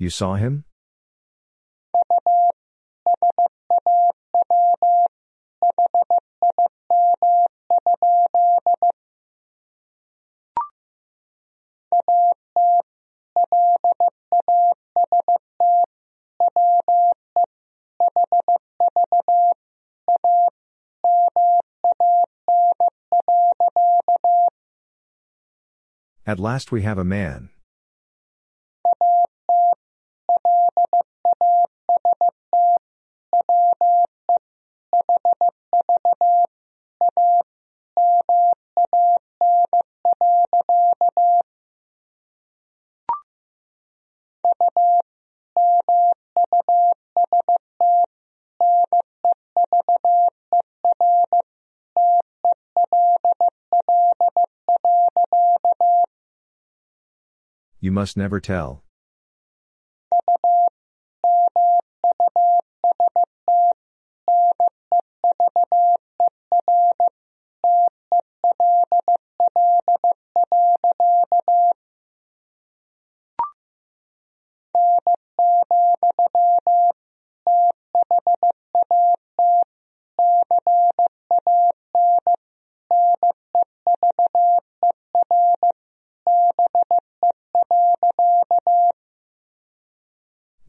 You saw him? At last we have a man. You must never tell.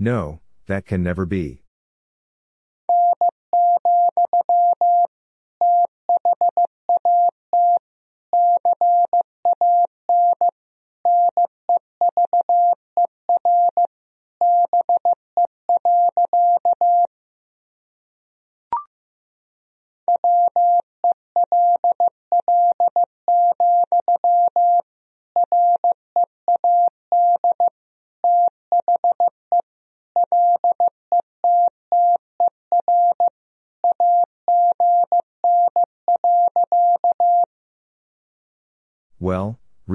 No, that can never be.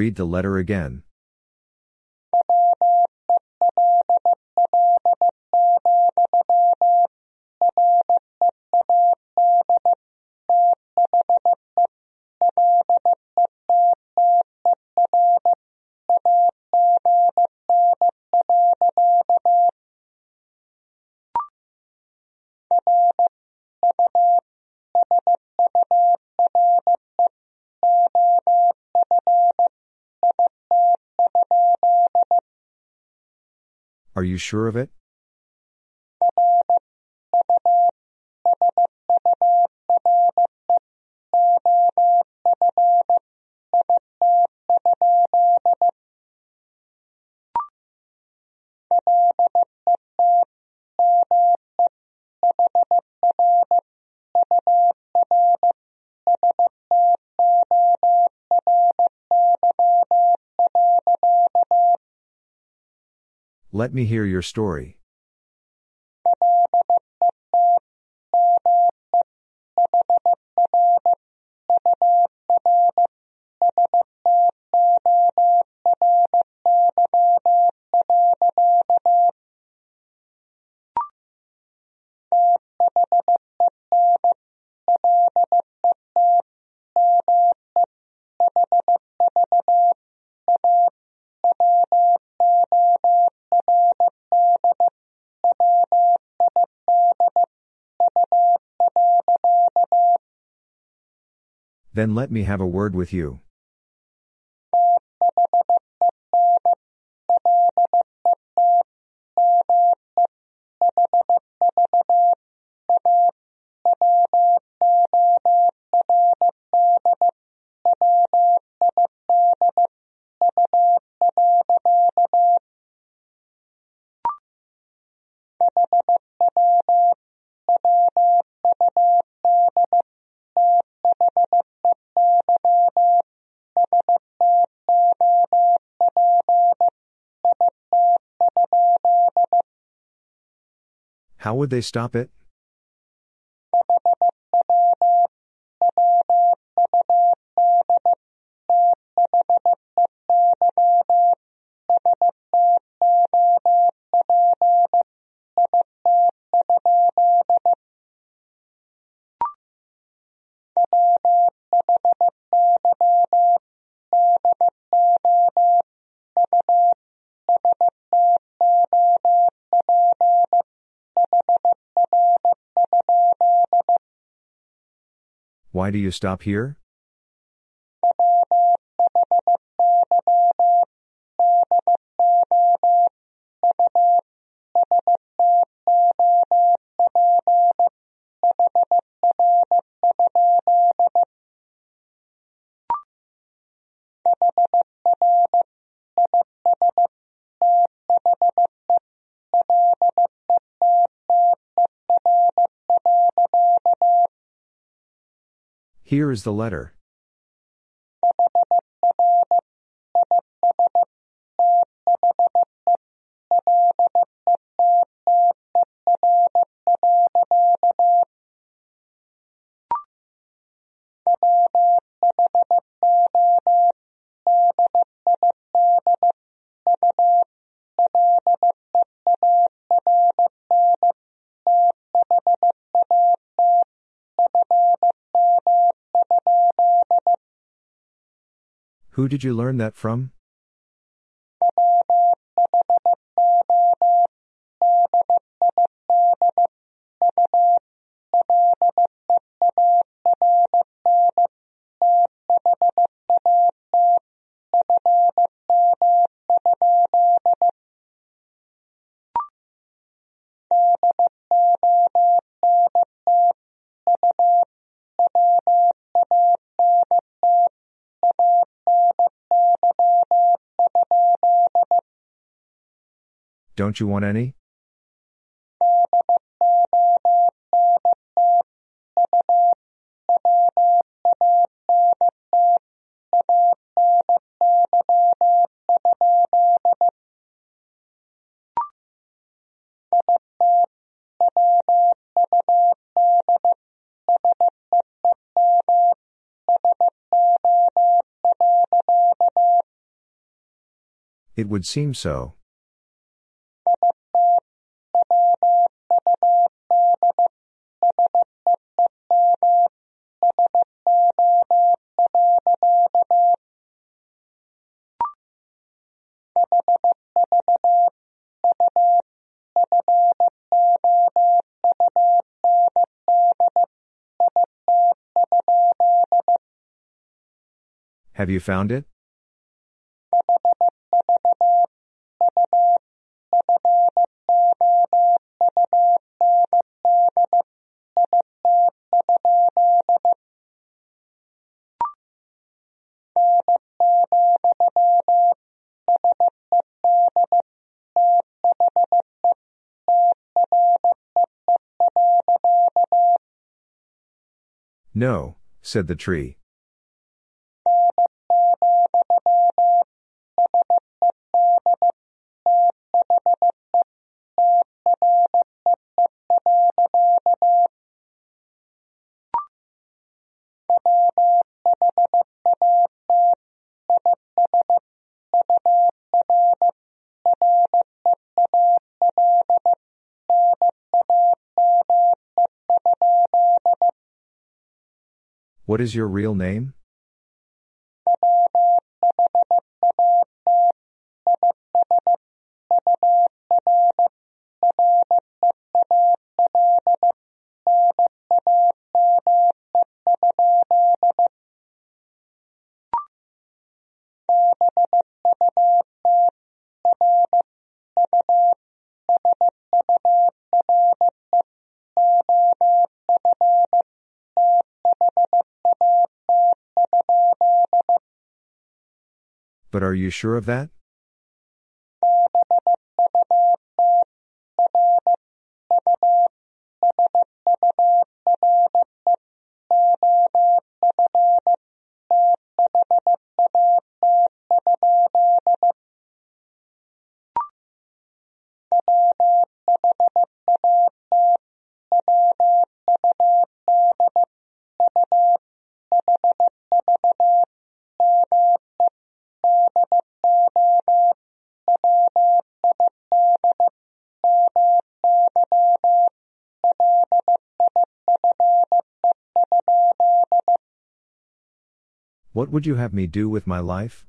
Read the letter again. Are you sure of it? Let me hear your story. Then let me have a word with you. How would they stop it? Why do you stop here? Here is the letter. Who did you learn that from? Don't you want any? It would seem so. Have you found it? No, said the tree. What is your real name? But are you sure of that? What would you have me do with my life?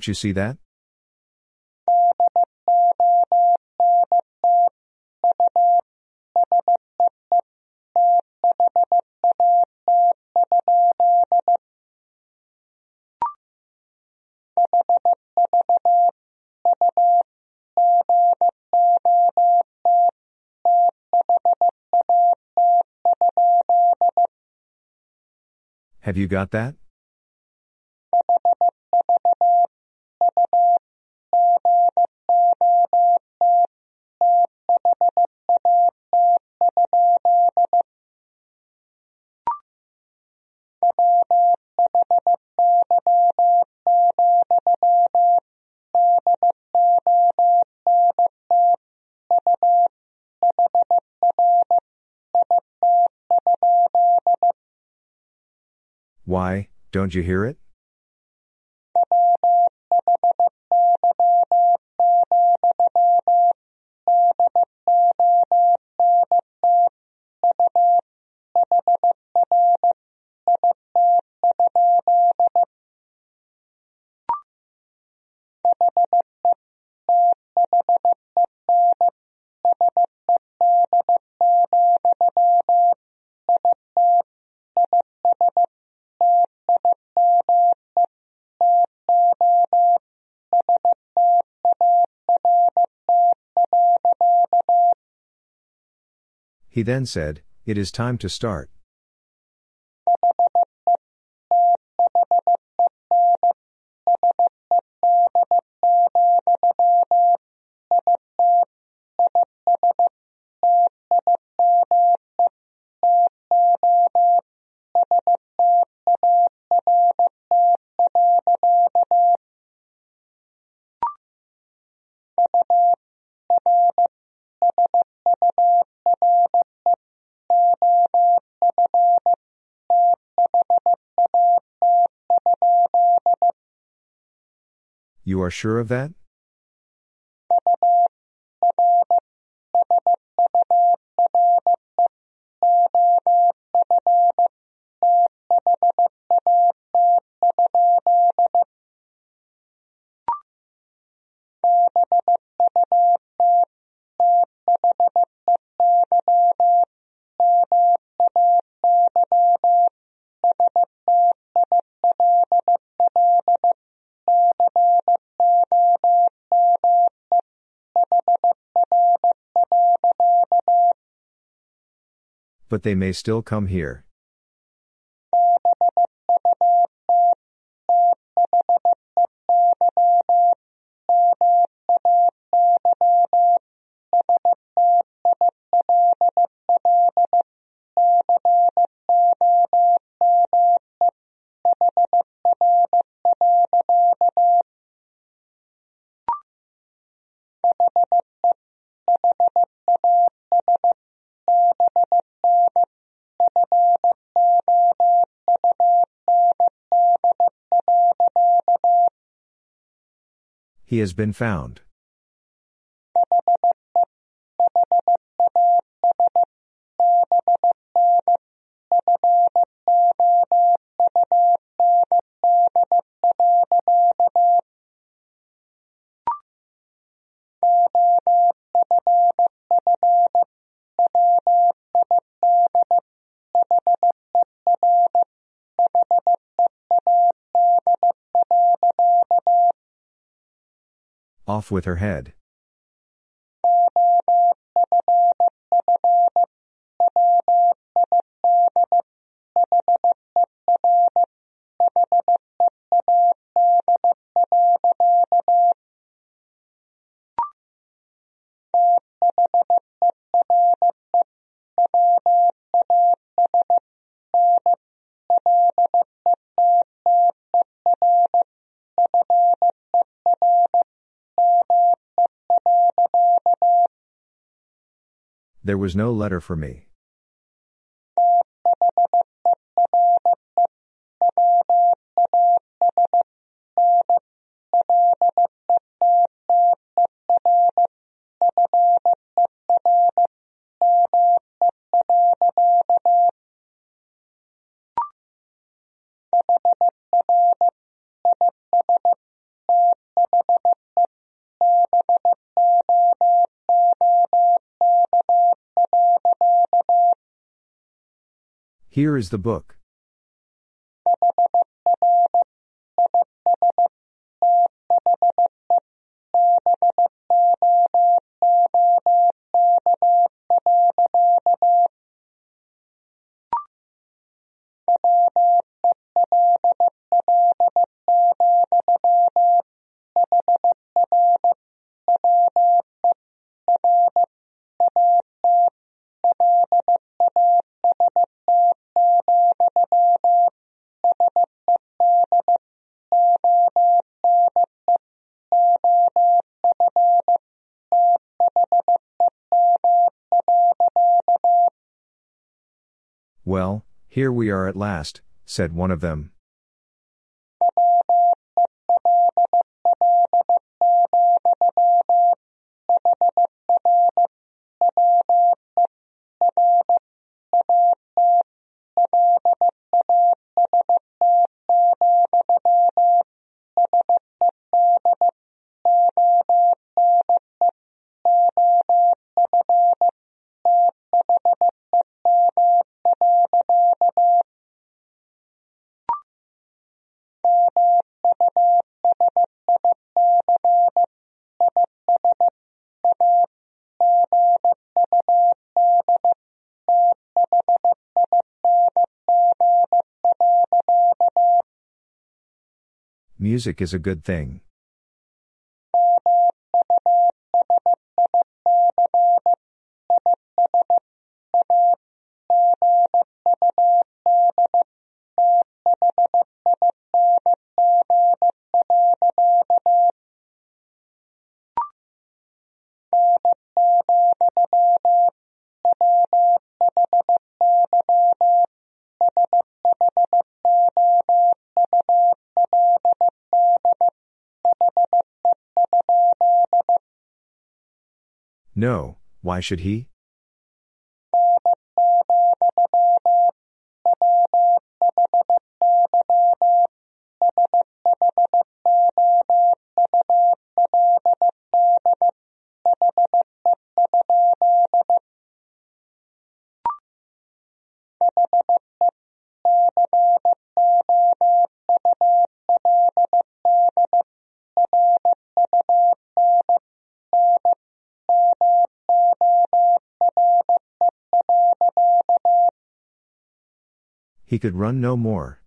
Don't you see that? Have you got that? Why, don't you hear it? He then said, It is time to start. You are sure of that? But they may still come here. He has been found. Off with her head. There was no letter for me. Here is the book. Here we are at last, said one of them. Music is a good thing. No, why should he? He could run no more.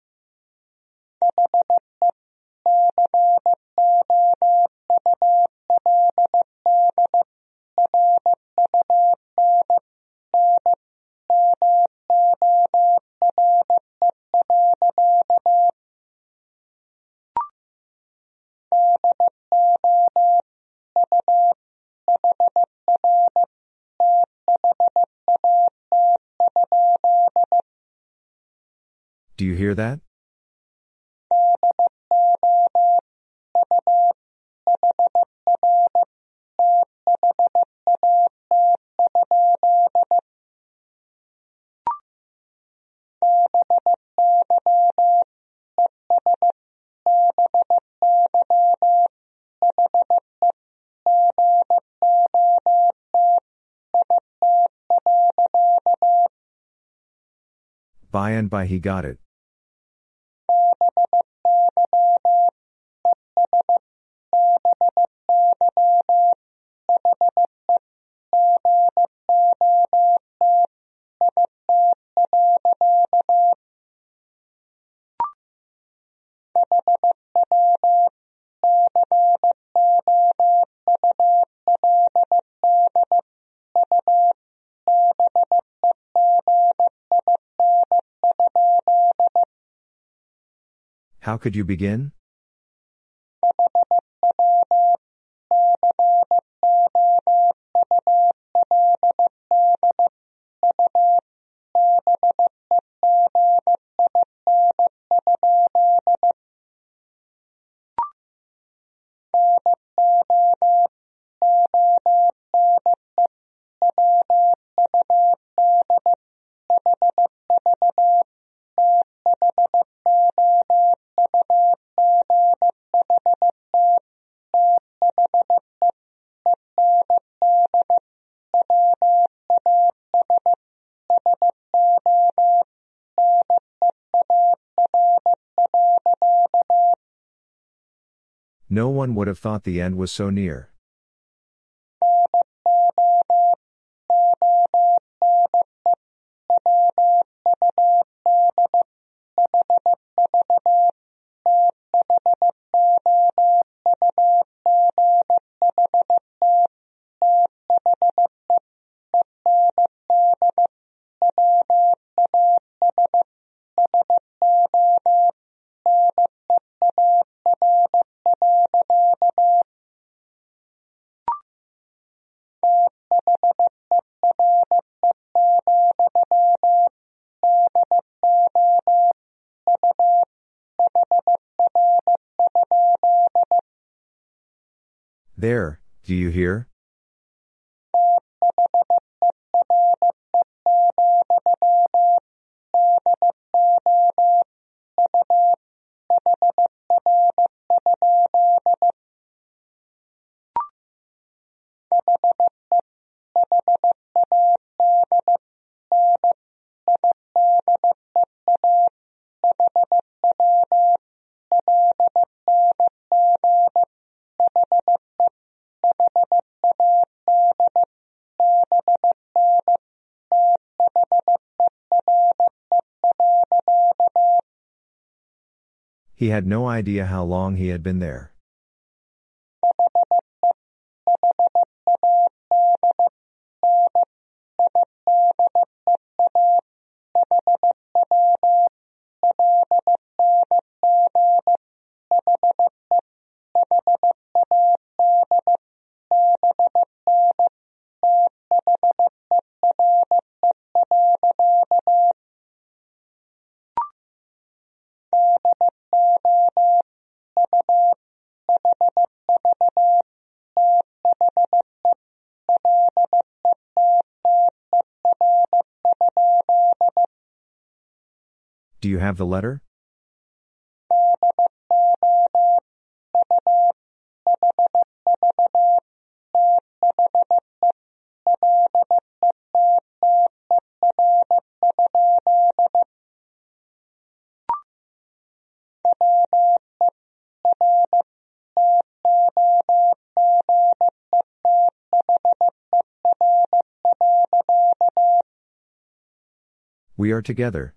By and by he got it. Could you begin? No one would have thought the end was so near. There, do you hear? He had no idea how long he had been there. Do you have the letter? We are together.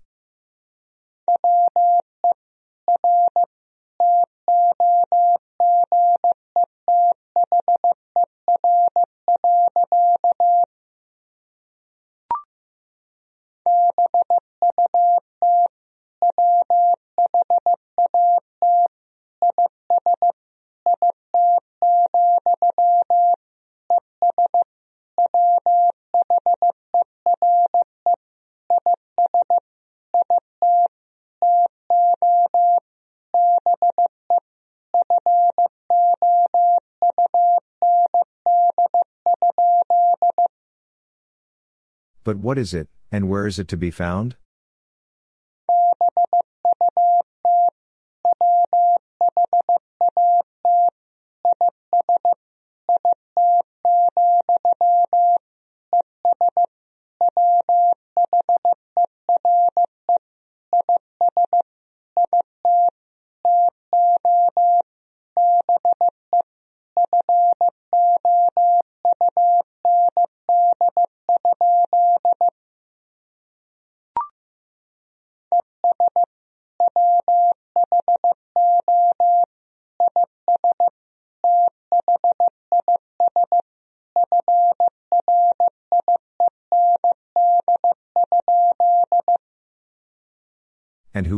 But what is it, and where is it to be found?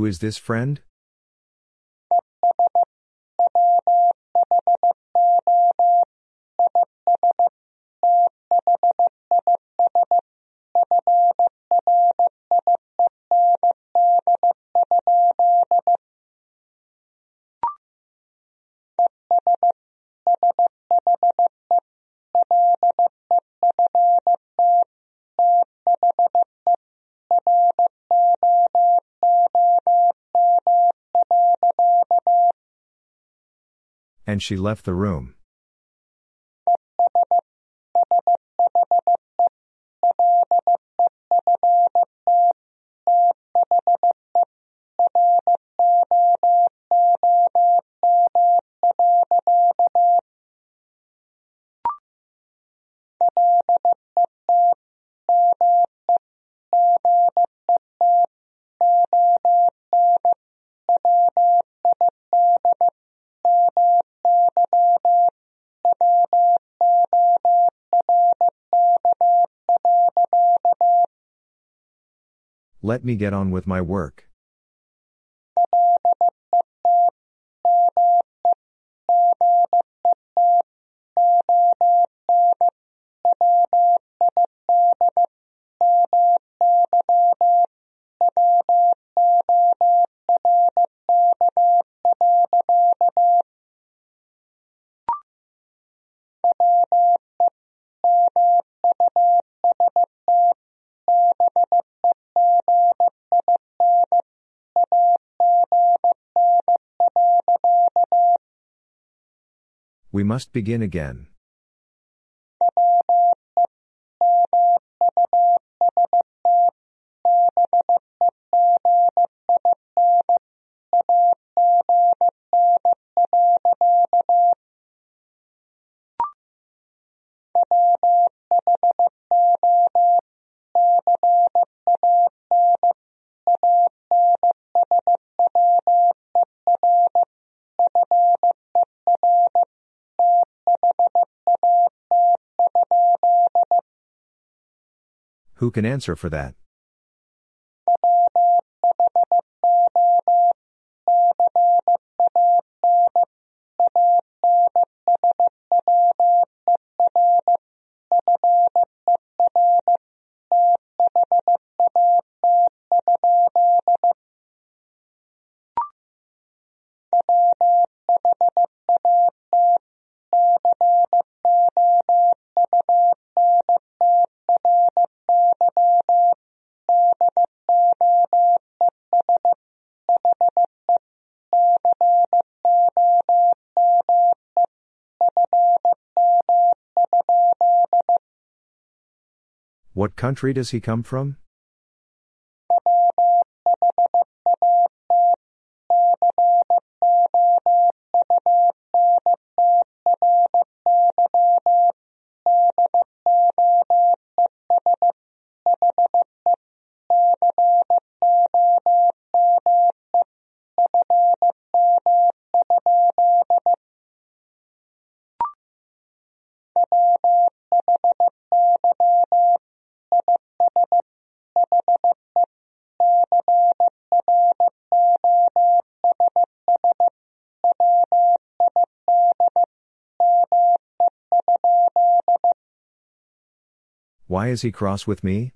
Is this friend? She left the room. Let me get on with my work. Must begin again. Who can answer for that? Country does he come from? Why is he cross with me?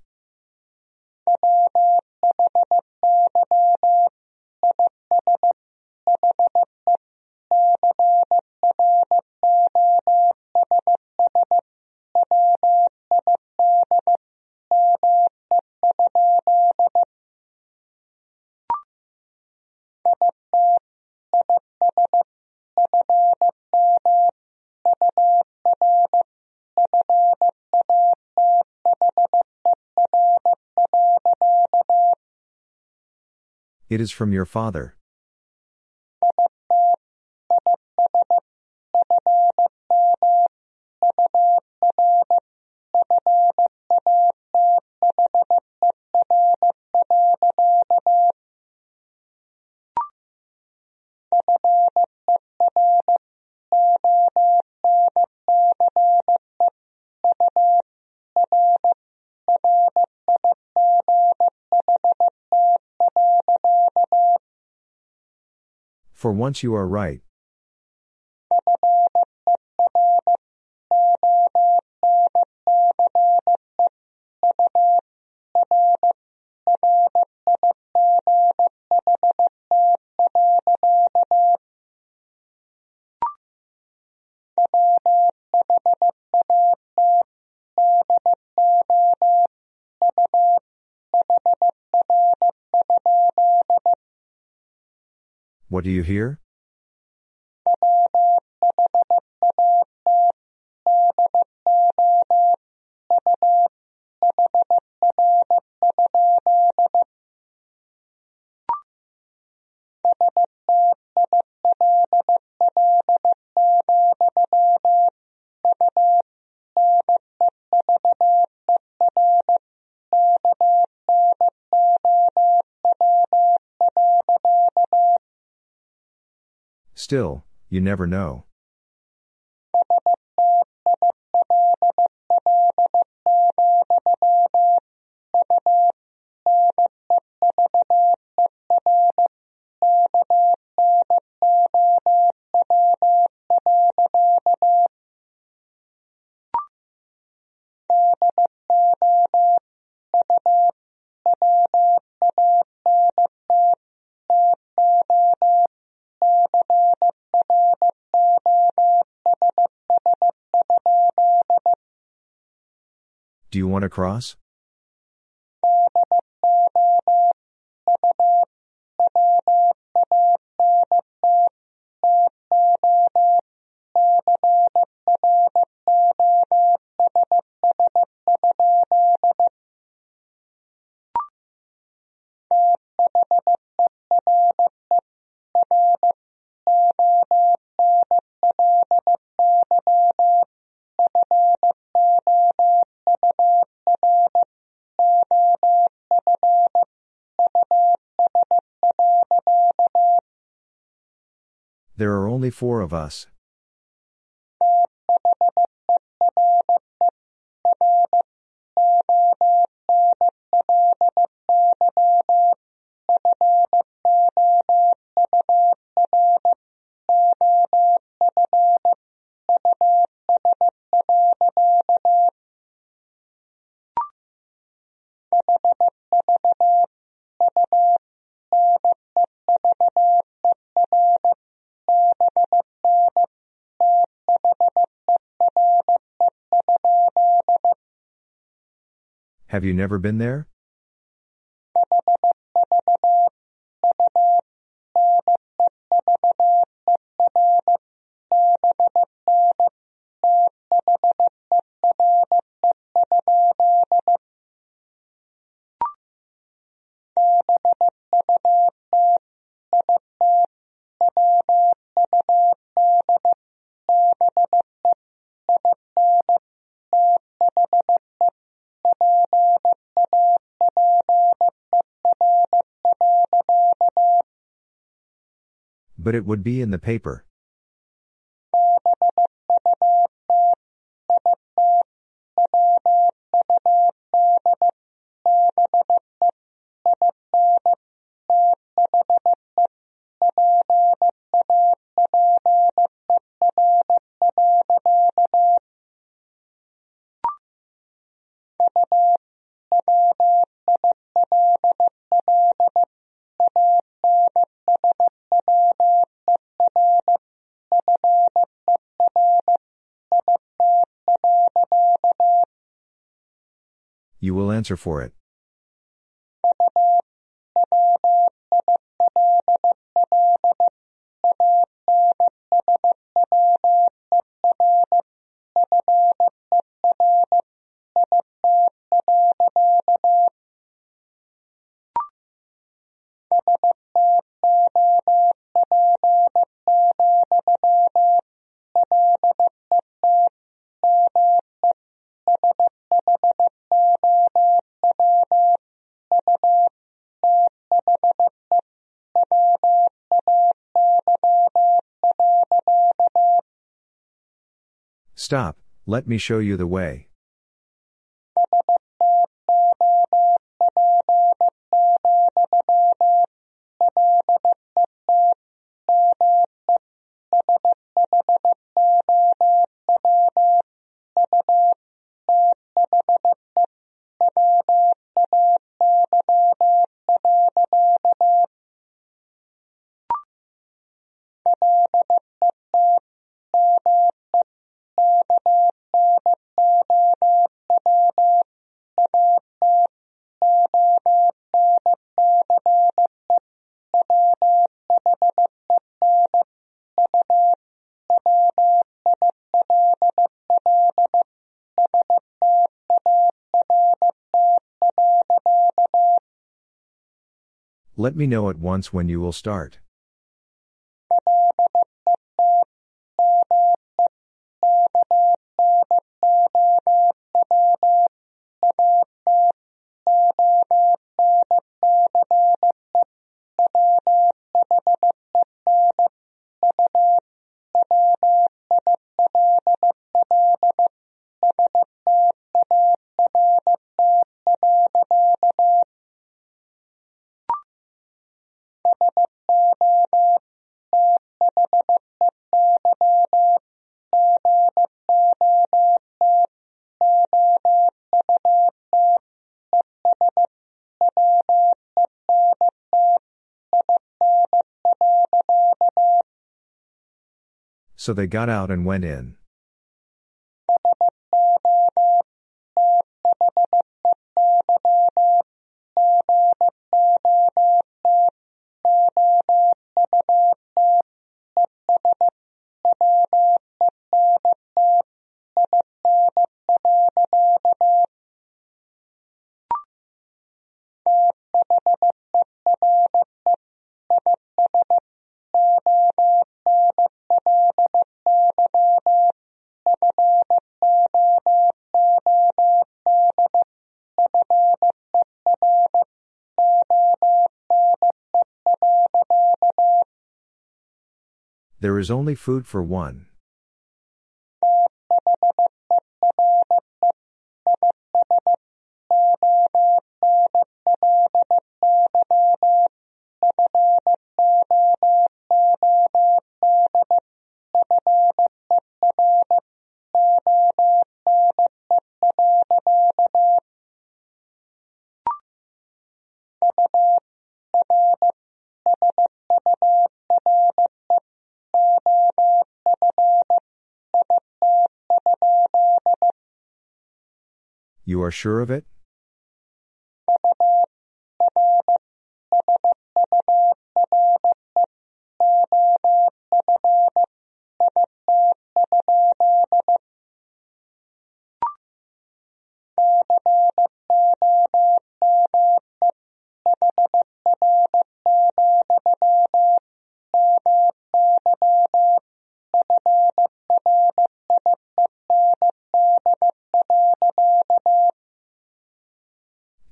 It is from your father. For once you are right. Do you hear? Still, you never know. Do you only four of us. Have you never been there? But it would be in the paper. Answer for it. Stop, let me show you the way. Let me know at once when you will start. So they got out and went in. There is only food for one. Are sure of it?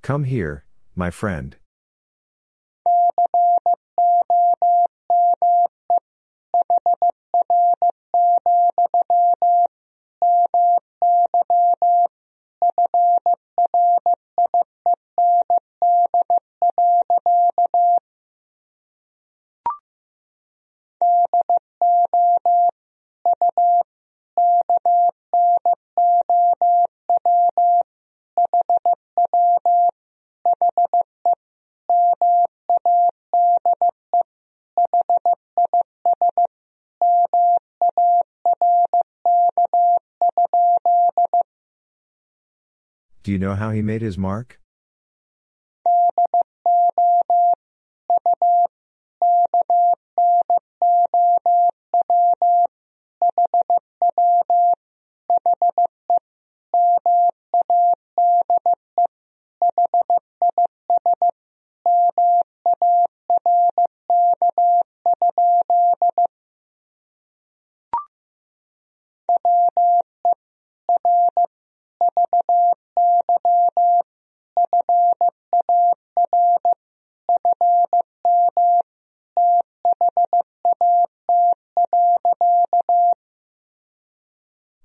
Come here, my friend. Do you know how he made his mark?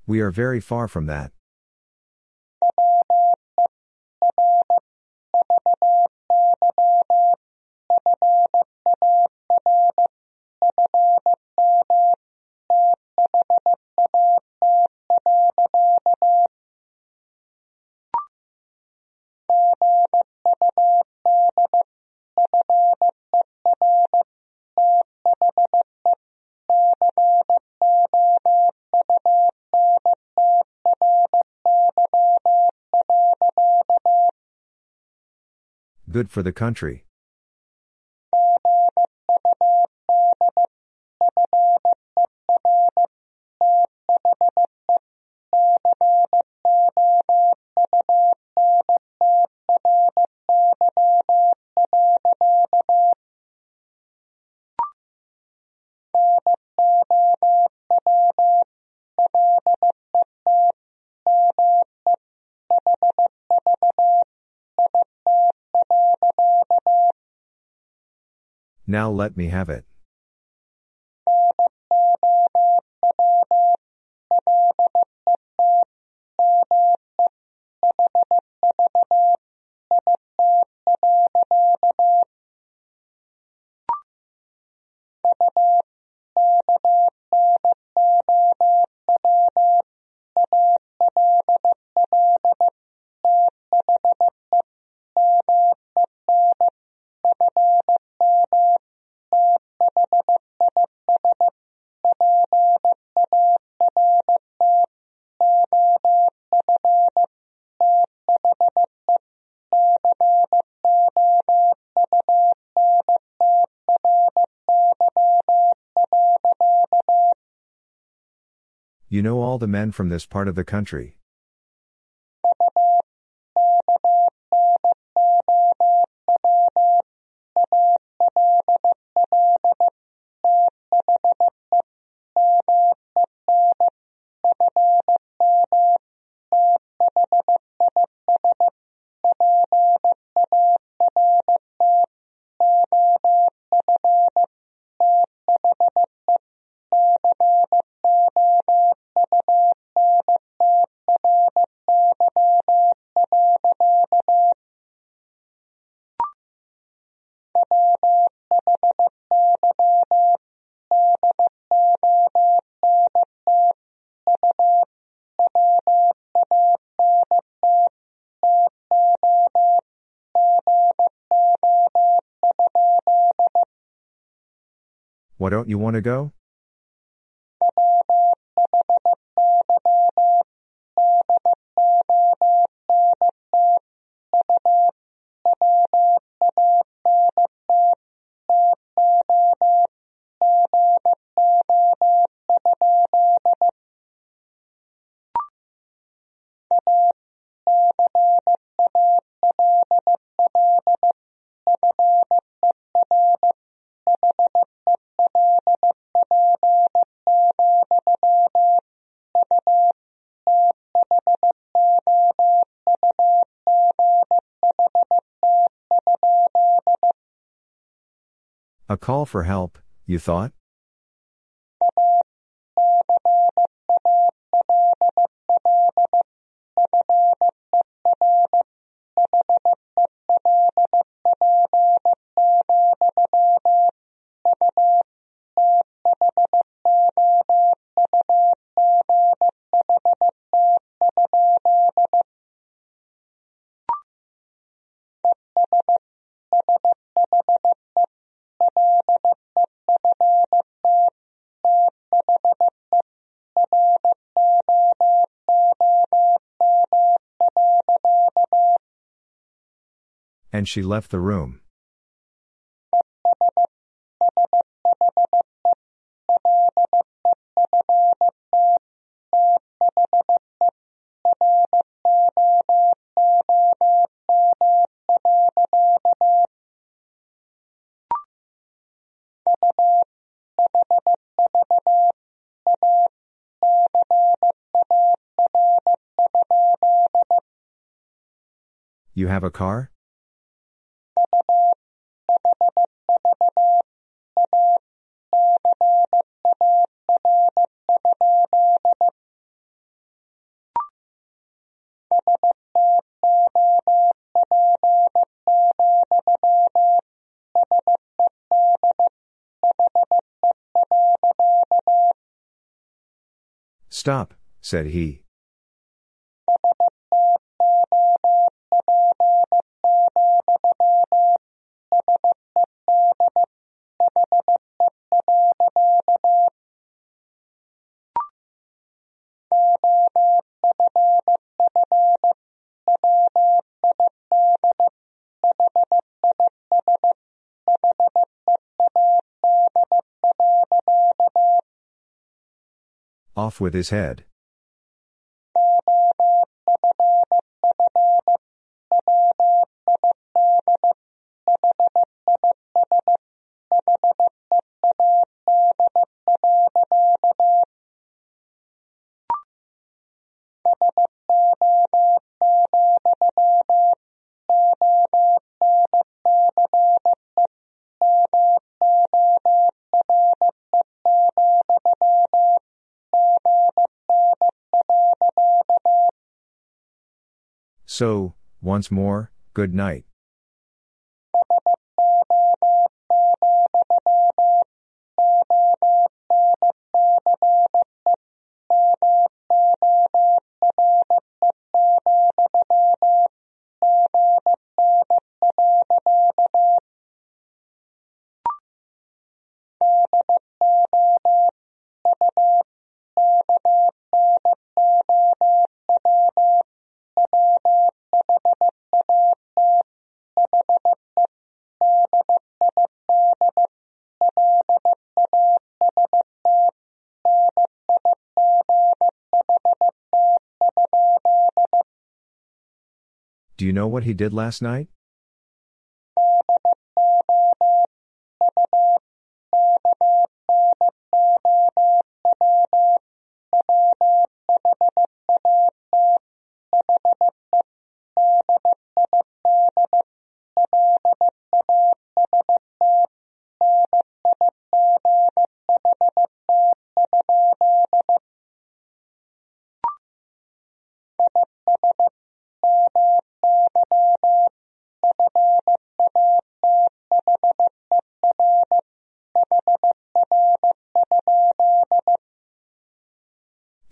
We are very far from that. Good for the country. Now let me have it. You know all the men from this part of the country. Why don't you want to go? A call for help, you thought? And she left the room. You have a car? Stop, said he. Off with his head. So, once more, good night. Know what he did last night?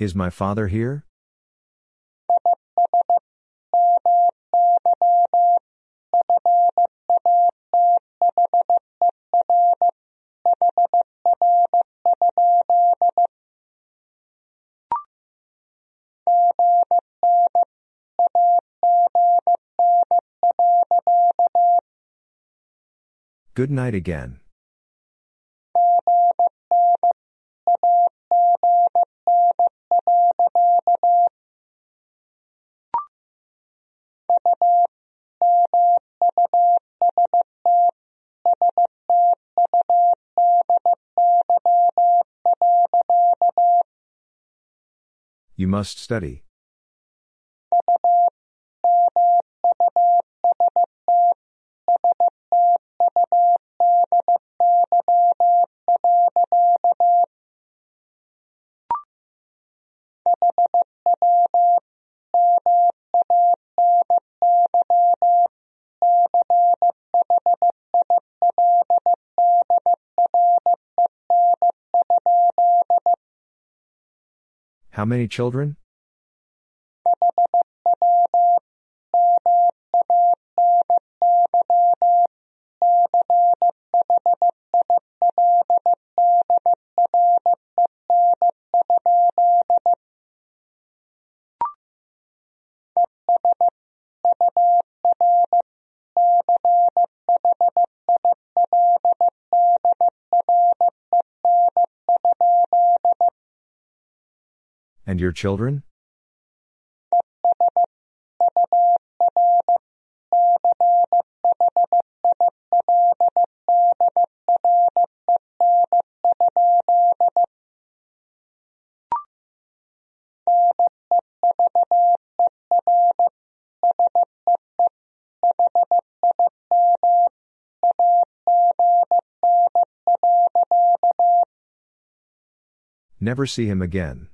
Is my father here? Good night again. Must study. How many children? And your children? Never see him again.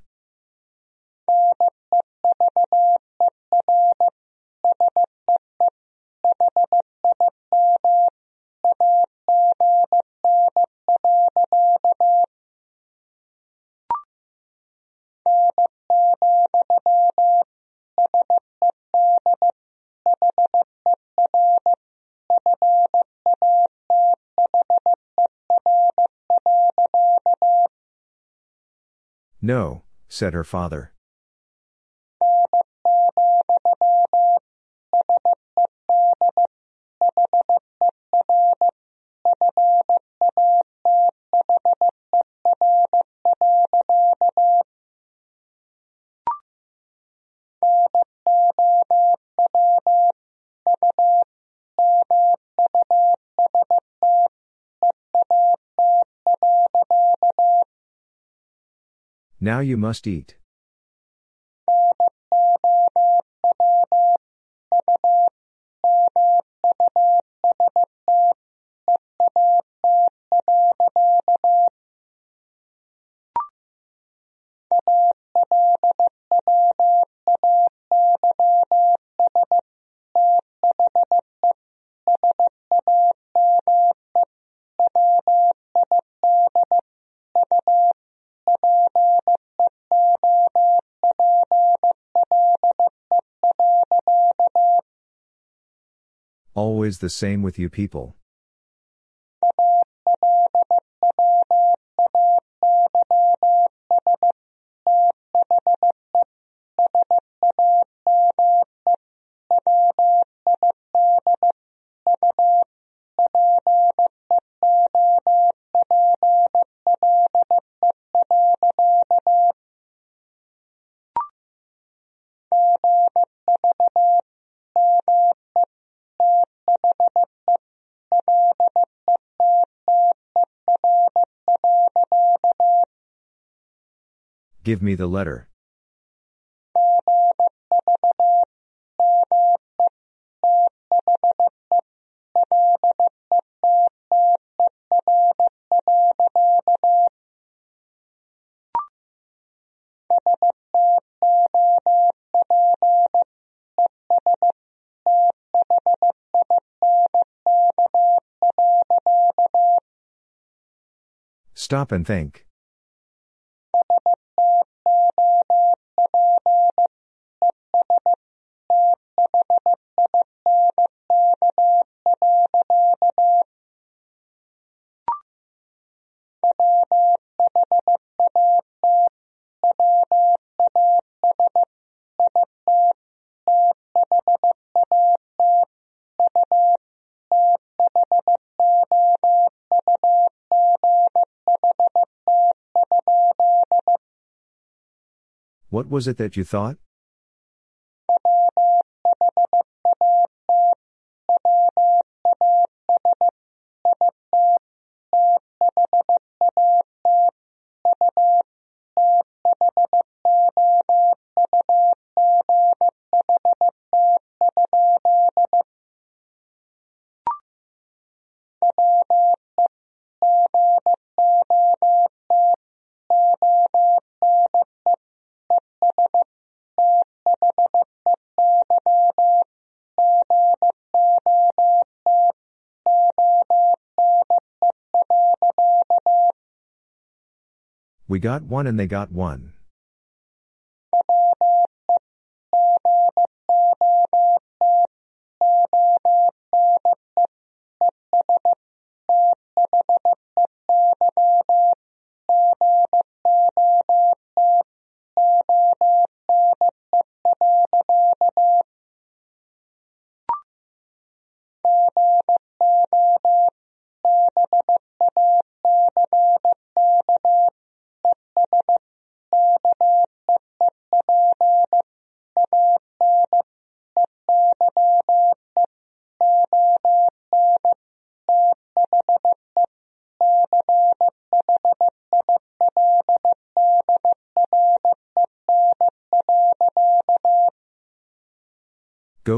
No, said her father. Now you must eat. Always the same with you people. Give me the letter. Stop and think. What was it that you thought? We got one and they got one.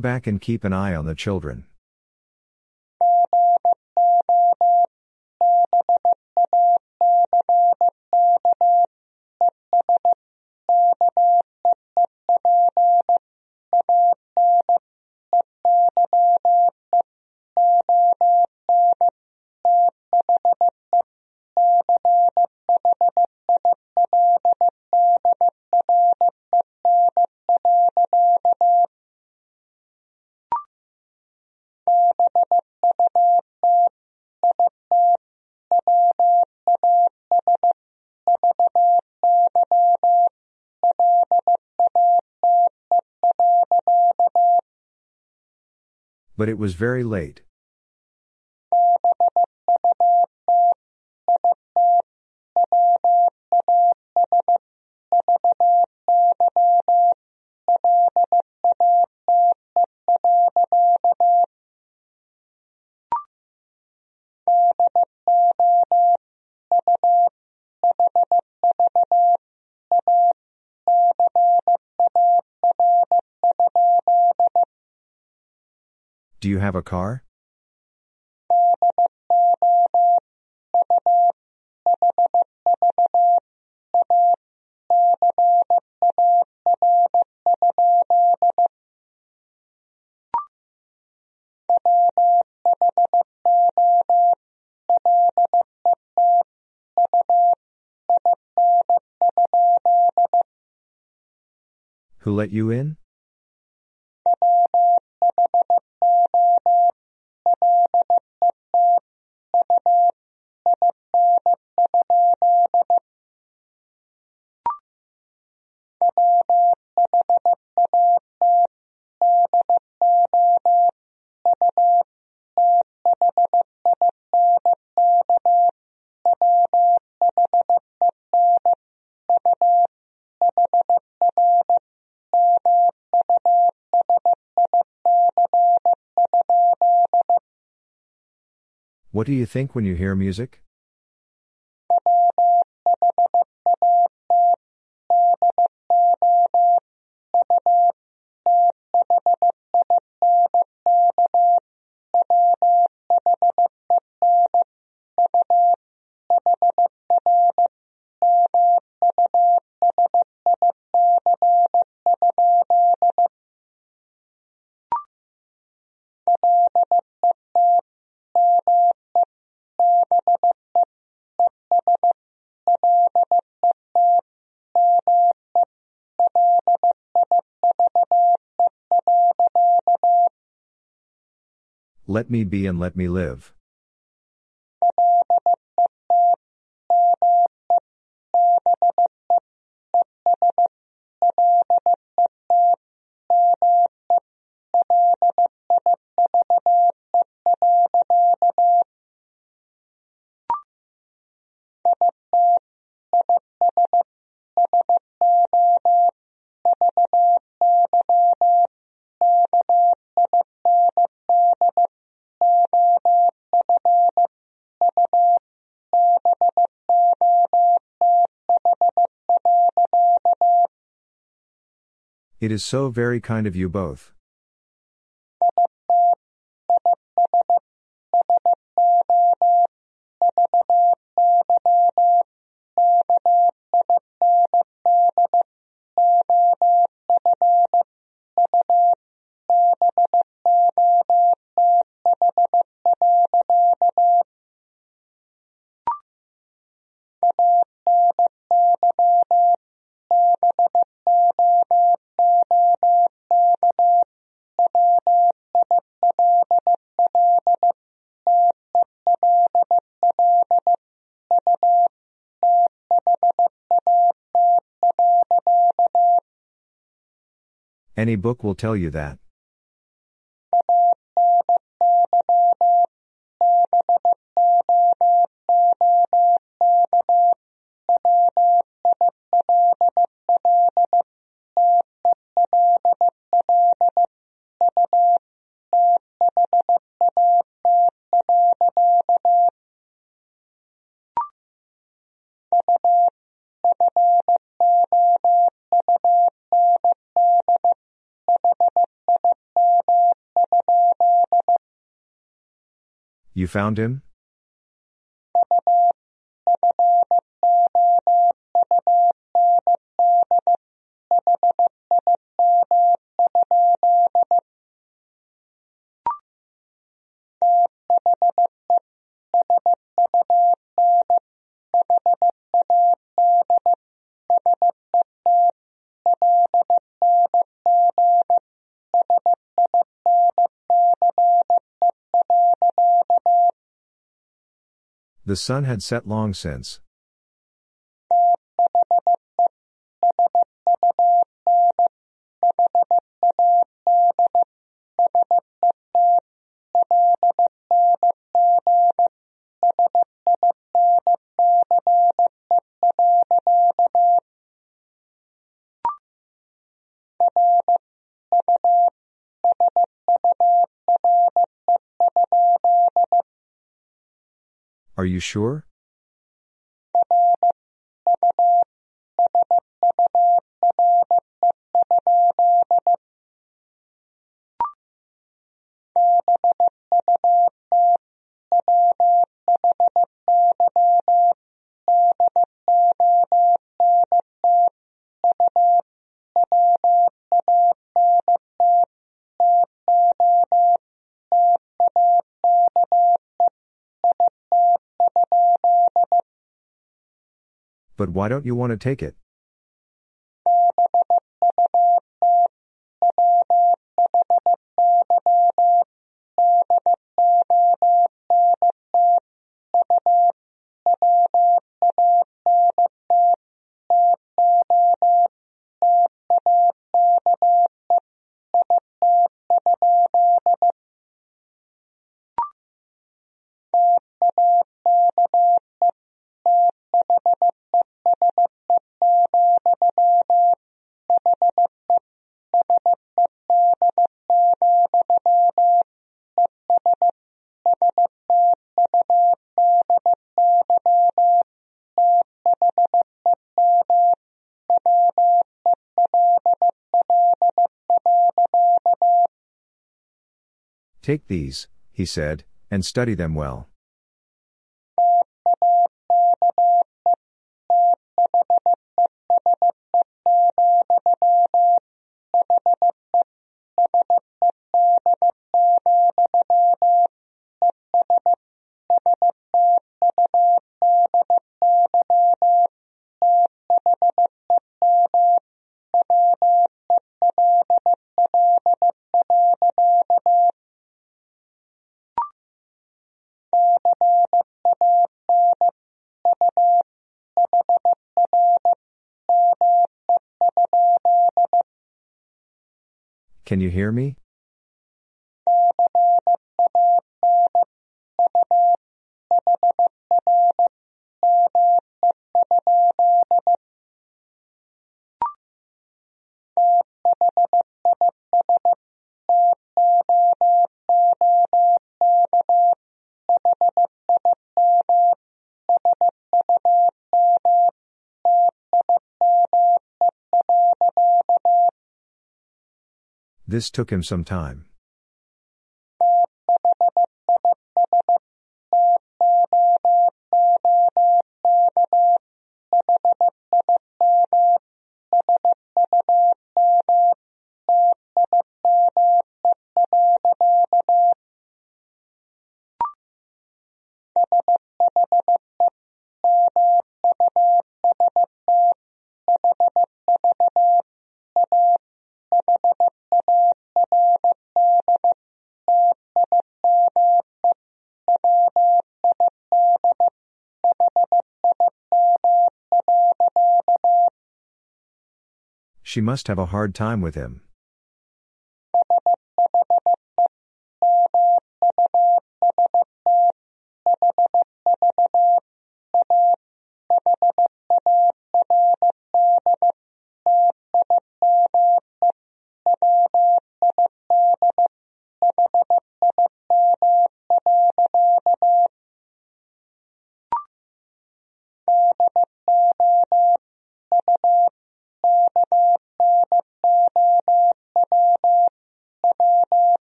Back and keep an eye on the children. But it was very late. You have a car? Who let you in? What do you think when you hear music? Let me be and let me live. It is so very kind of you both. Any book will tell you that. You found him? The sun had set long since. You sure? But why don't you want to take it? Take these, he said, and study them well. Can you hear me? This took him some time. She must have a hard time with him.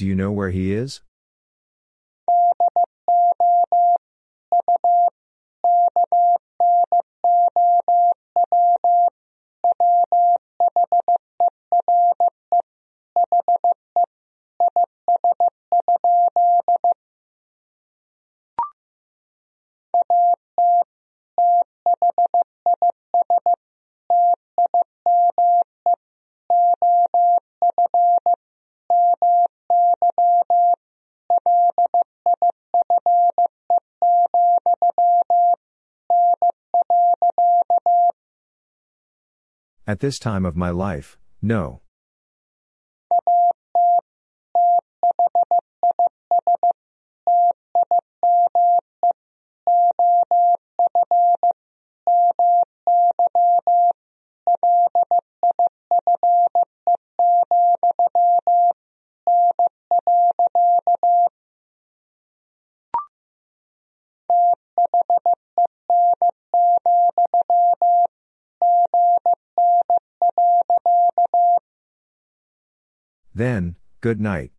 Do you know where he is? At this time of my life, no. Then, good night.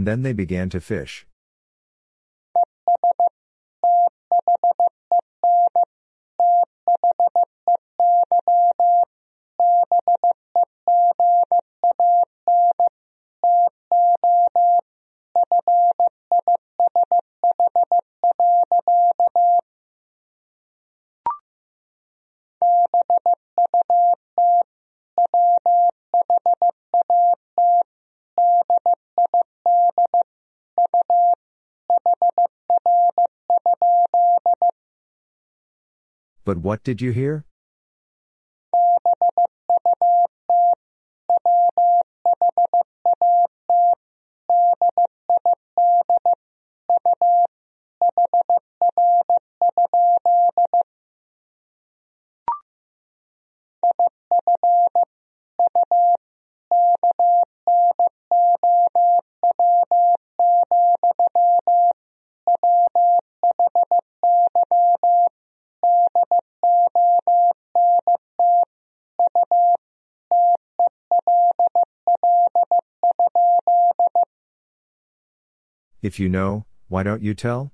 And then they began to fish. But what did you hear? If you know, why don't you tell?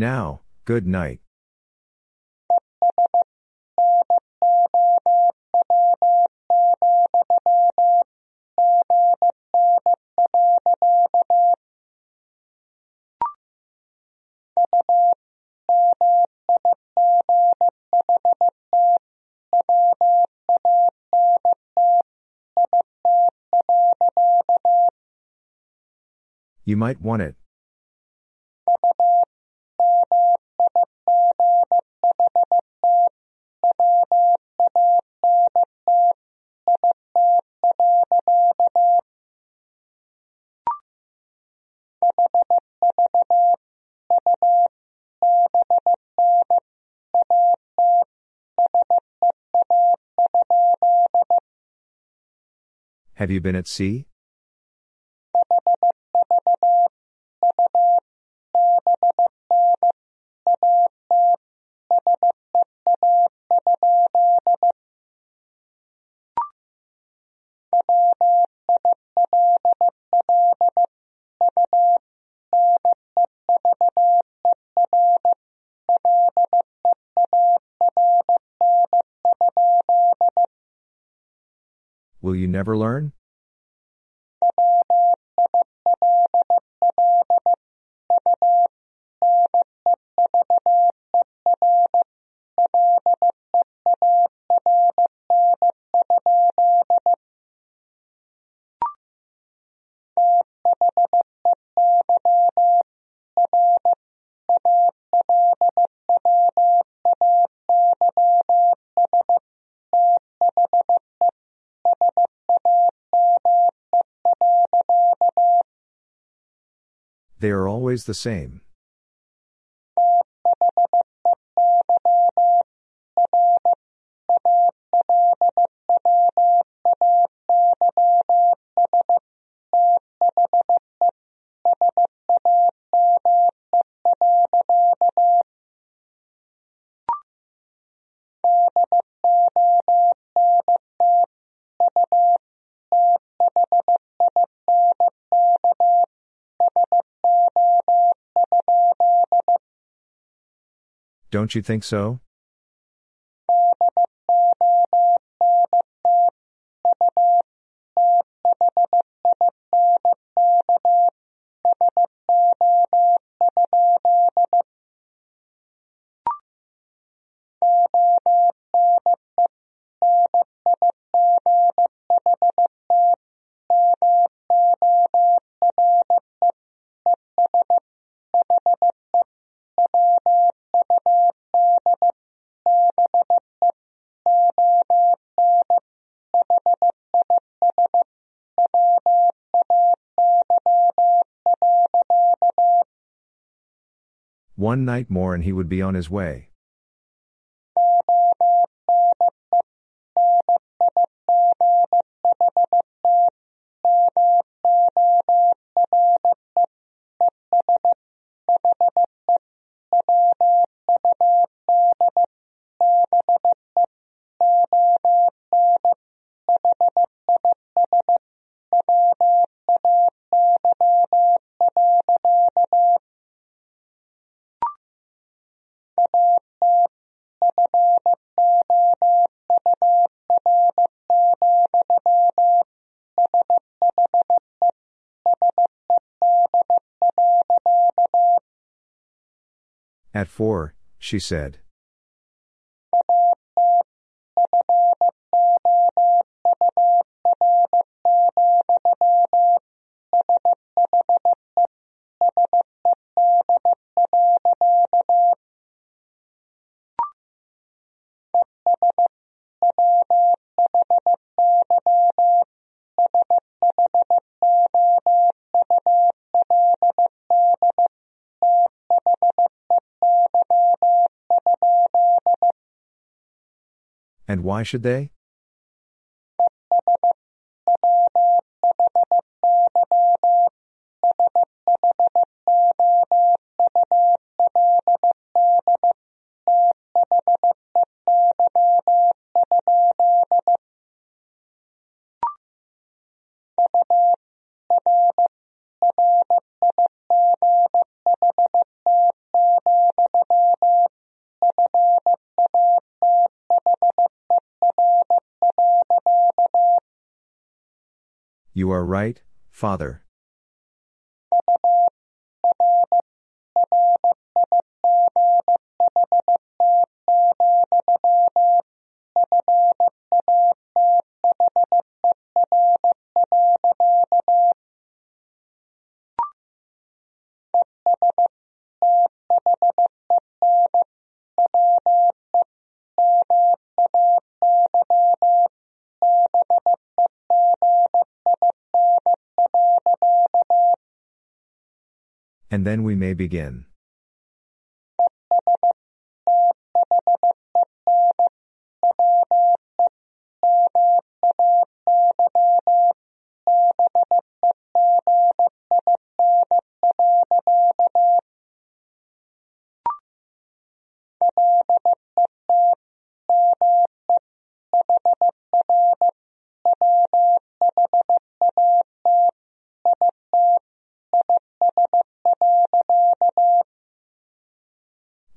Now, good night. You might want it. Have you been at sea? Never learn? They are always the same. Don't you think so? One night more and he would be on his way. At four, she said. Why should they? Are right, Father. May begin.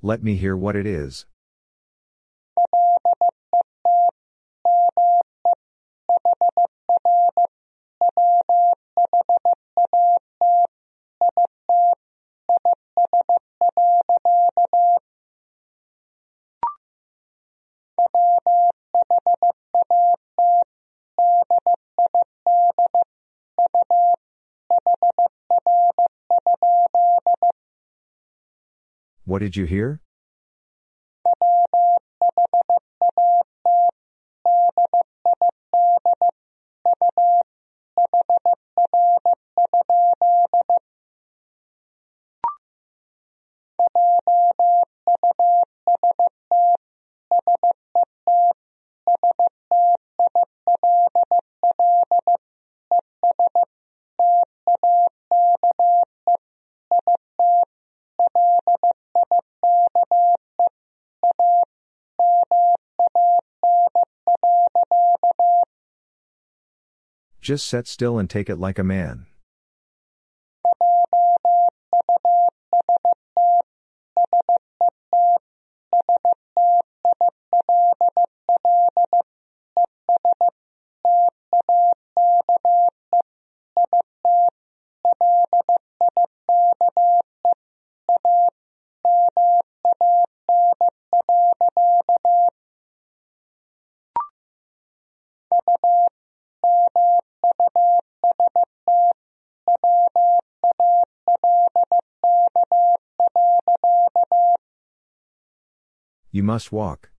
Let me hear what it is. What did you hear? Just set still and take it like a man. You must walk.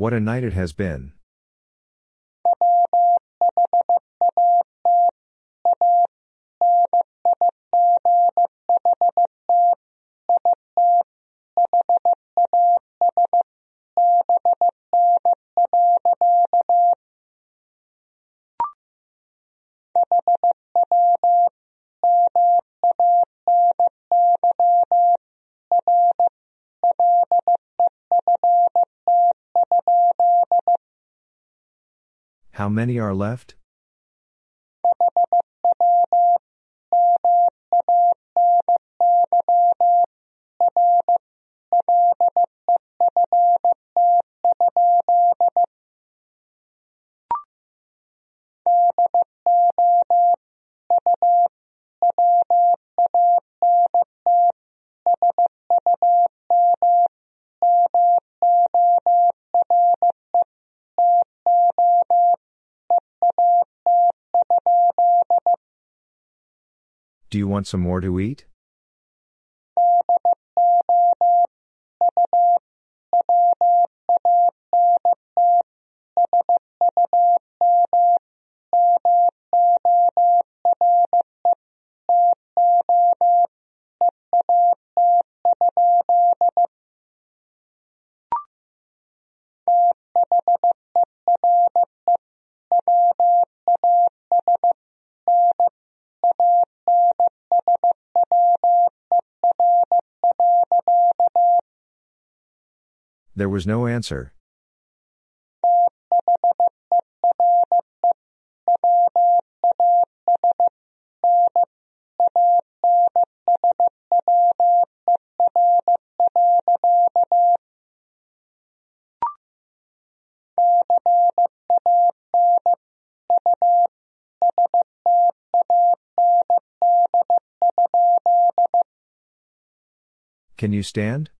What a night it has been. How many are left? Do you want some more to eat? There was no answer. Can you stand?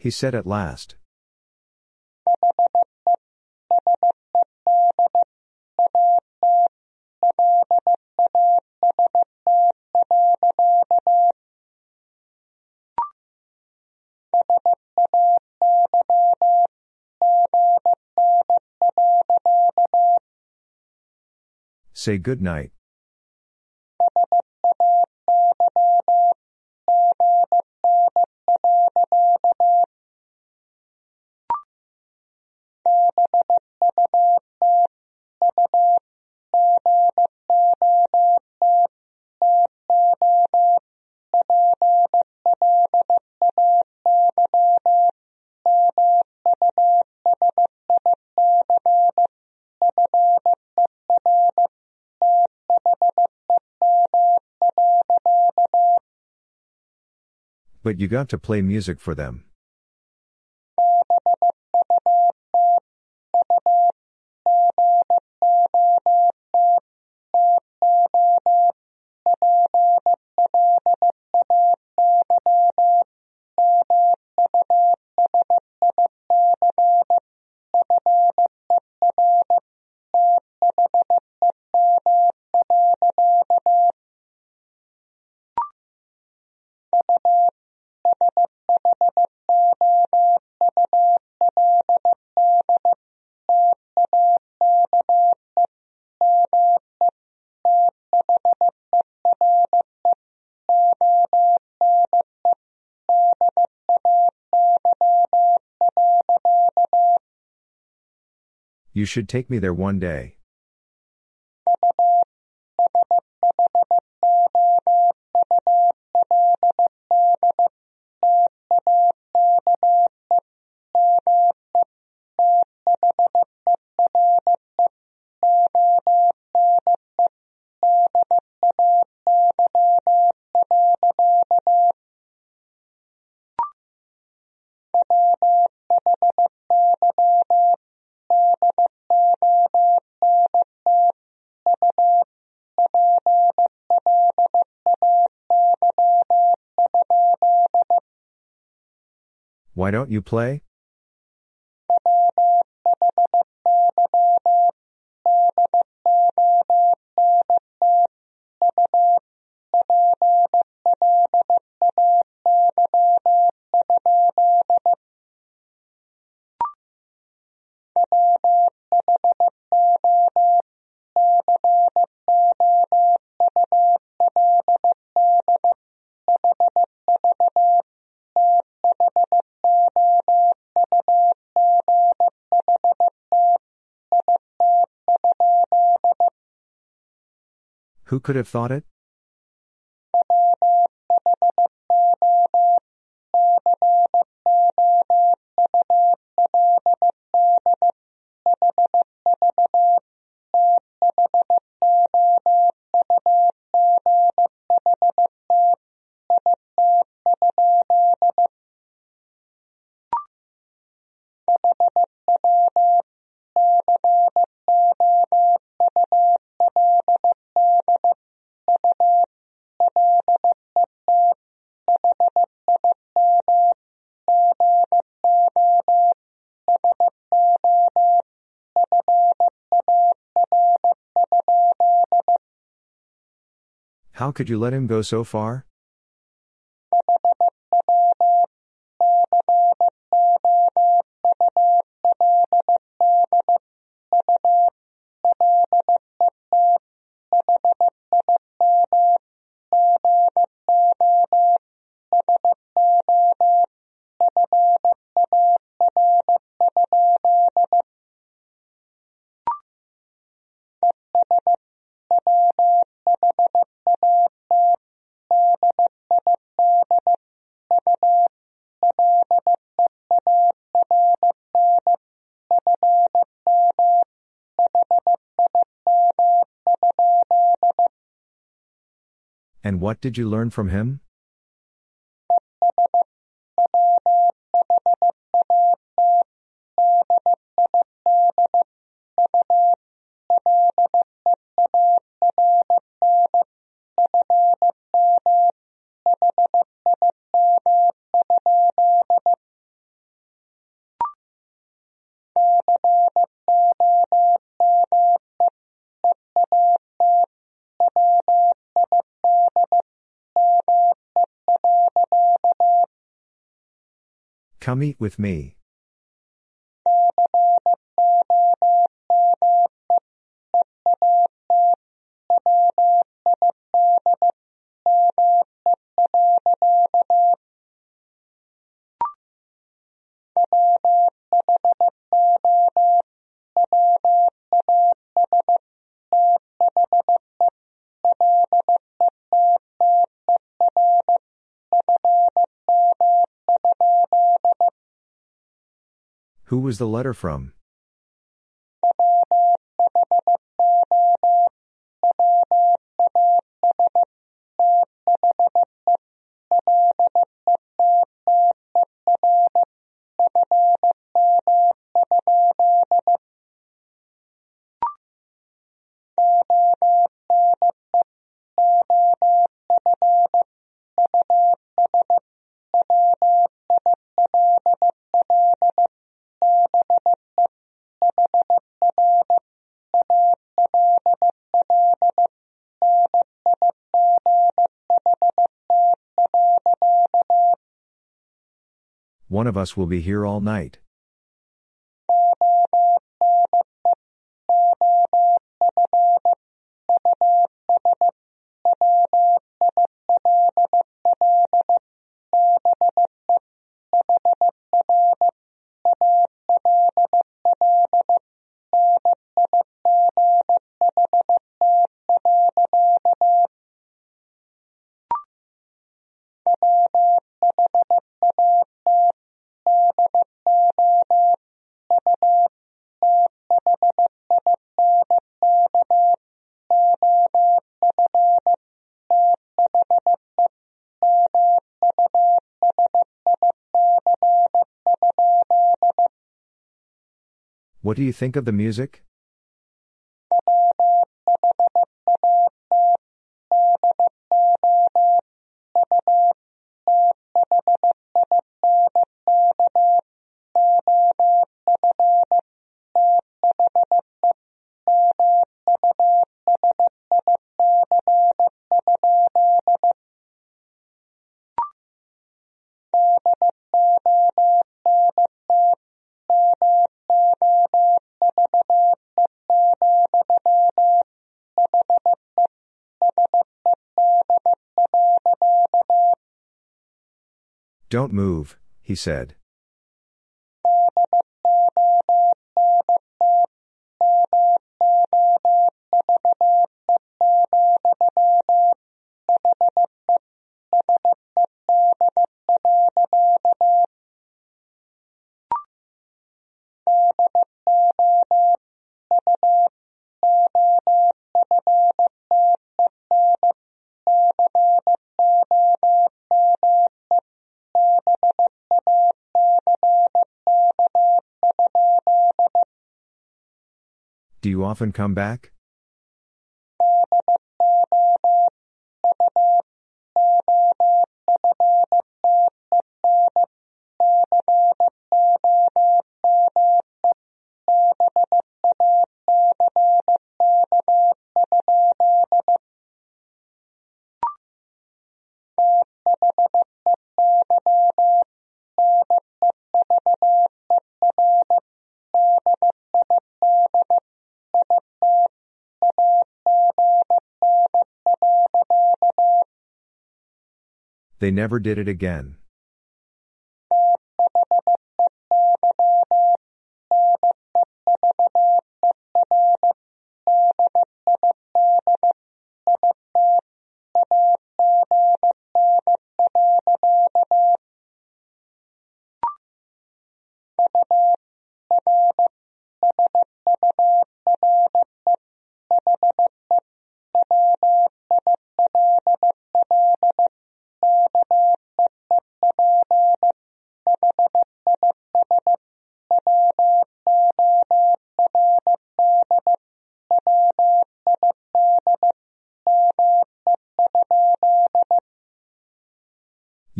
He said at last. Say good night. But you got to play music for them. You should take me there one day. Why don't you play? Who could have thought it? How could you let him go so far? What did you learn from him? Come eat with me. Who was the letter from? One of us will be here all night. What do you think of the music? Don't move, he said. Often come back? They never did it again.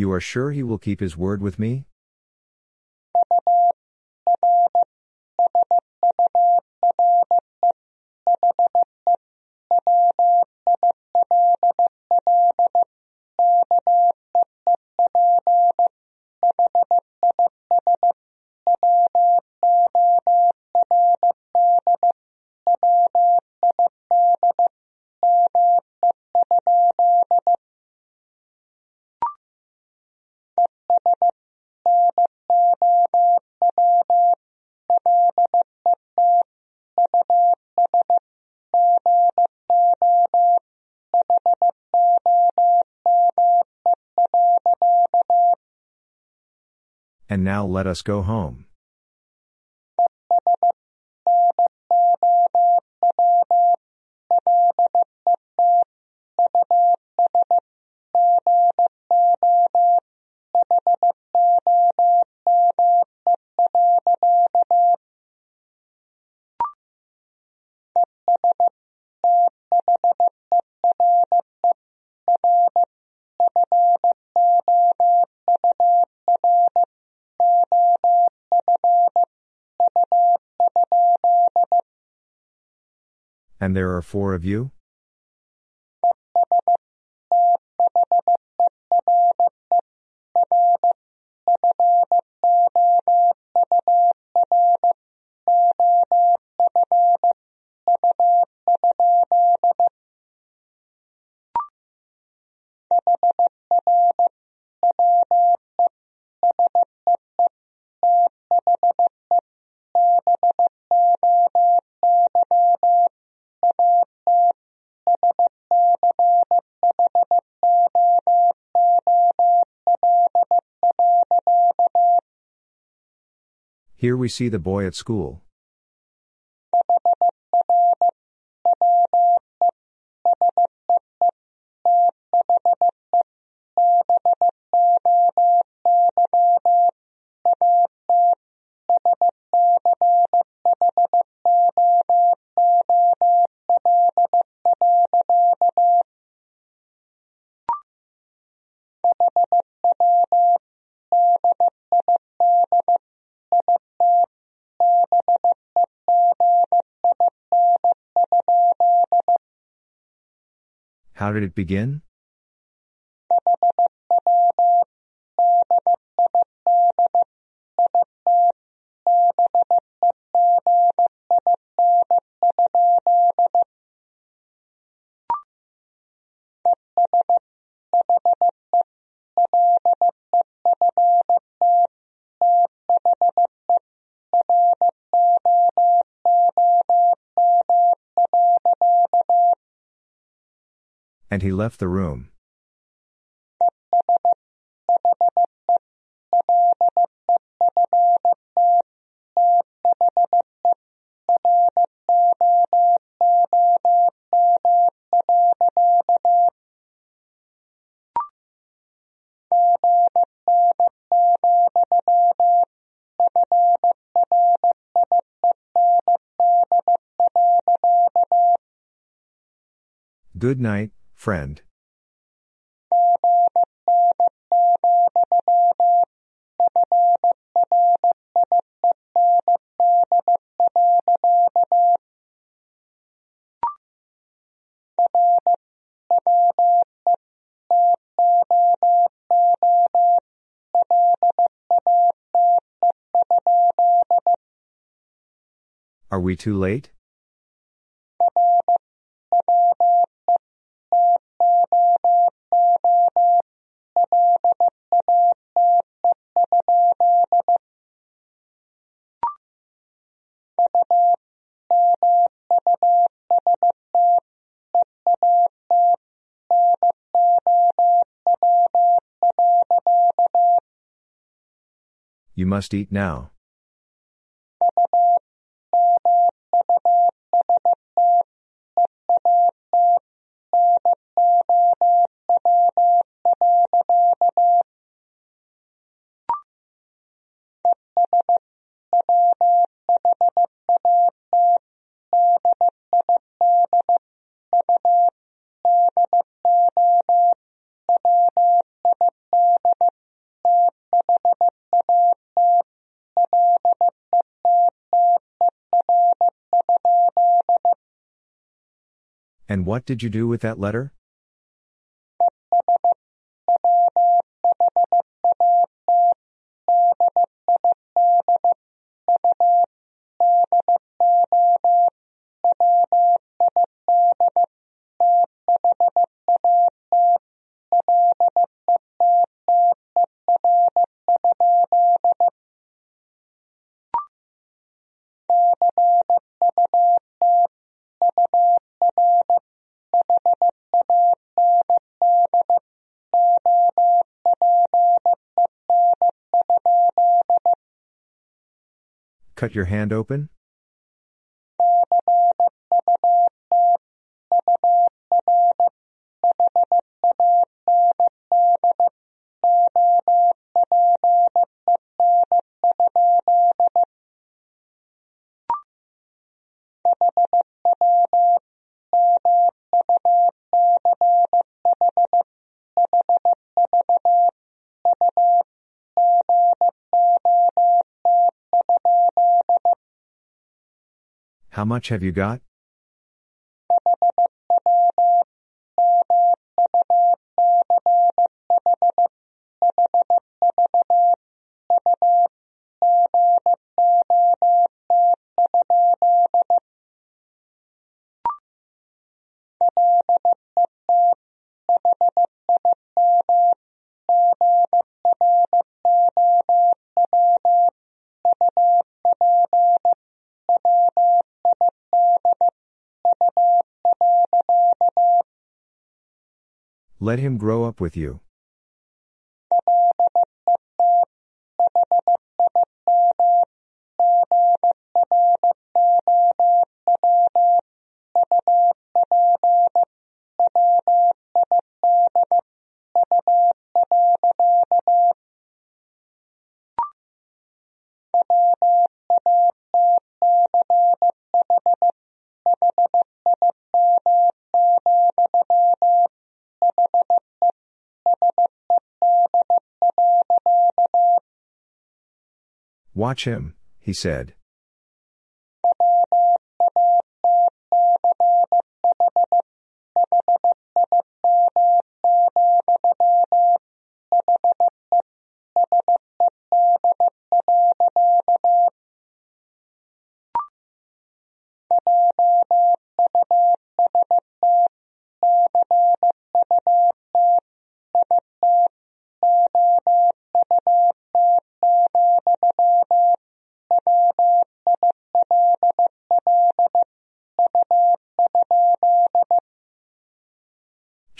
You are sure he will keep his word with me? Now let us go home. There are four of you? Here we see the boy at school. Did it begin? And he left the room. Good night, friend. Are we too late? You must eat now. What did you do with that letter? Cut your hand open? How much have you got? Let him grow up with you. Watch him, he said.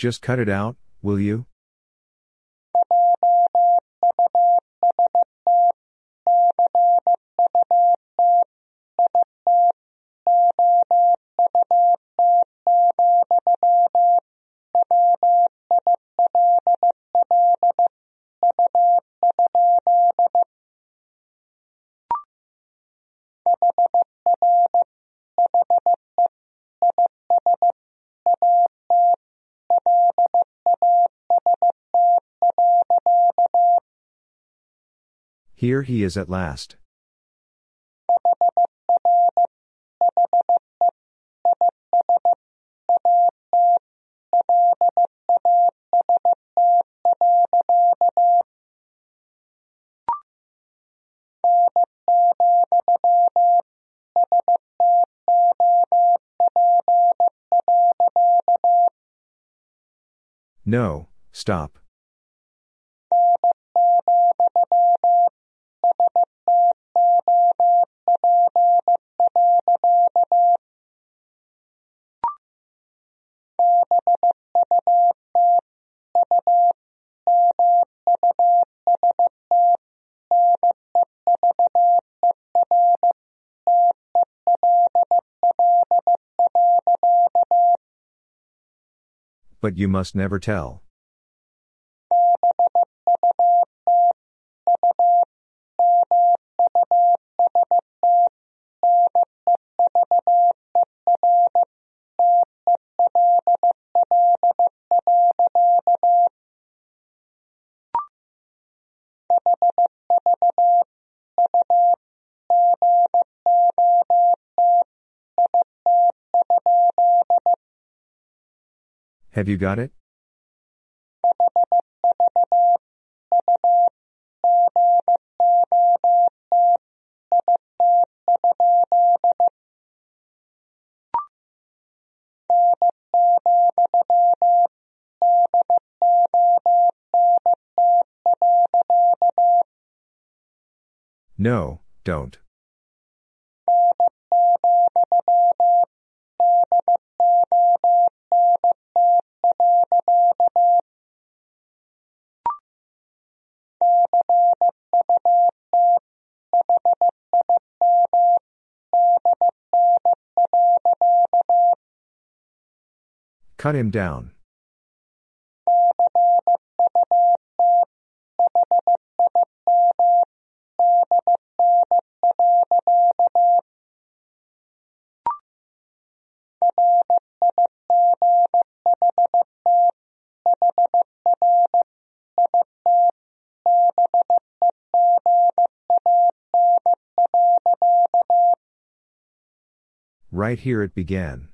Just cut it out, will you? Here he is at last. No, stop. But you must never tell. Have you got it? No, don't. Cut him down. Right here it began.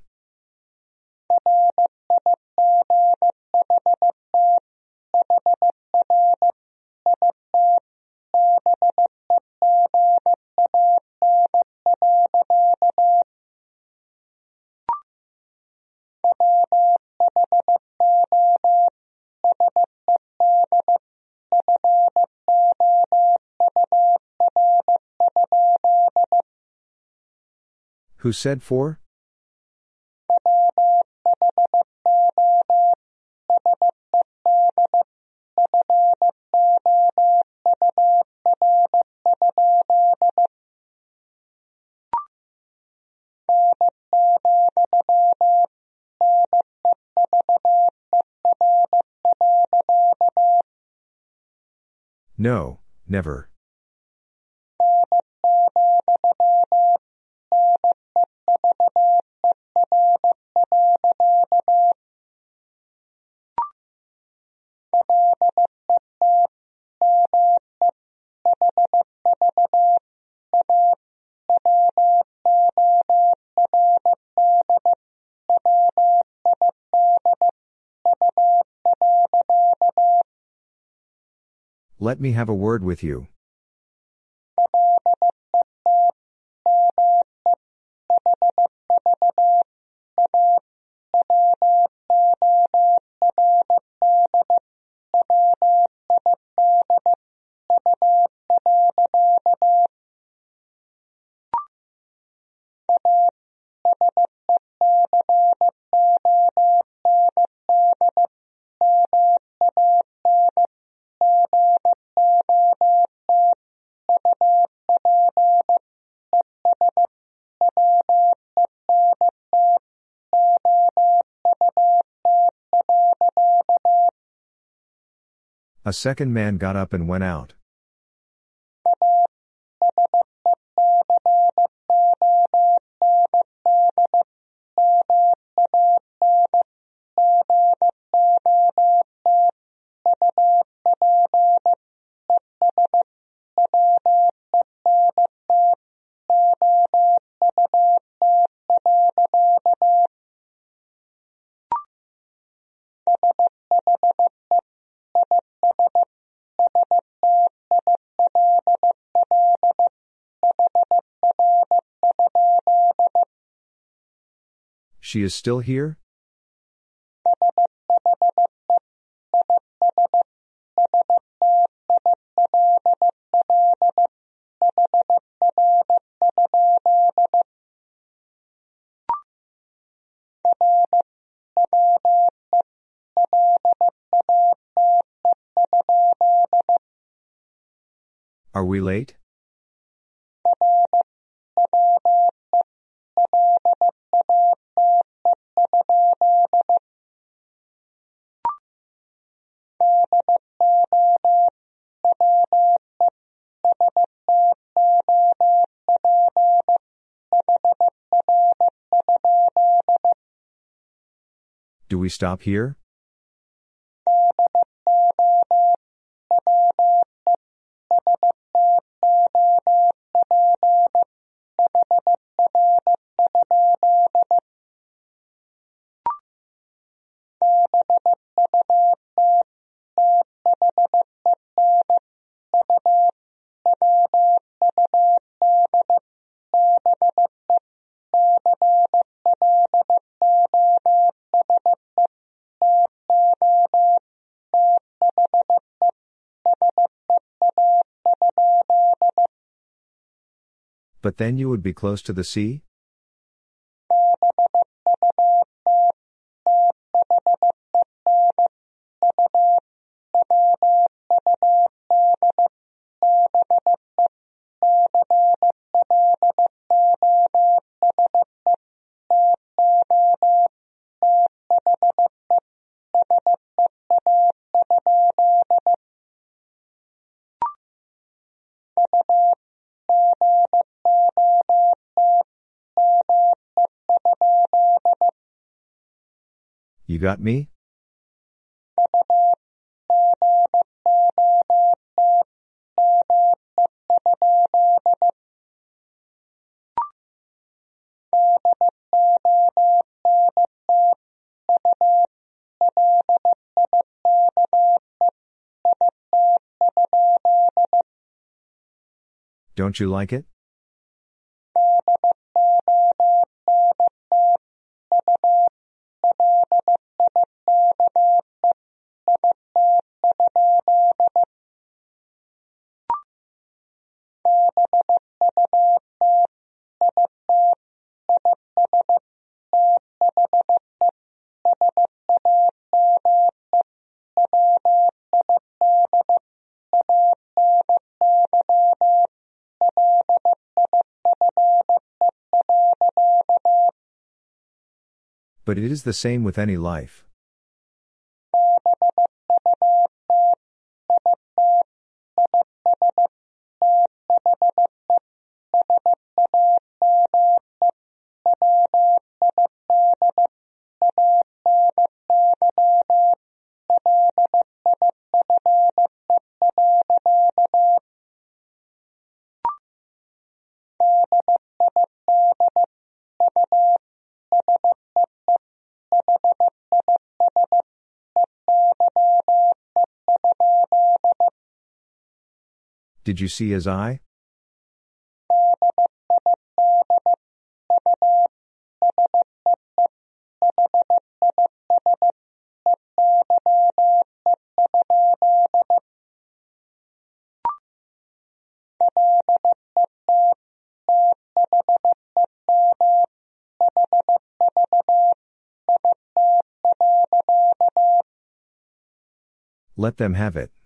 Who said four? No, never. Let me have a word with you. A second man got up and went out. She is still here? We stop here? Then you would be close to the sea? You got me? Don't you like it? But it is the same with any life. Did you see his eye? Let them have it.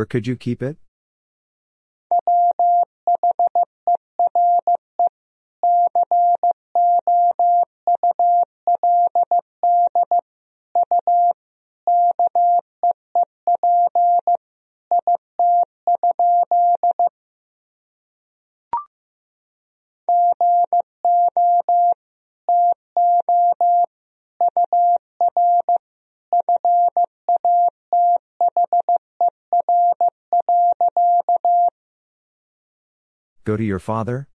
Where could you keep it? Go to your father?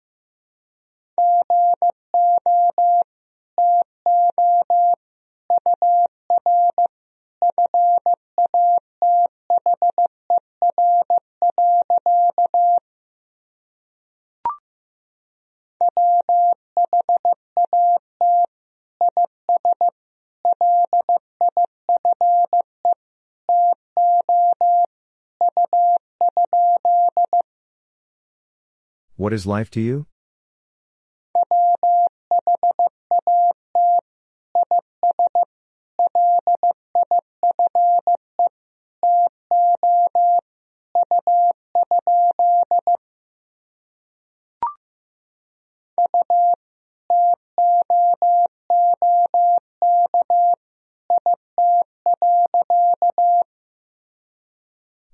What is life to you?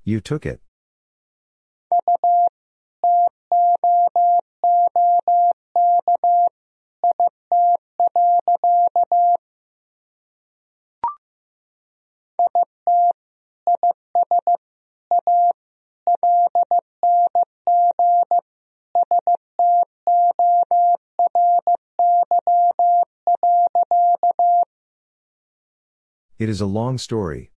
You took it. It is a long story.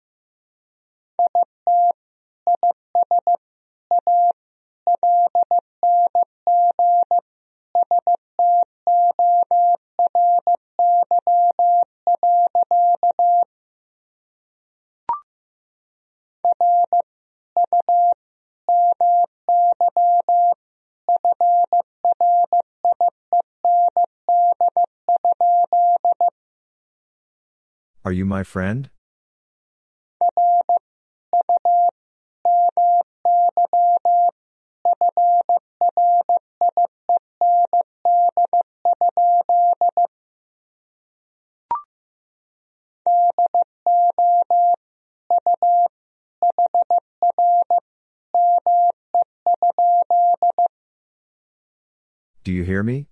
Are you my friend? Do you hear me?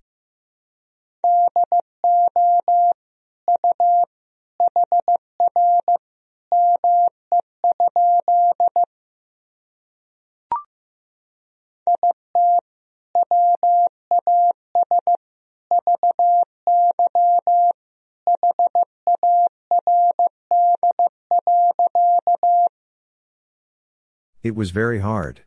It was very hard.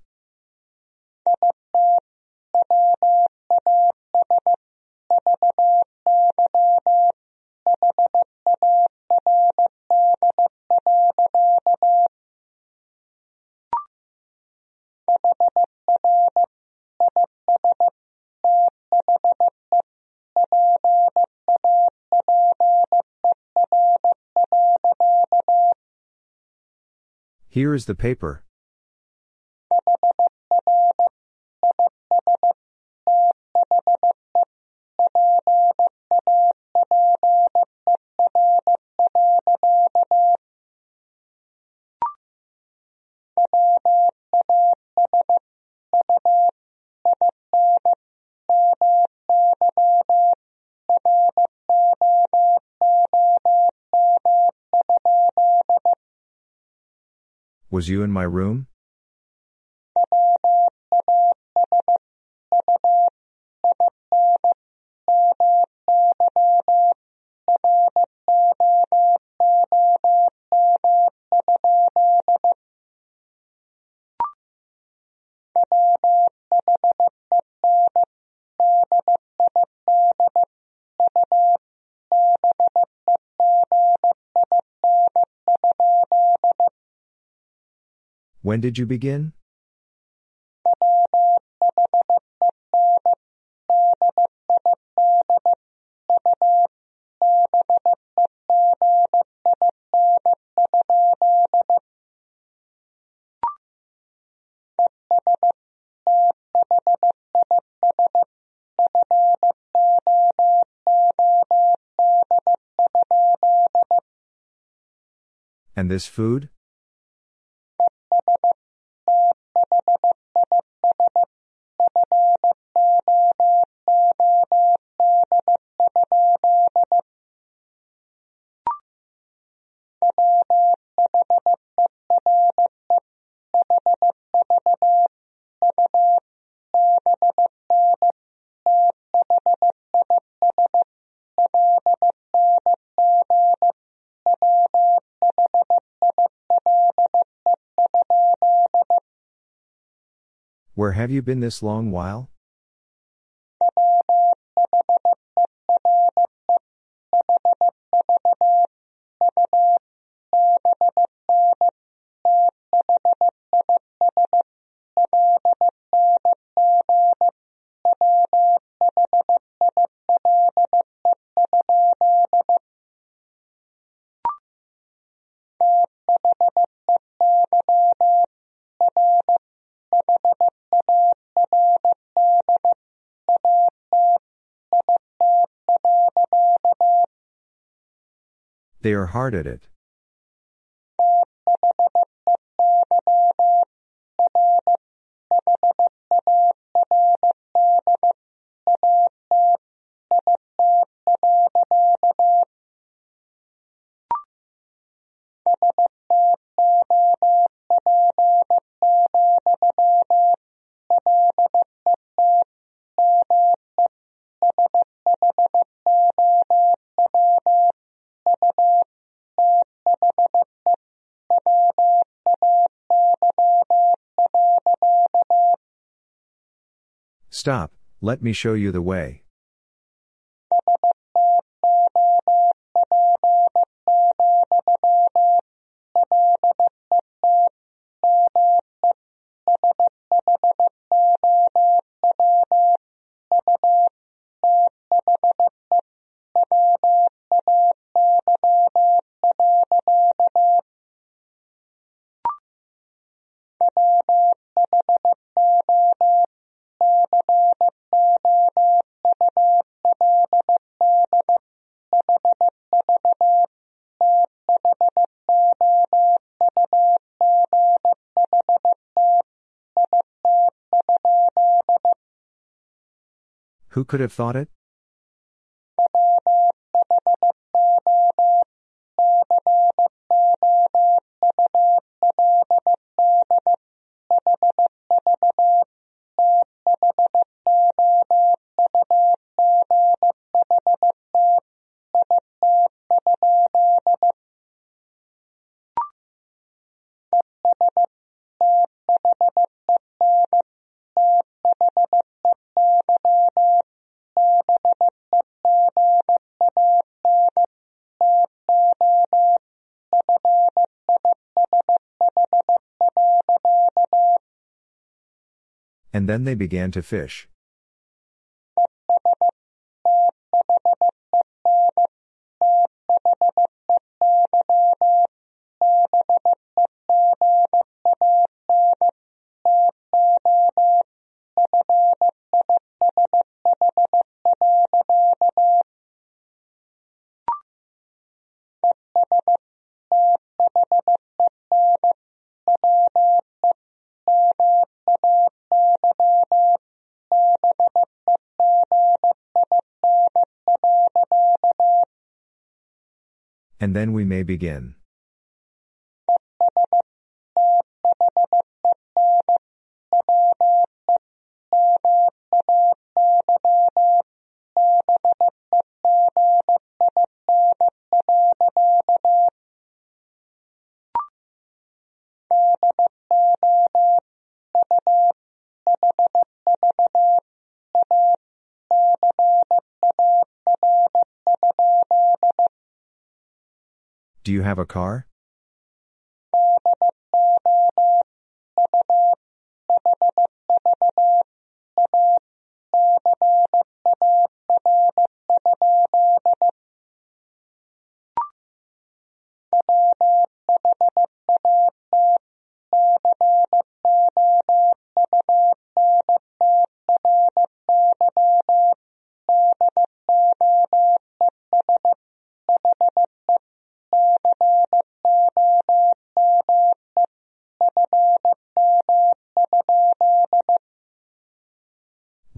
Here is the paper. Was you in my room? When did you begin? And this food? Have you been this long while? They are hard at it. Stop, let me show you the way. Who could have thought it? And then they began to fish. And then we may begin. You have a car?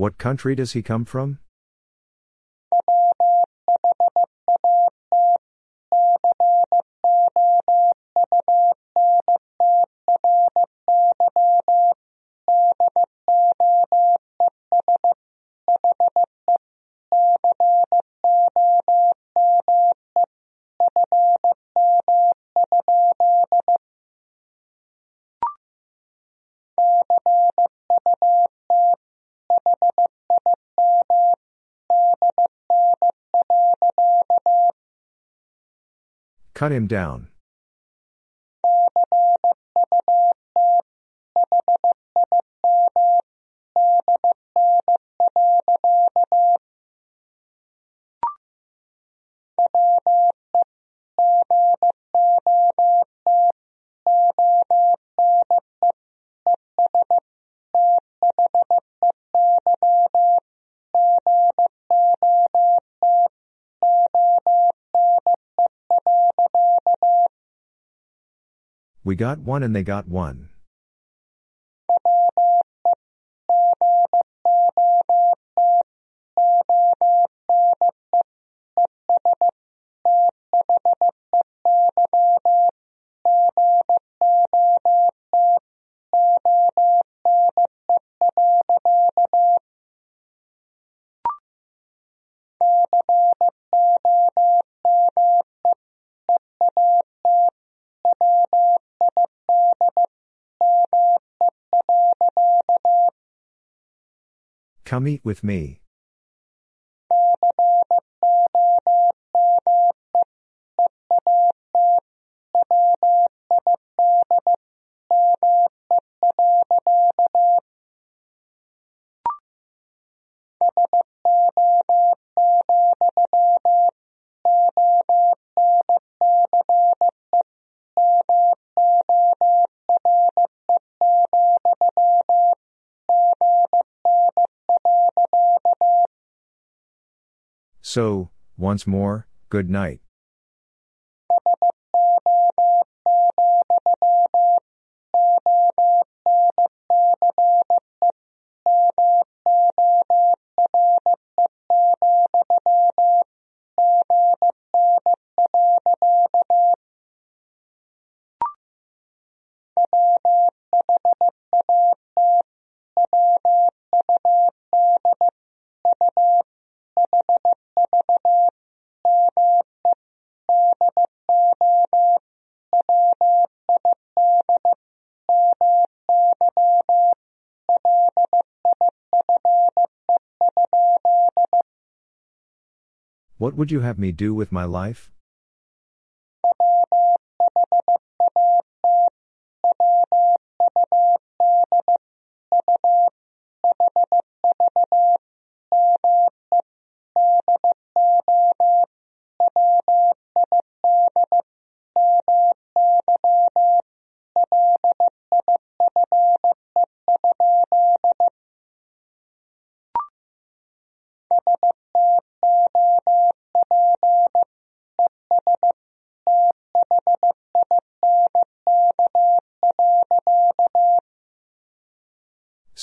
What country does he come from? Cut him down. We got one and they got one. Come eat with me. So, once more, good night. What would you have me do with my life?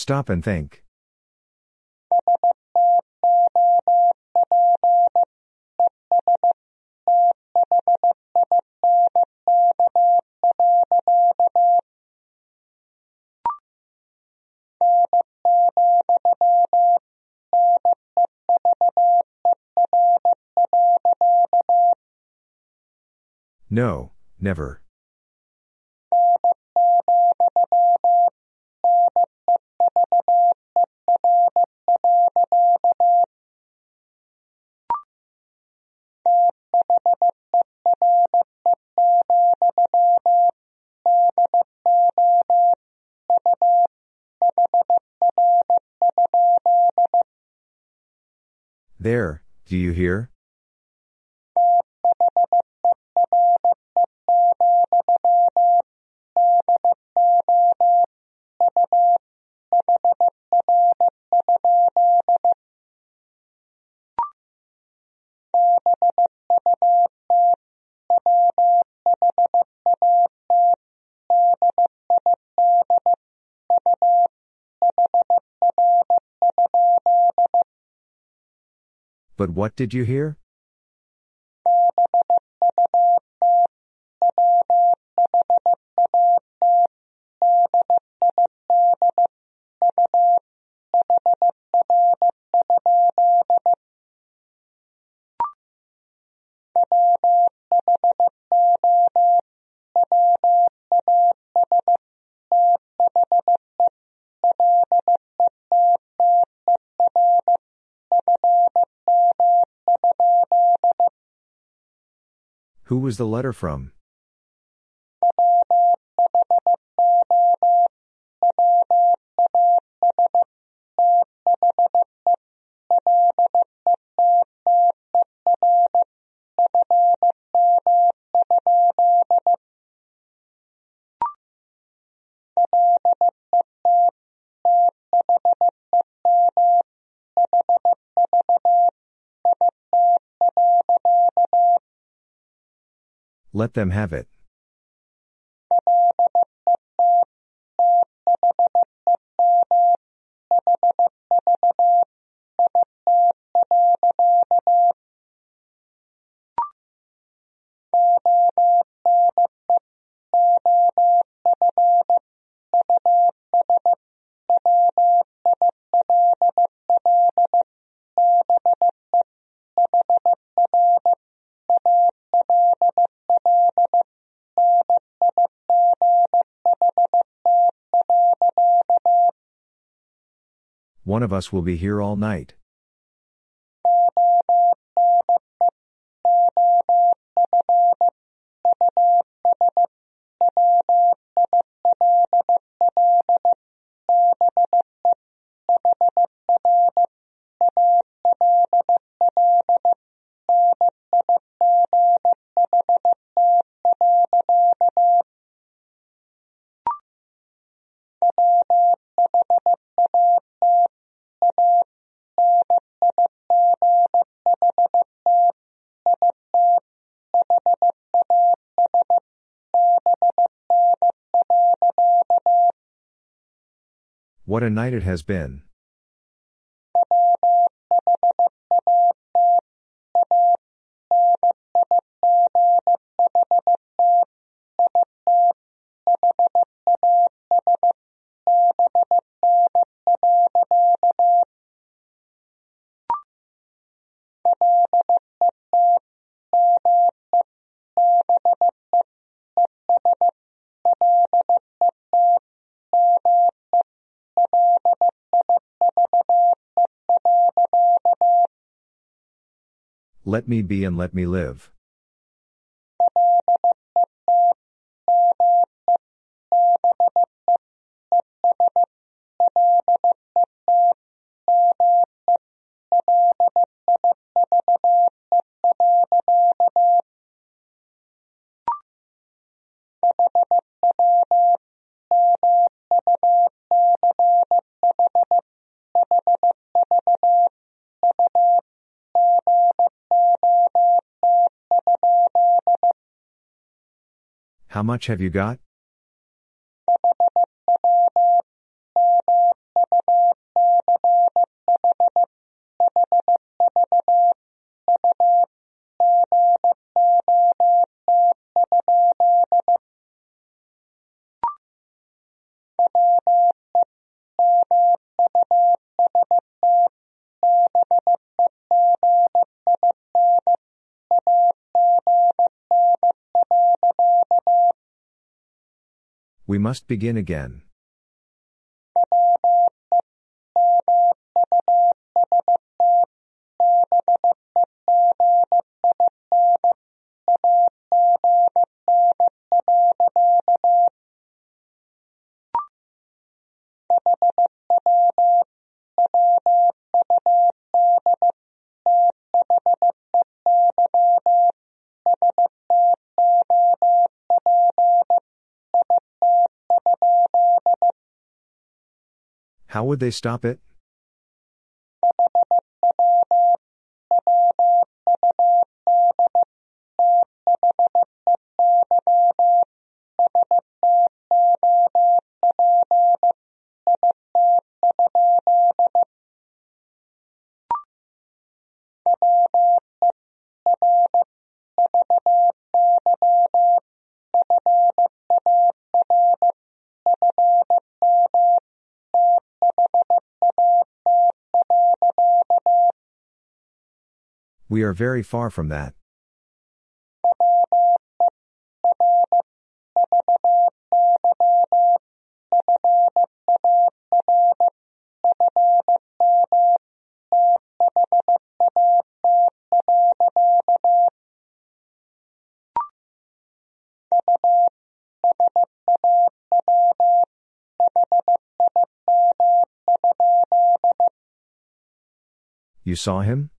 Stop and think. No, never. There, do you hear? But what did you hear? Who was the letter from? Let them have it. One of us will be here all night. What a night it has been. Let me be and let me live. How much have you got? Must begin again. How would they stop it? We are very far from that. You saw him?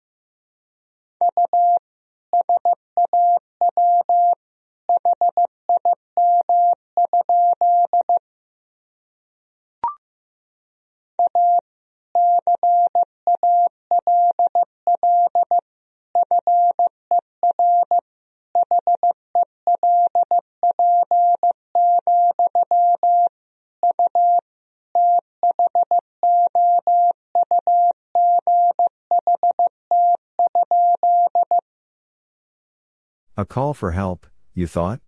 A call for help, you thought?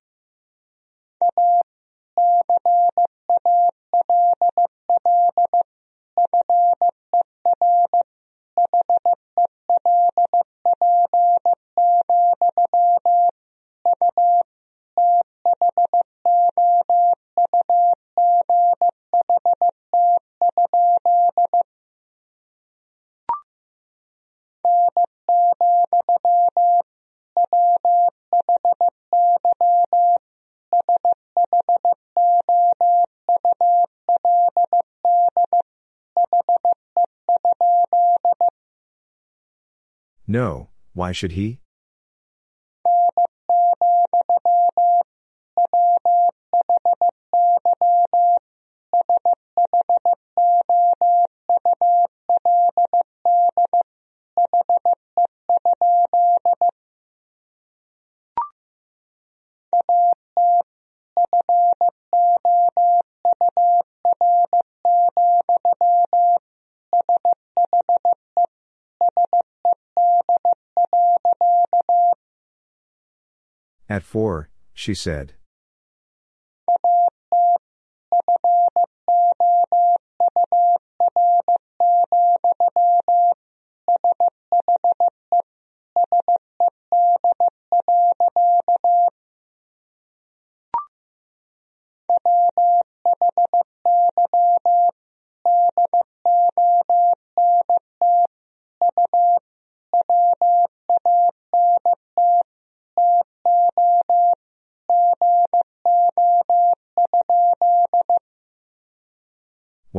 No, why should he? At four, she said.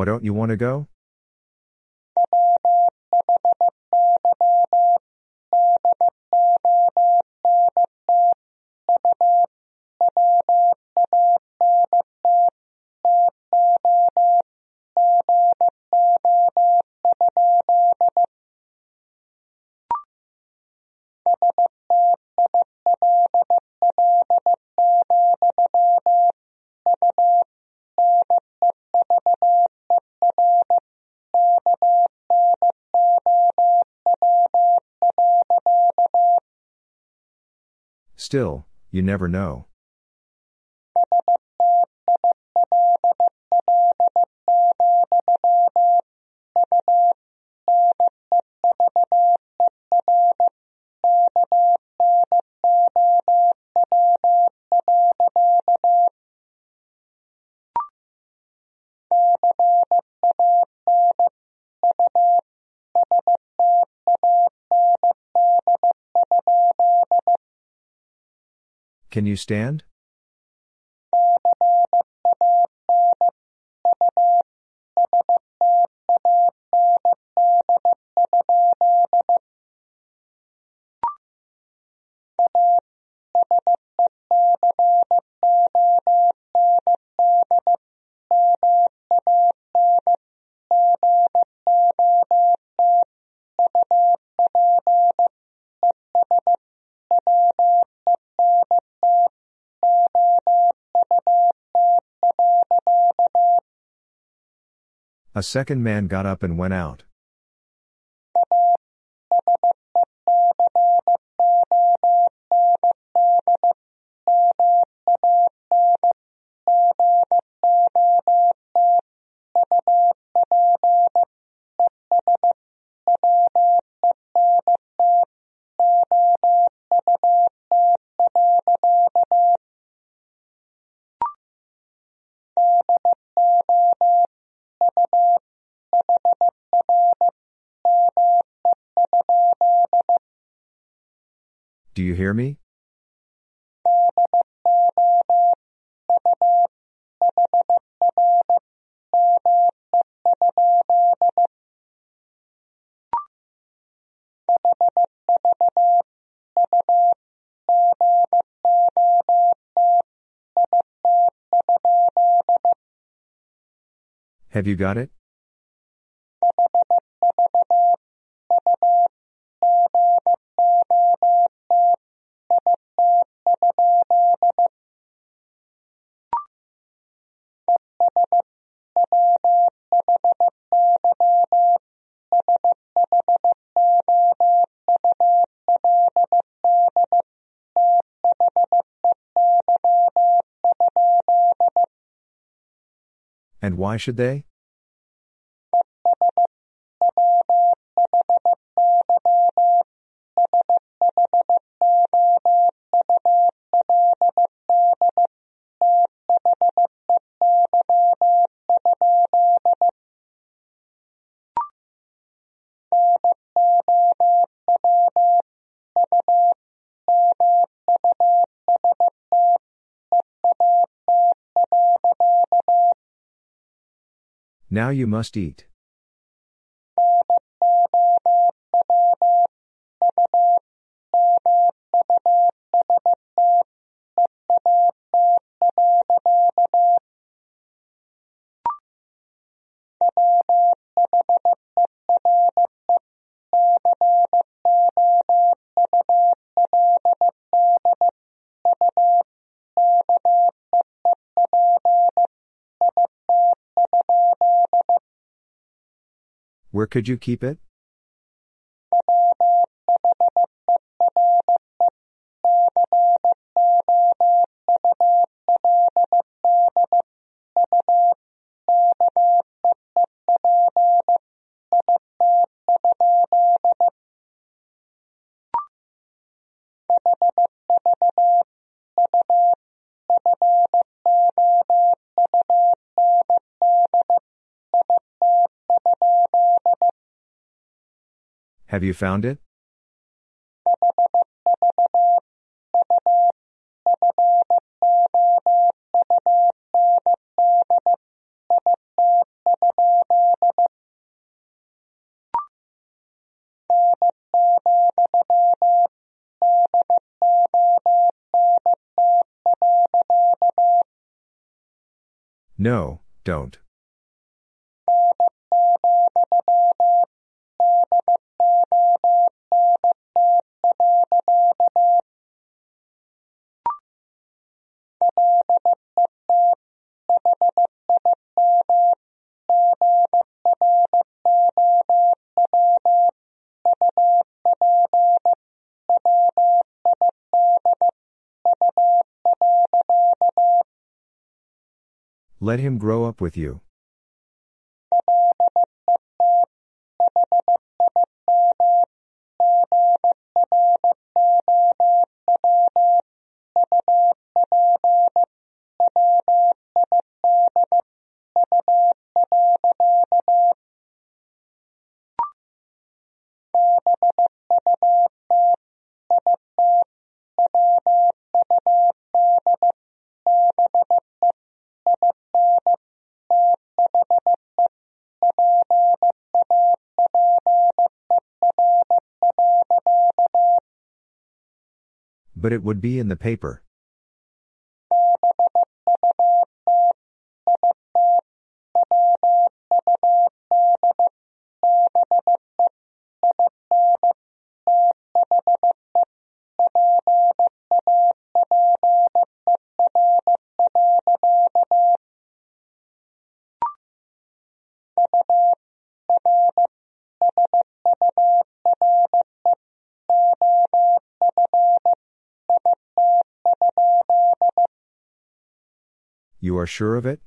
Don't you want to go? Still, you never know. Can you stand? A second man got up and went out. You hear me? Have you got it? Why should they? Now you must eat. Where could you keep it? Have you found it? No, don't. Let him grow up with you. But it would be in the paper. You are sure of it?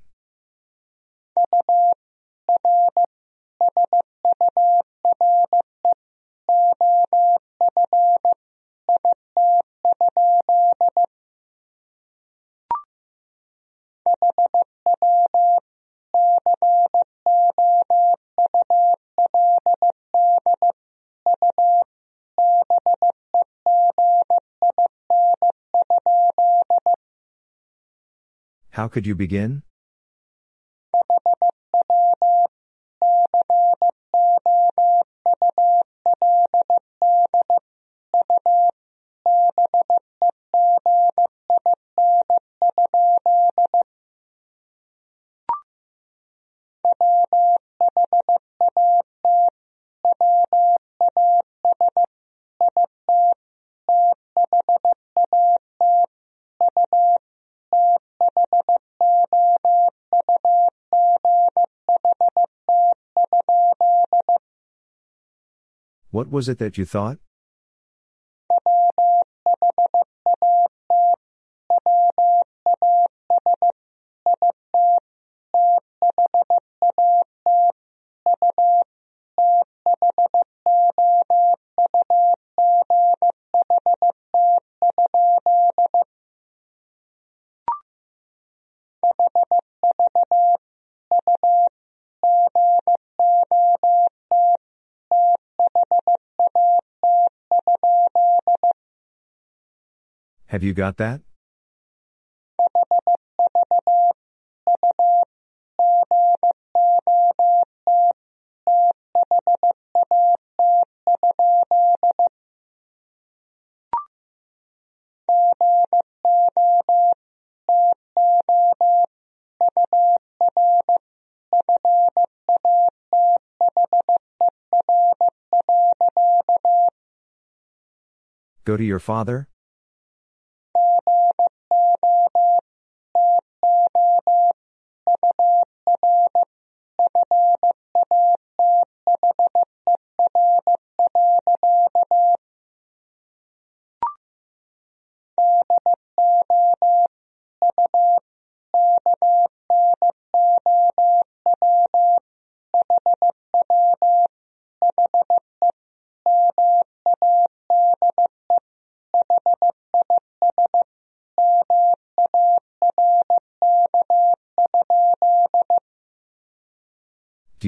Could you begin? Was it that you thought? Have you got that? Go to your father?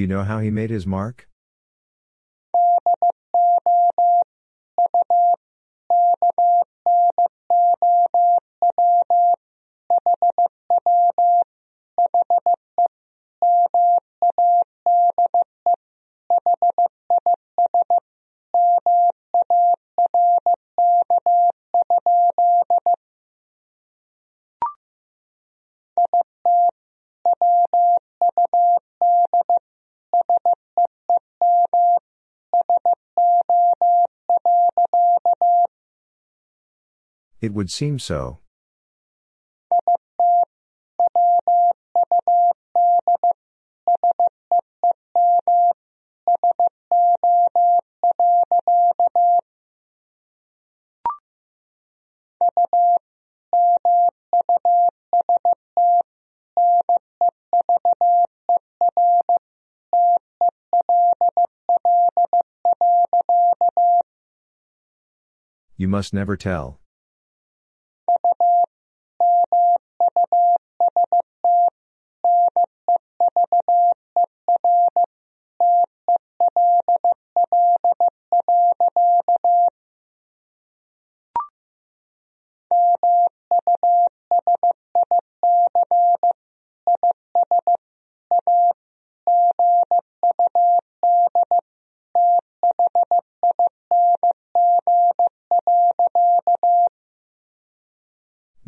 Do you know how he made his mark? It would seem so. You must never tell.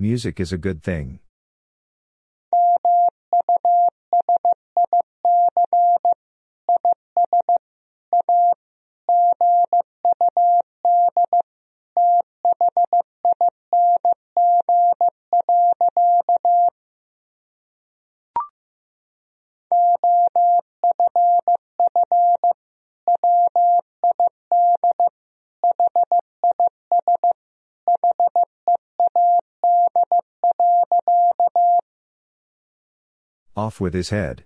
Music is a good thing. Off with his head.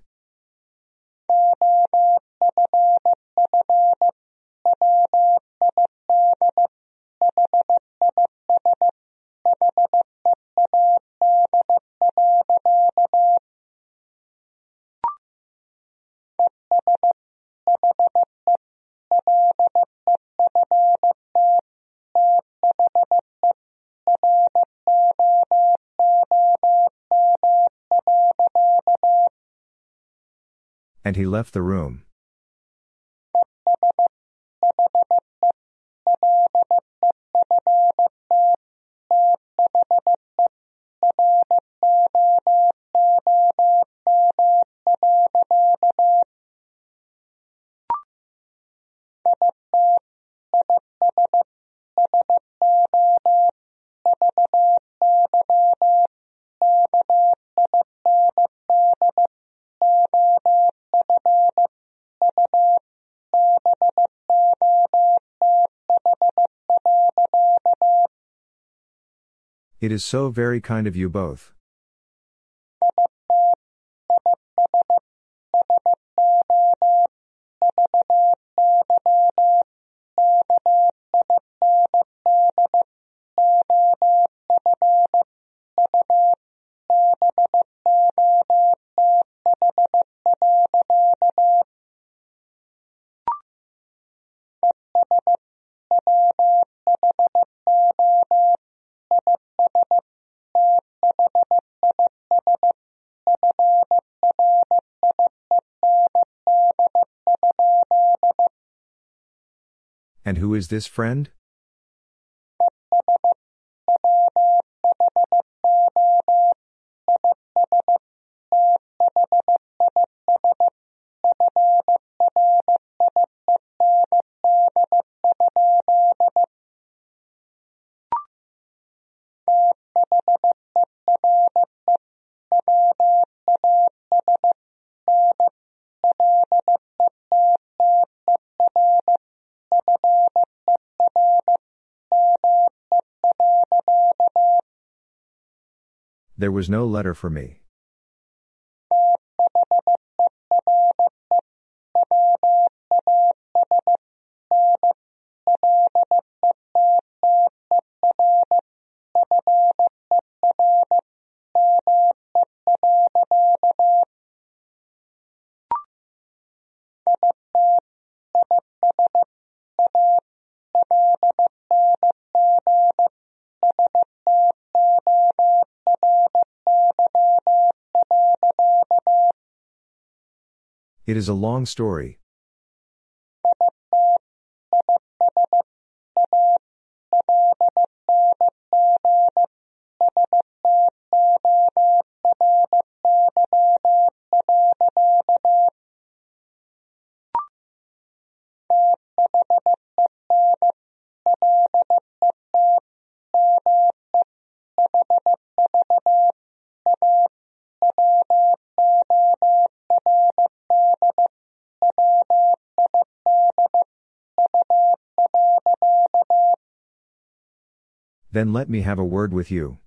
He left the room. It is so very kind of you both. And who is this friend? There was no letter for me. Is a long story. Then let me have a word with you.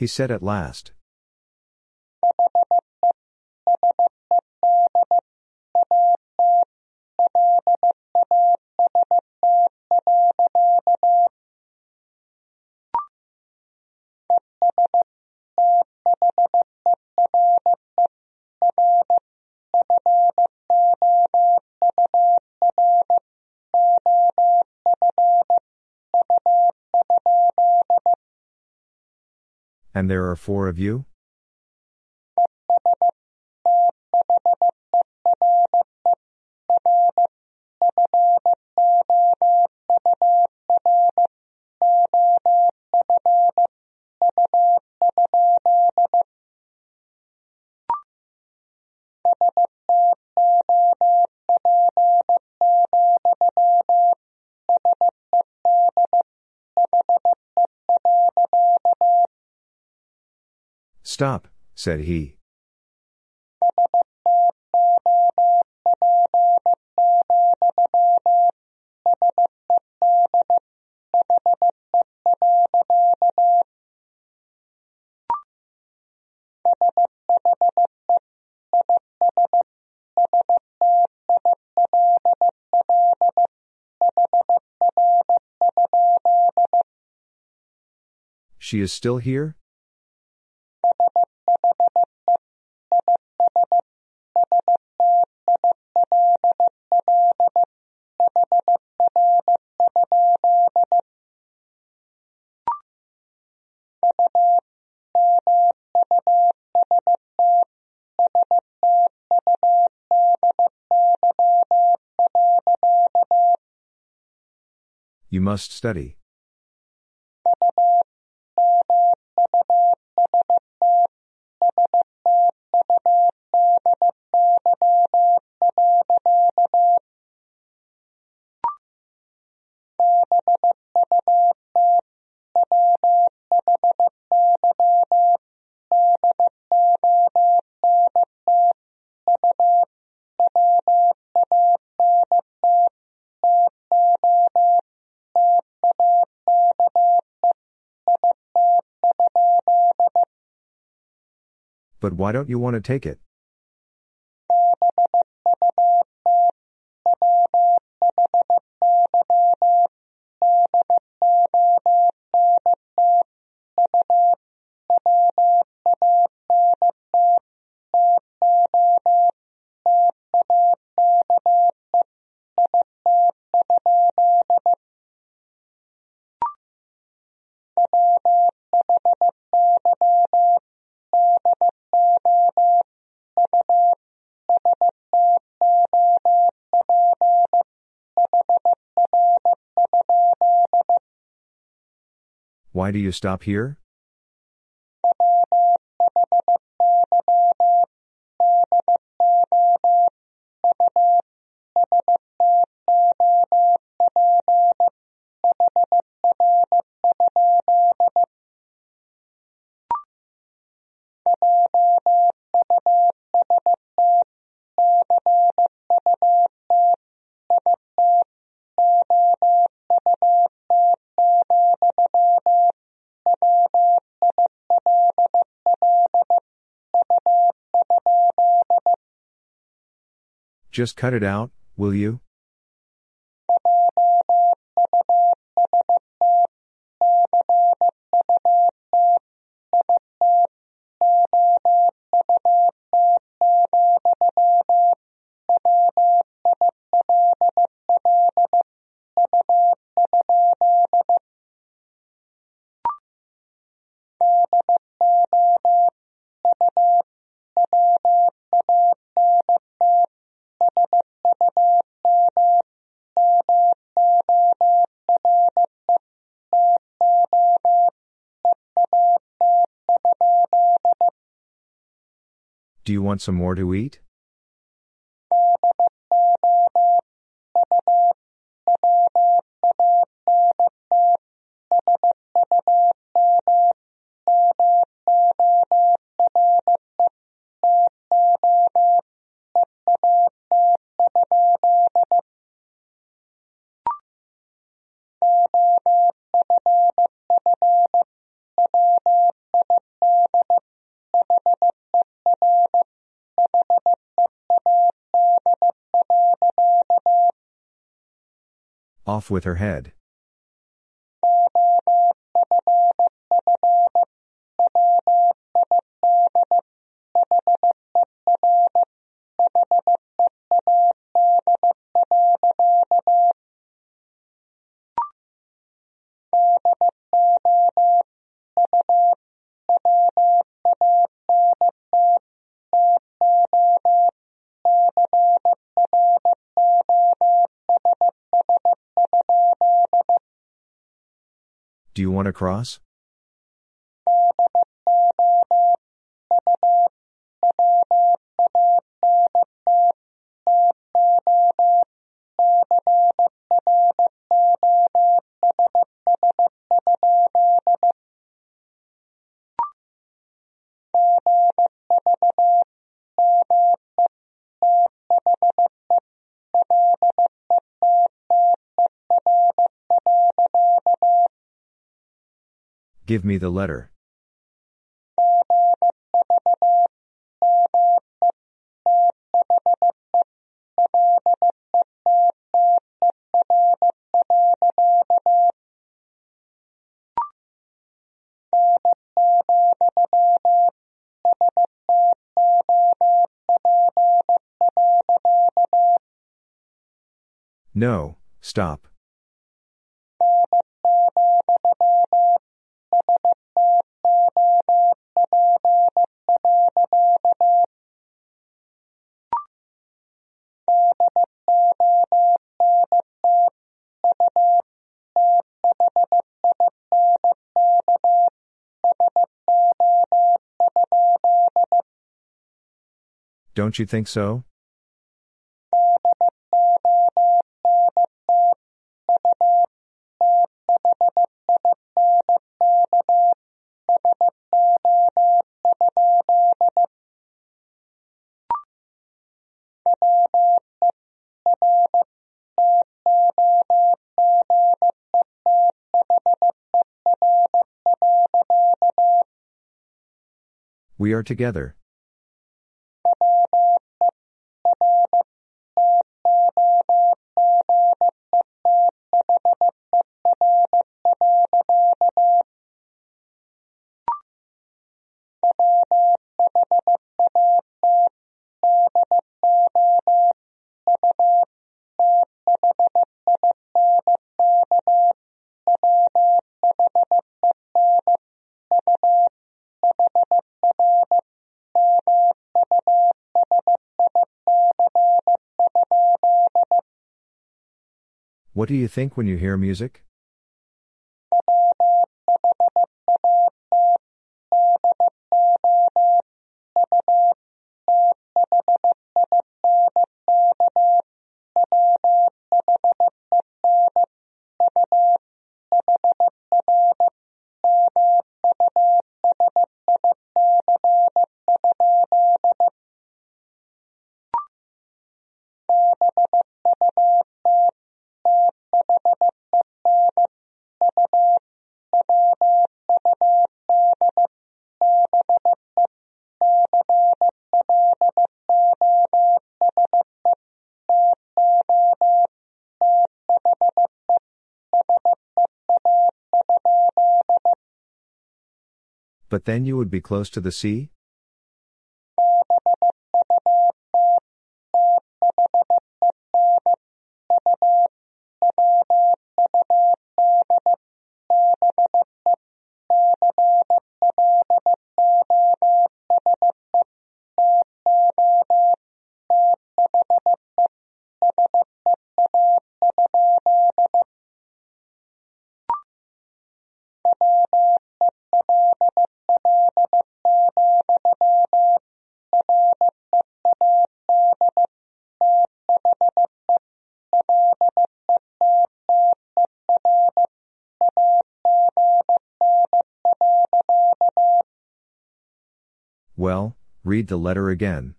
He said at last. There are four of you? Stop, said he. She is still here? Must study. Why don't you want to take it? Why do you stop here? Just cut it out, will you? Do you want some more to eat? Off with her head. Do you want to cross? Give me the letter. No, stop. Don't you think so? We are together. What do you think when you hear music? But then you would be close to the sea? Read the letter again.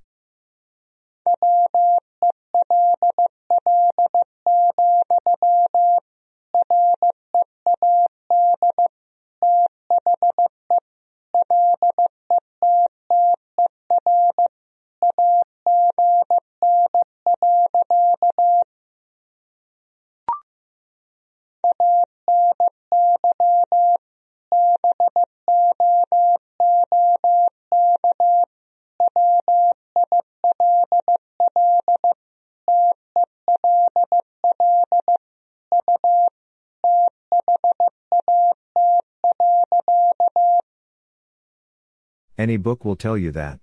Any book will tell you that.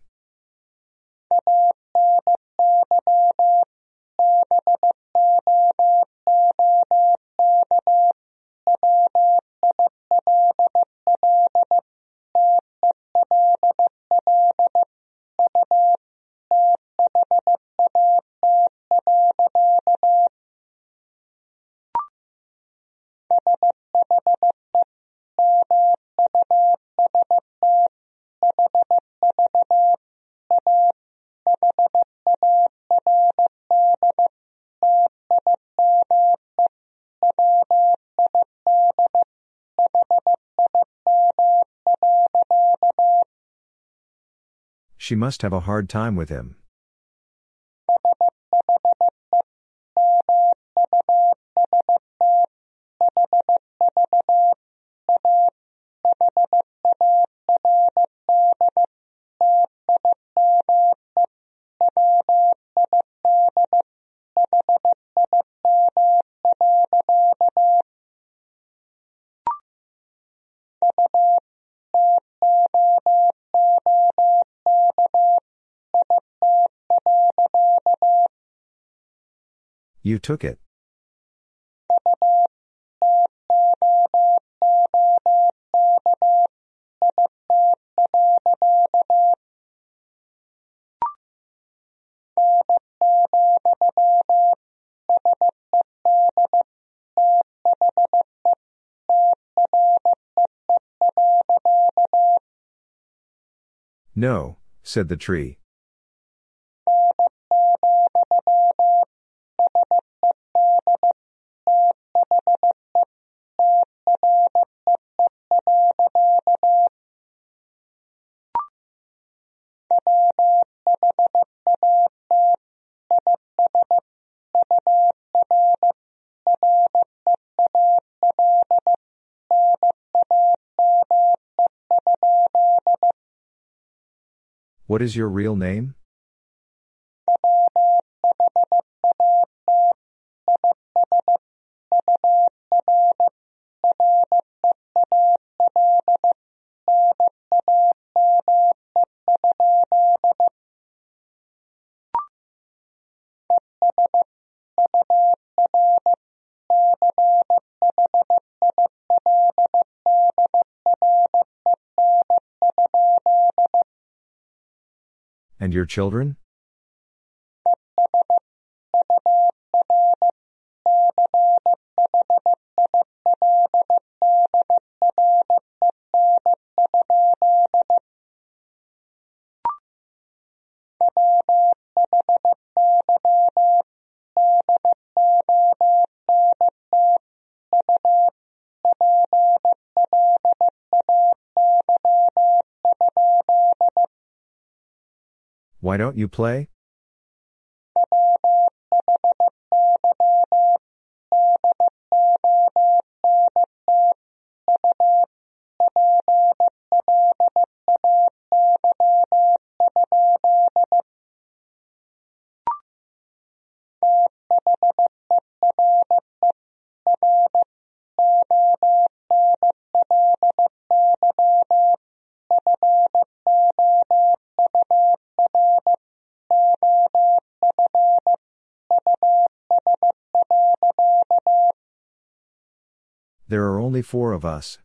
She must have a hard time with him. You took it. No, said the tree. What is your real name? And your children? Don't you play? Only four of us.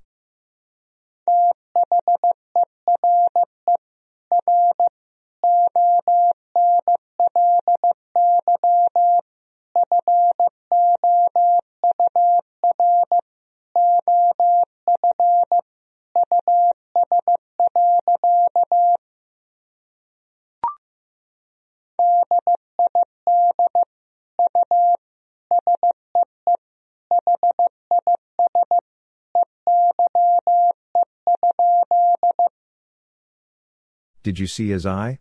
Did you see his eye?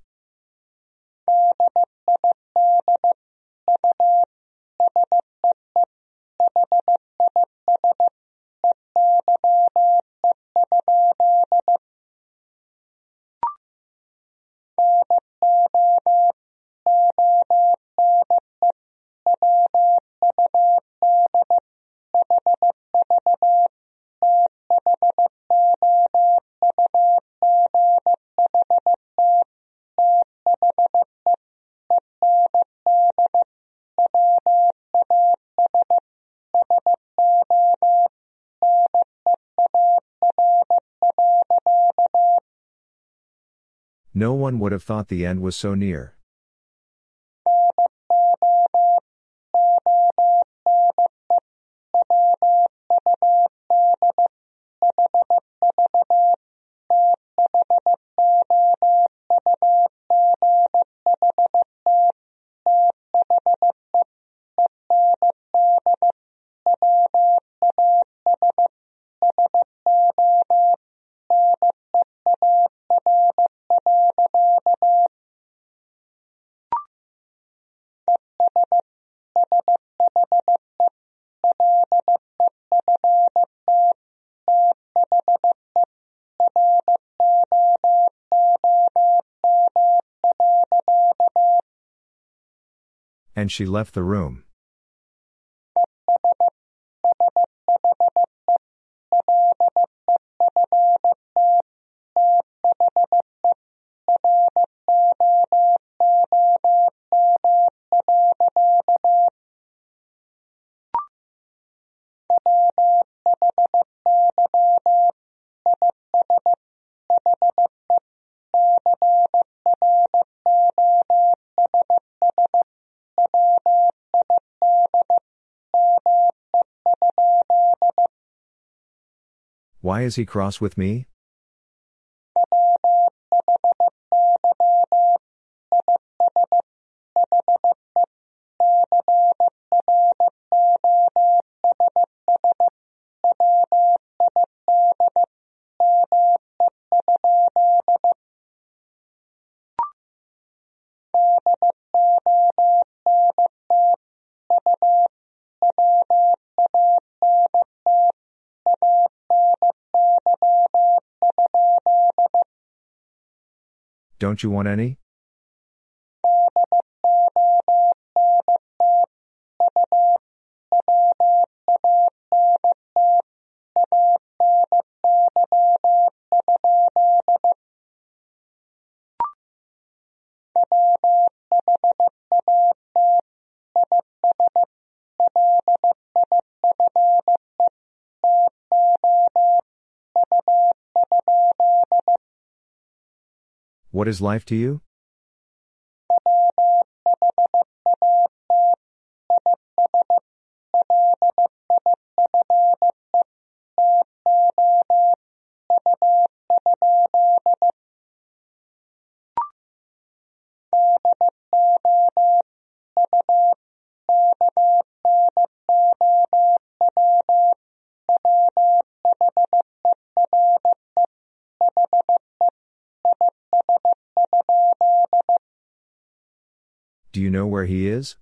No one would have thought the end was so near. She left the room. Why is he cross with me? Don't you want any? What is life to you? He is?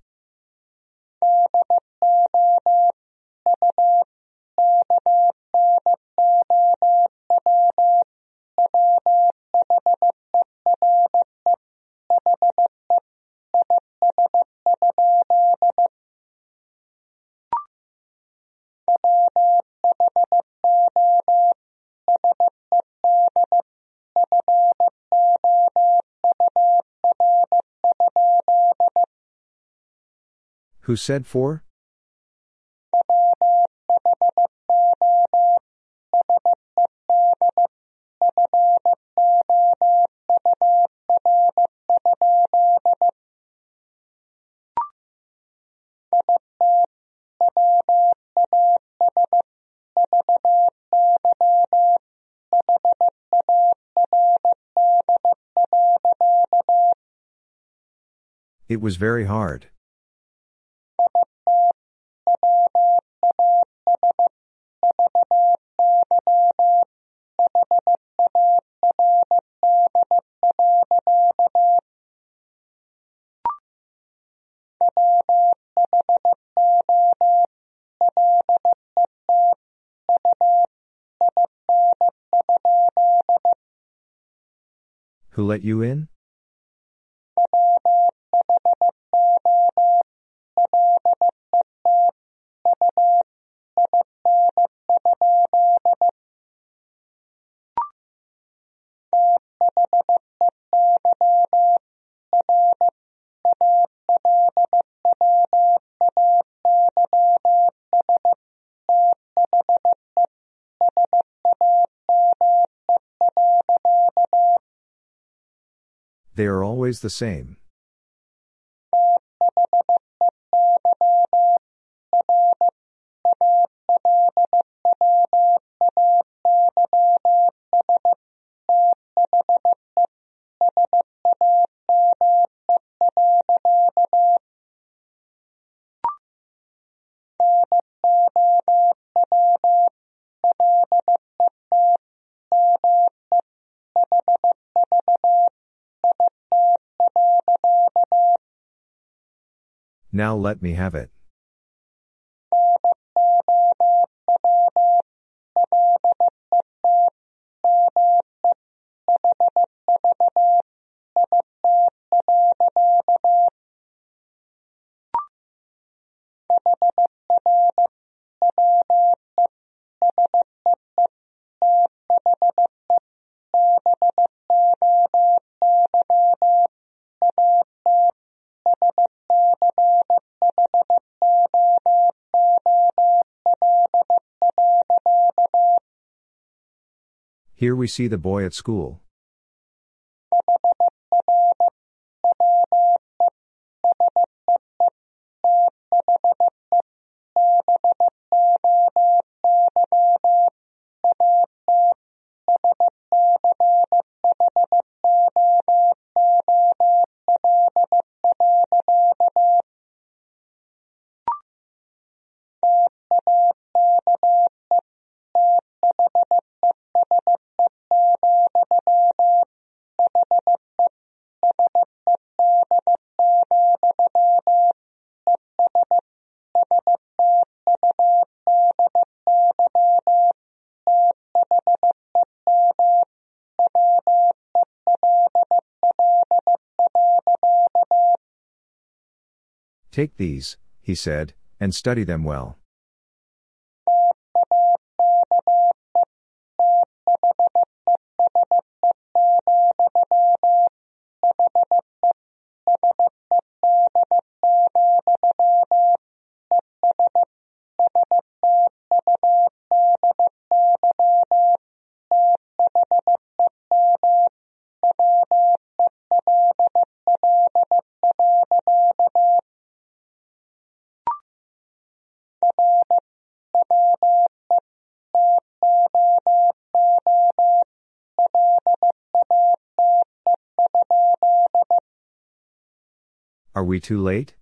Who said for? It was very hard. Who let you in? They are always the same. Now let me have it. Here we see the boy at school. Take these, he said, and study them well. We too late?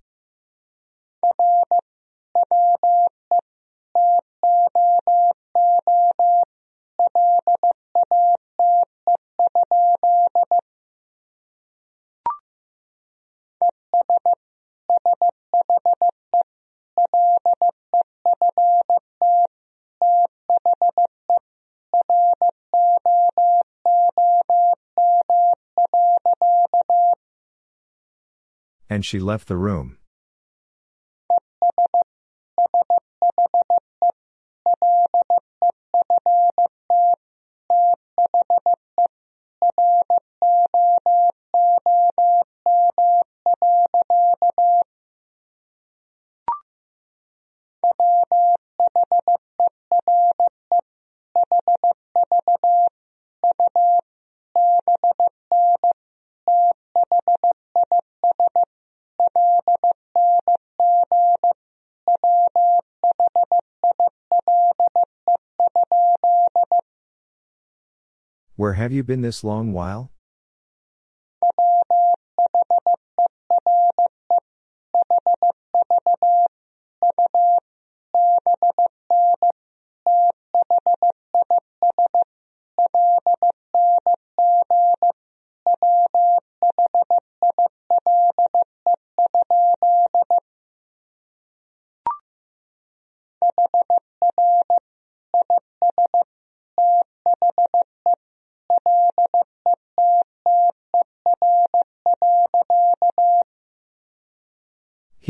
And she left the room. Where have you been this long while?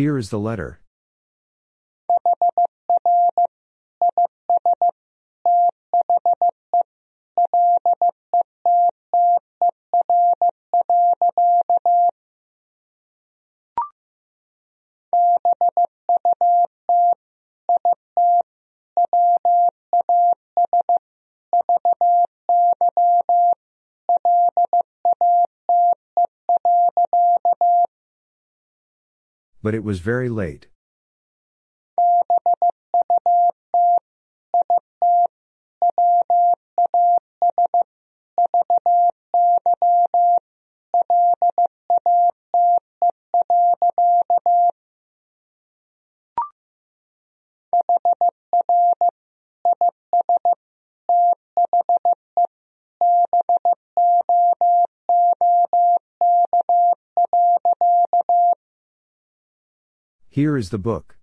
Here is the letter. But it was very late. Here is the book.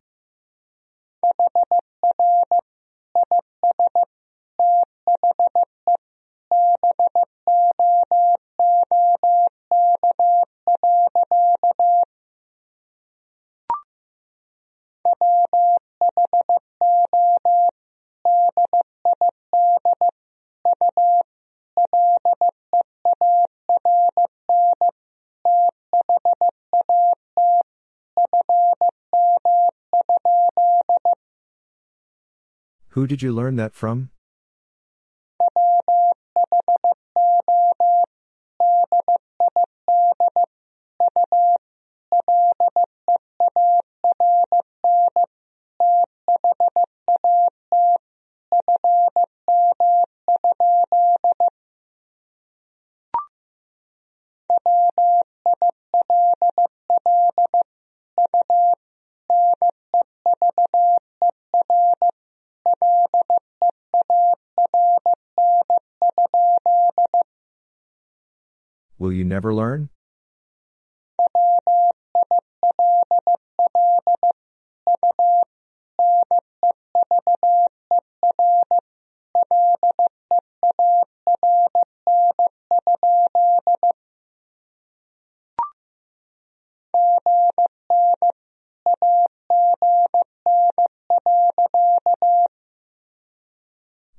Who did you learn that from? Will you never learn?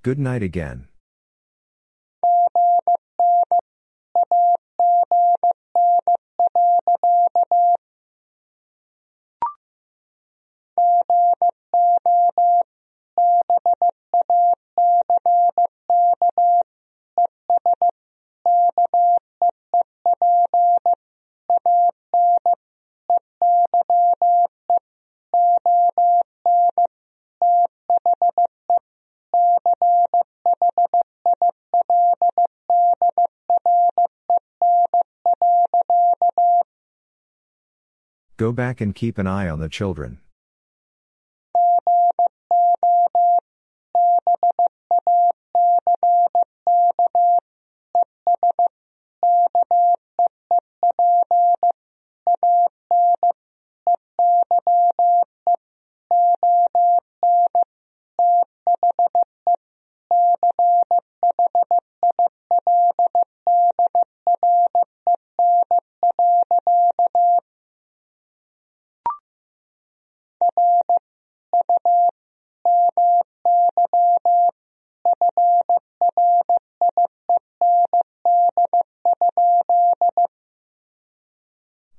Good night again. Go back and keep an eye on the children.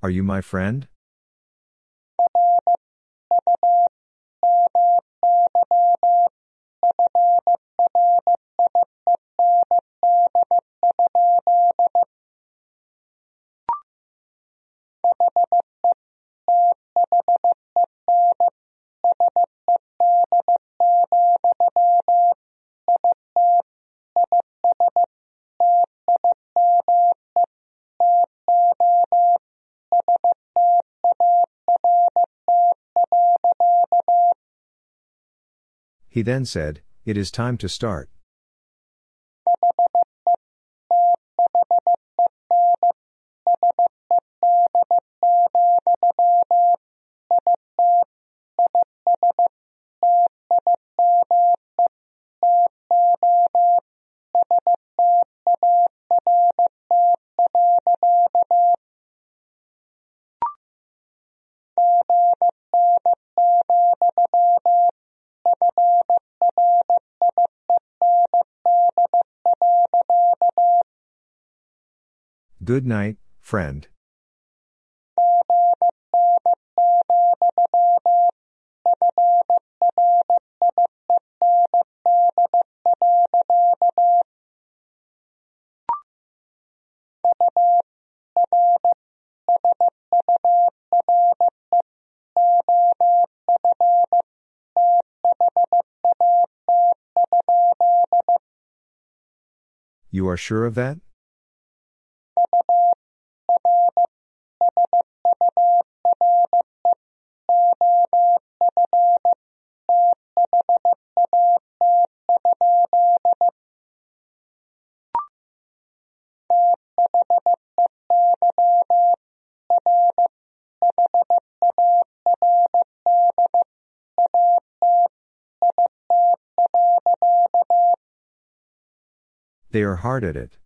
Are you my friend? He then said, It is time to start. Good night, friend. You are sure of that? They are hard at it.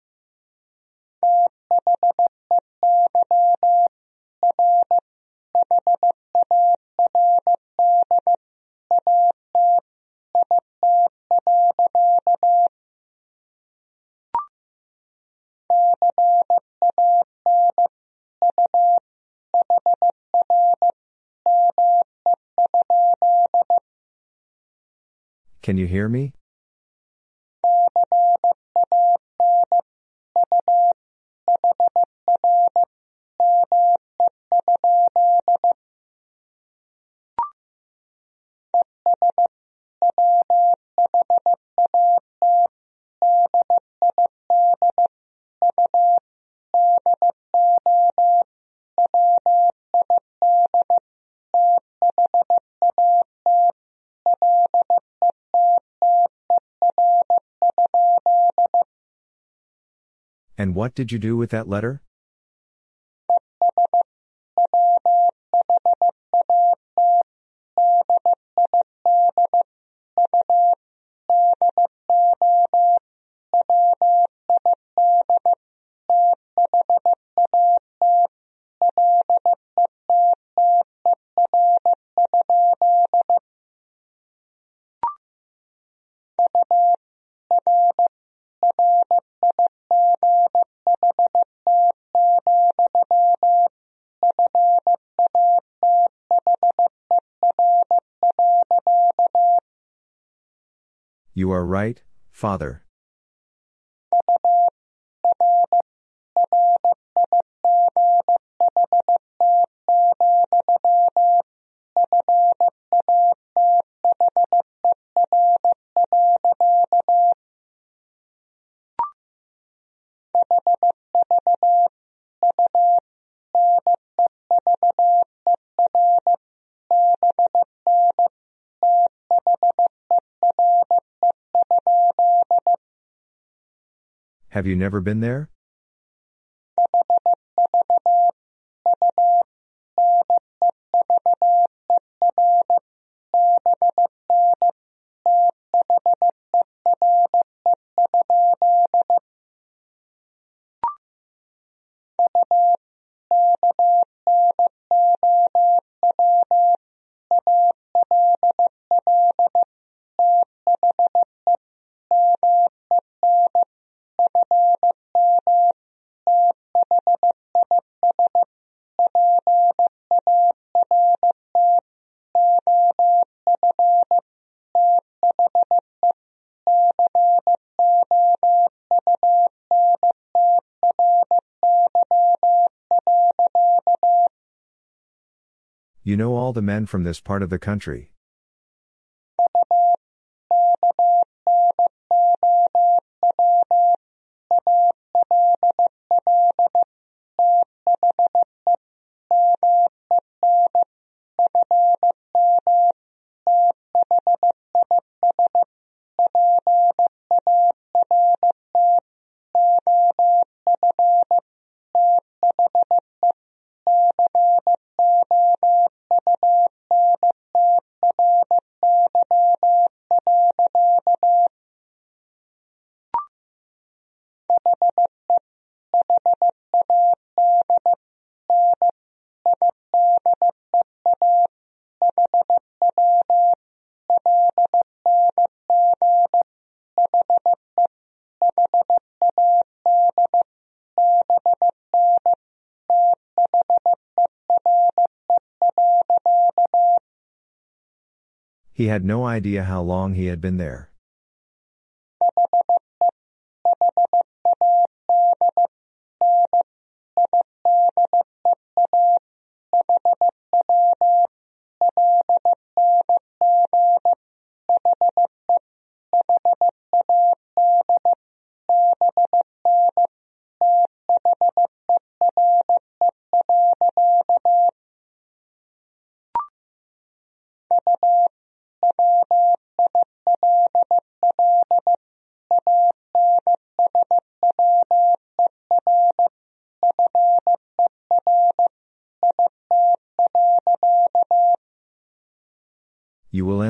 Can you hear me? And what did you do with that letter? You are right, father. Have you never been there? You know all the men from this part of the country. He had no idea how long he had been there.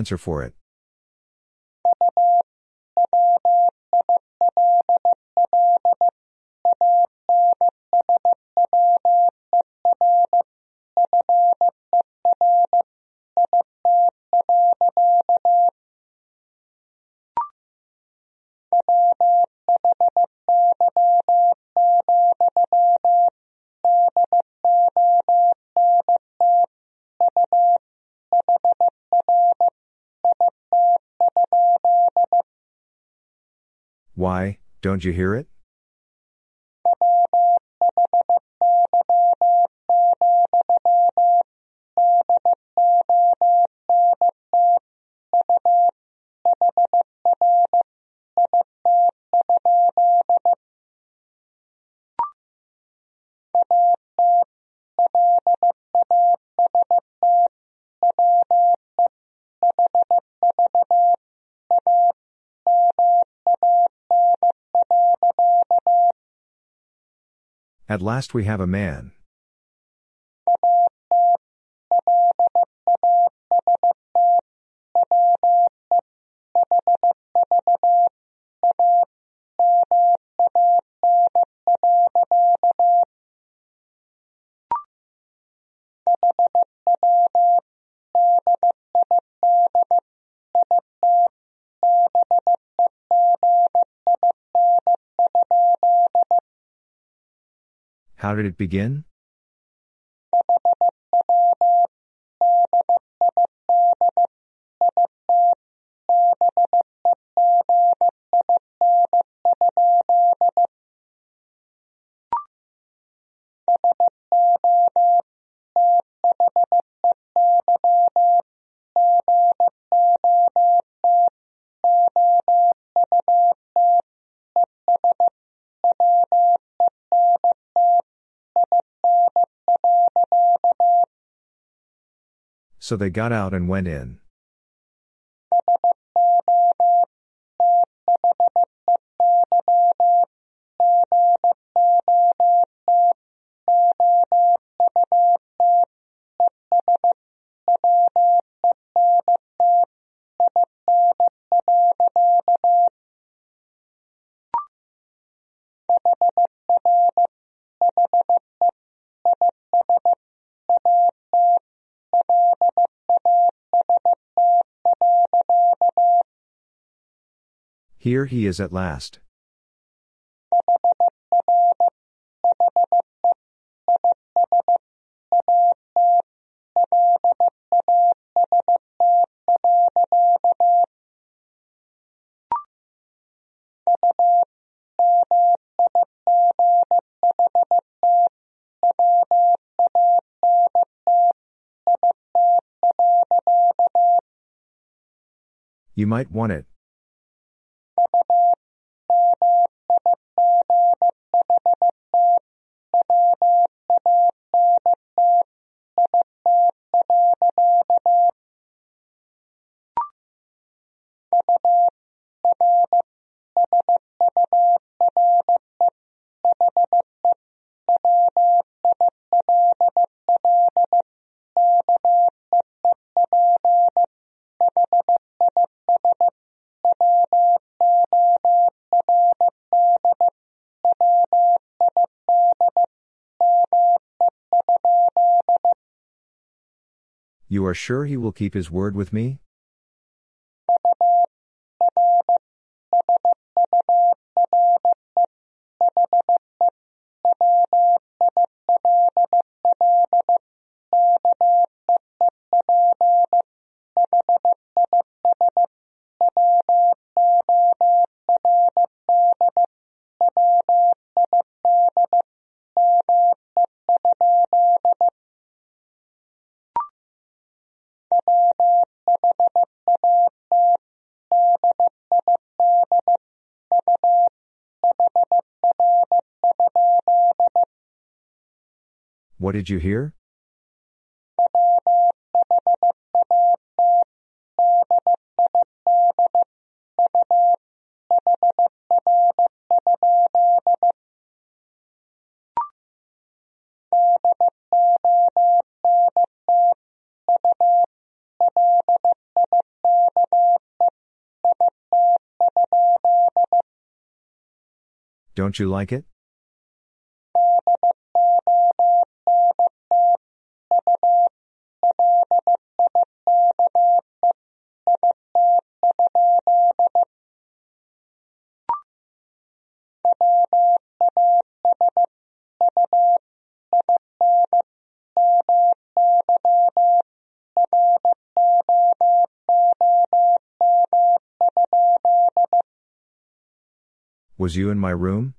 Answer for it. Why, don't you hear it? At last we have a man. Did it begin? So they got out and went in. Here he is at last. You might want it. Are sure he will keep his word with me? What did you hear? Don't you like it? Was you in my room?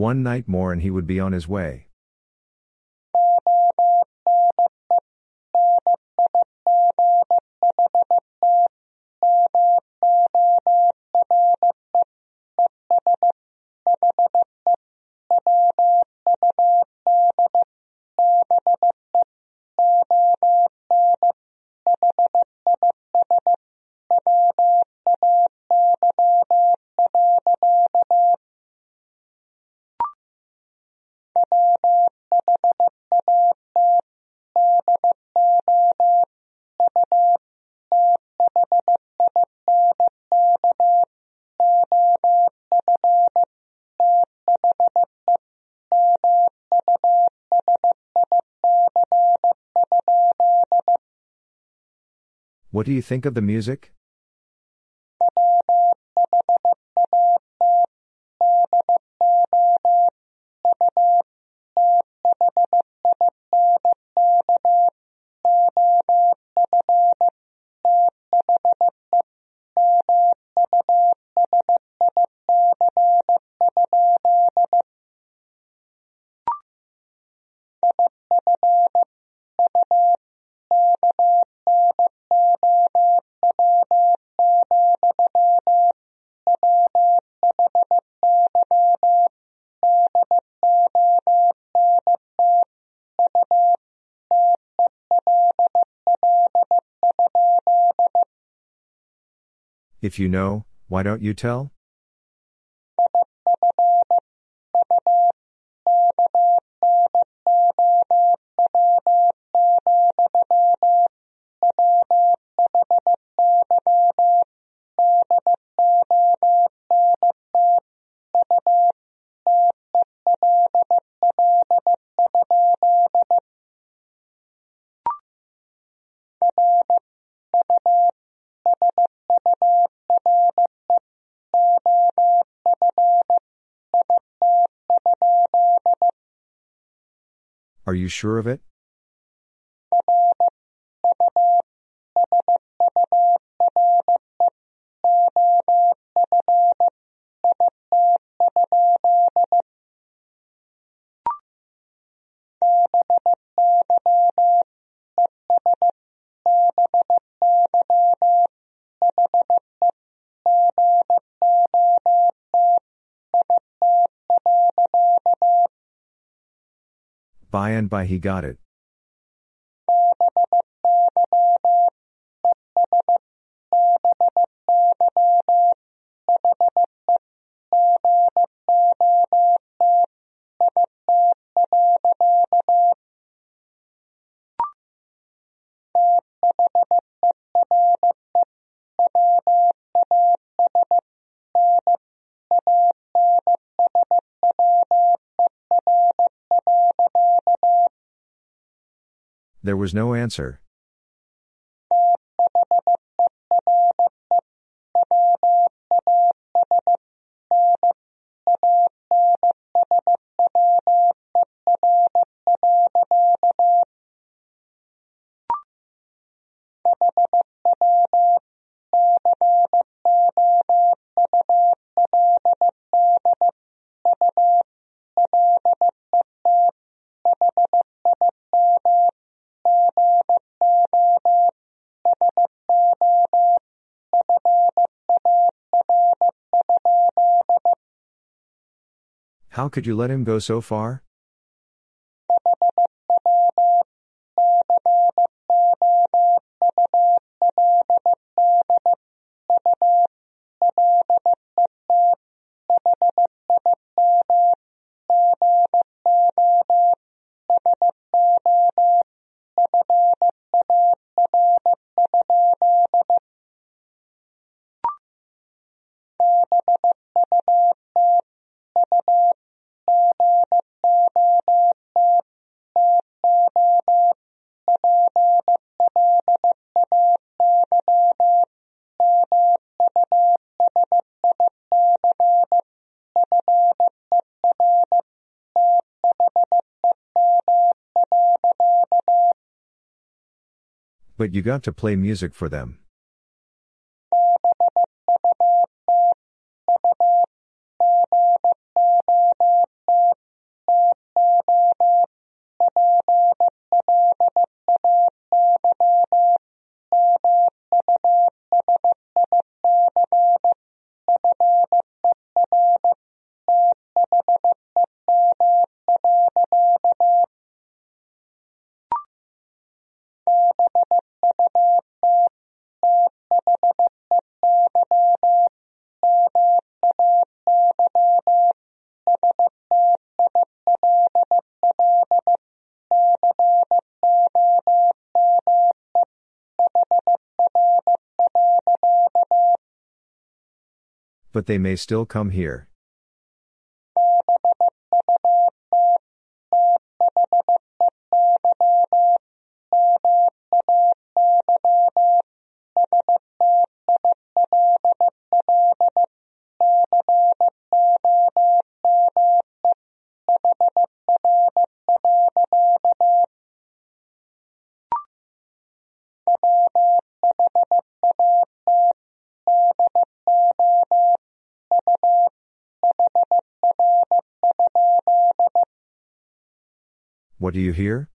One night more and he would be on his way. What do you think of the music? If you know, why don't you tell? Are you sure of it? By and by he got it. There was no answer. How could you let him go so far? But you got to play music for them. But they may still come here. What do you hear?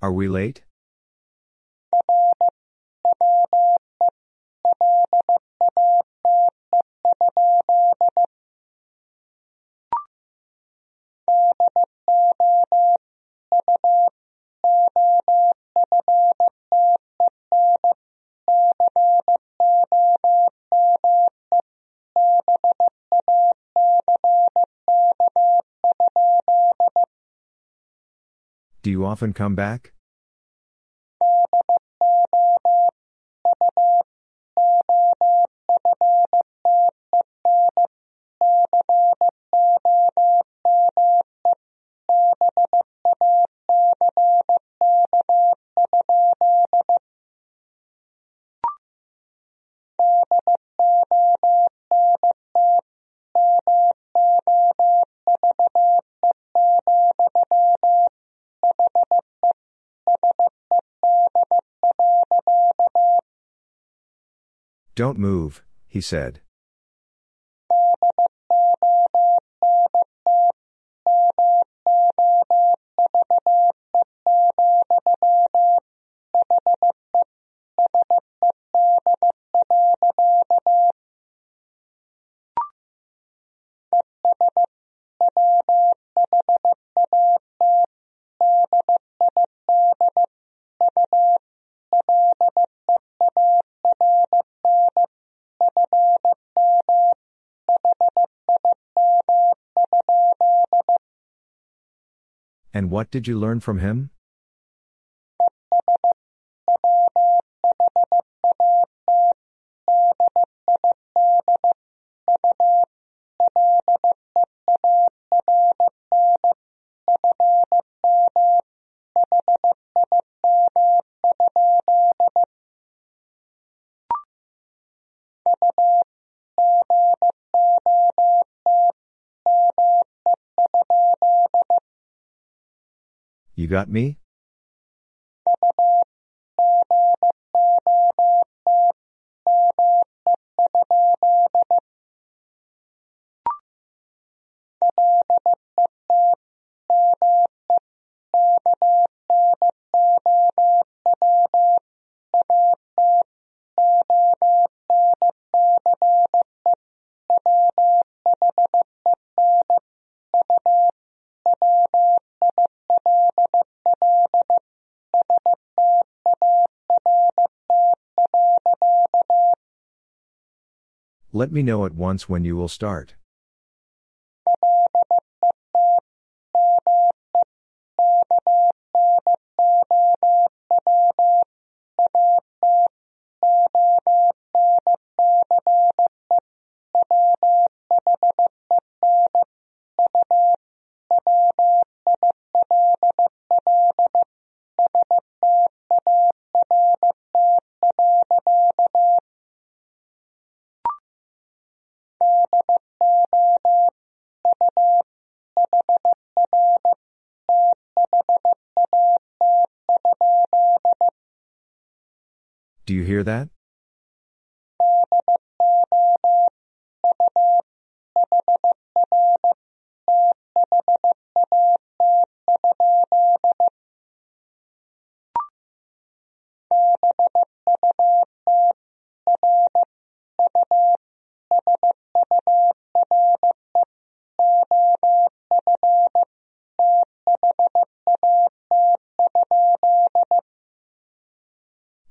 Are we late? Often come back? Don't move, he said. What did you learn from him? You got me? Let me know at once when you will start.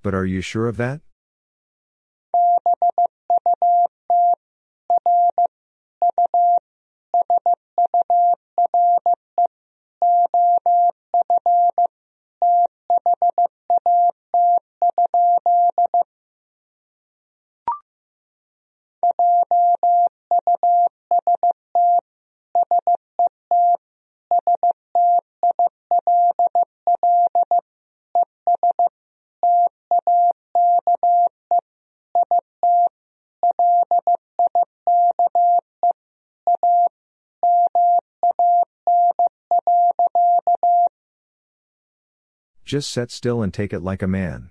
But are you sure of that? Just set still and take it like a man.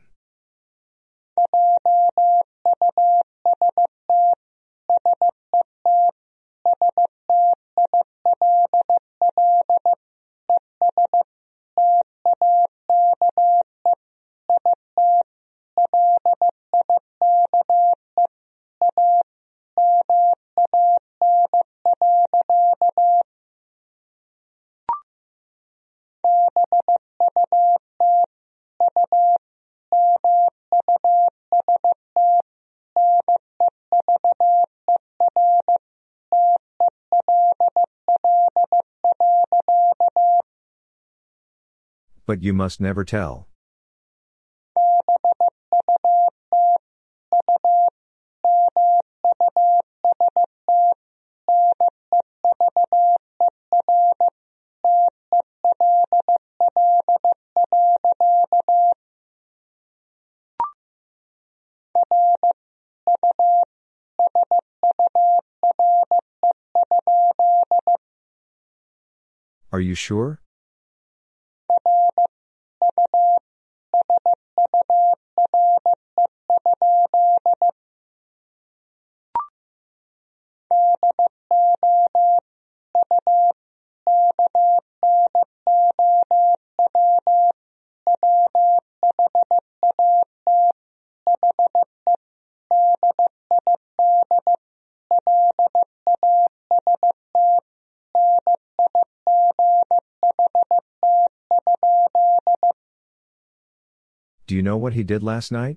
But you must never tell. Are you sure? Do you know what he did last night?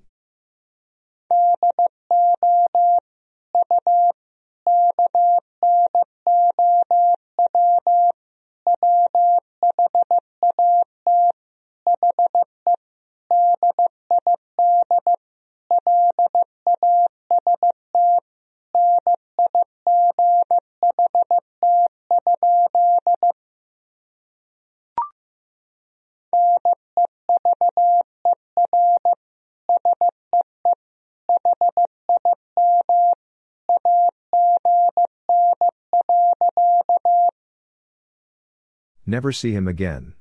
Never see him again.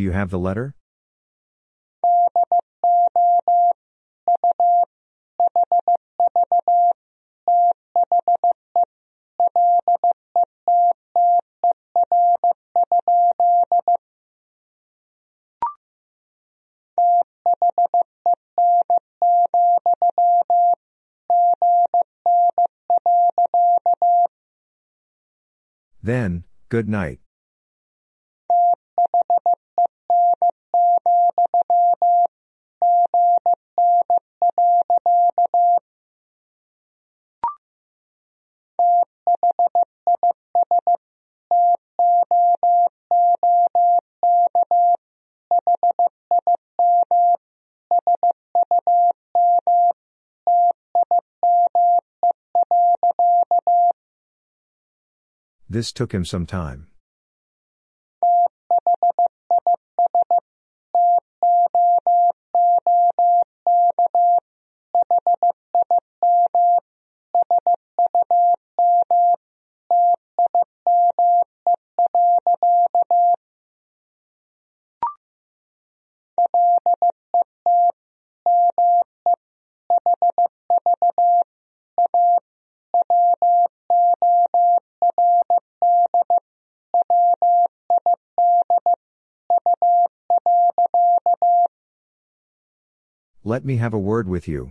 Do you have the letter? Then, good night. This took him some time. Let me have a word with you.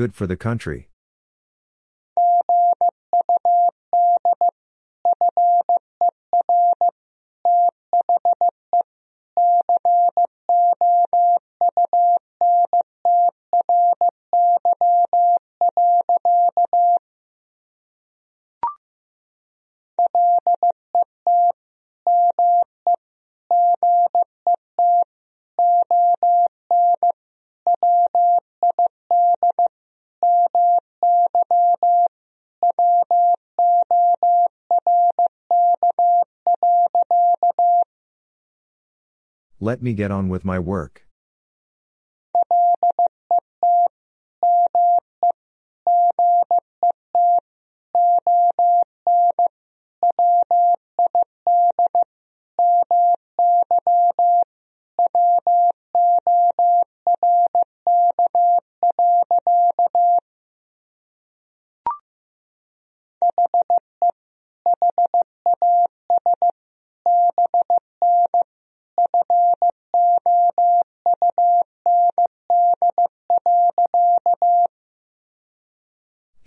Good for the country. Let me get on with my work.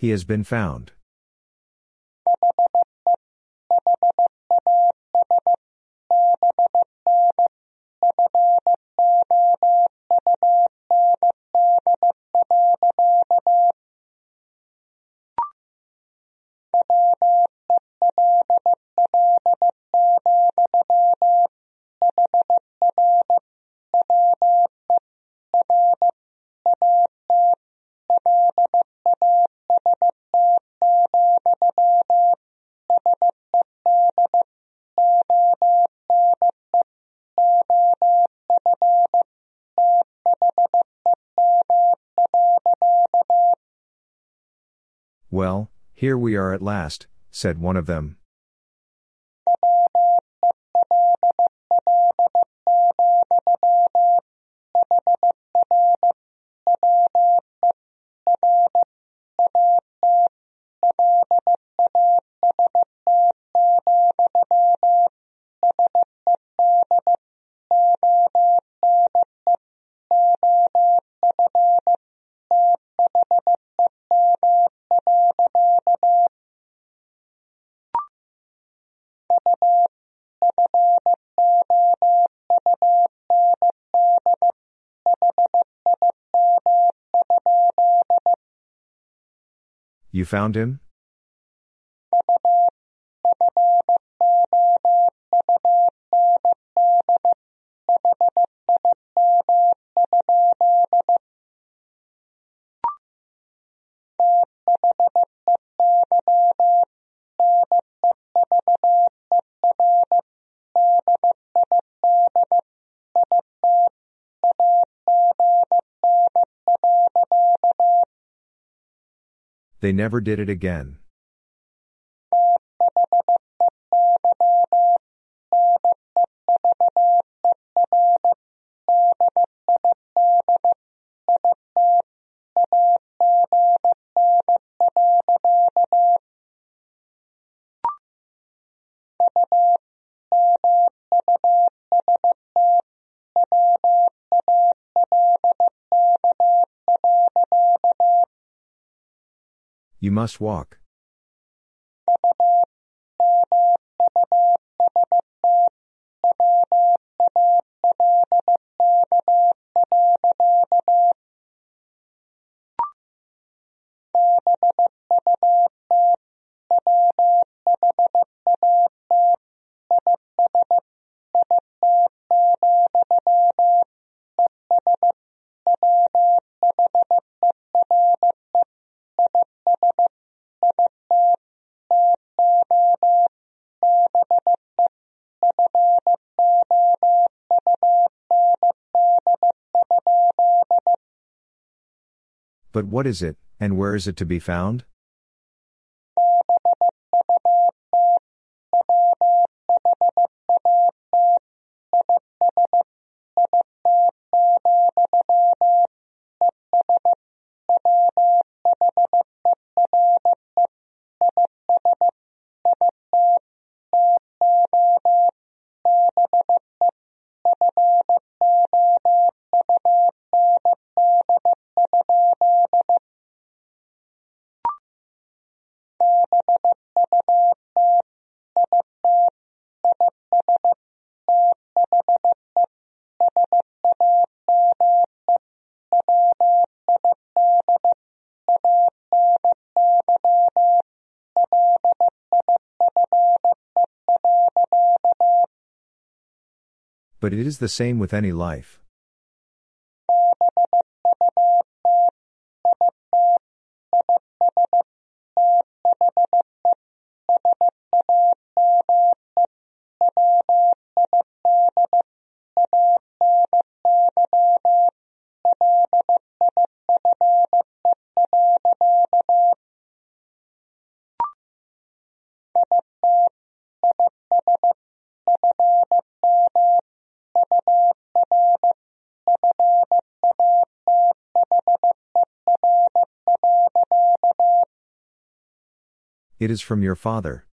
He has been found. Well, here we are at last, said one of them. You found him? They never did it again. You must walk. But what is it, and where is it to be found? But it is the same with any life. It is from your father.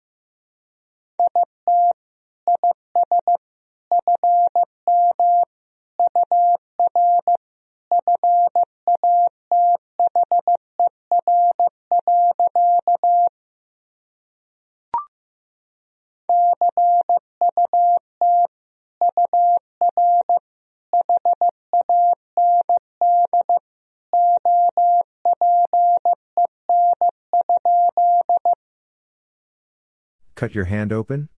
Your hand open?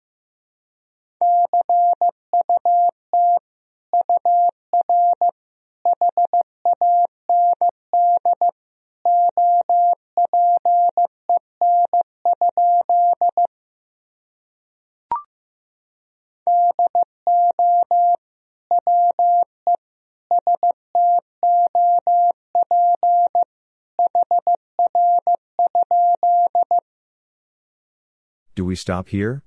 We stop here?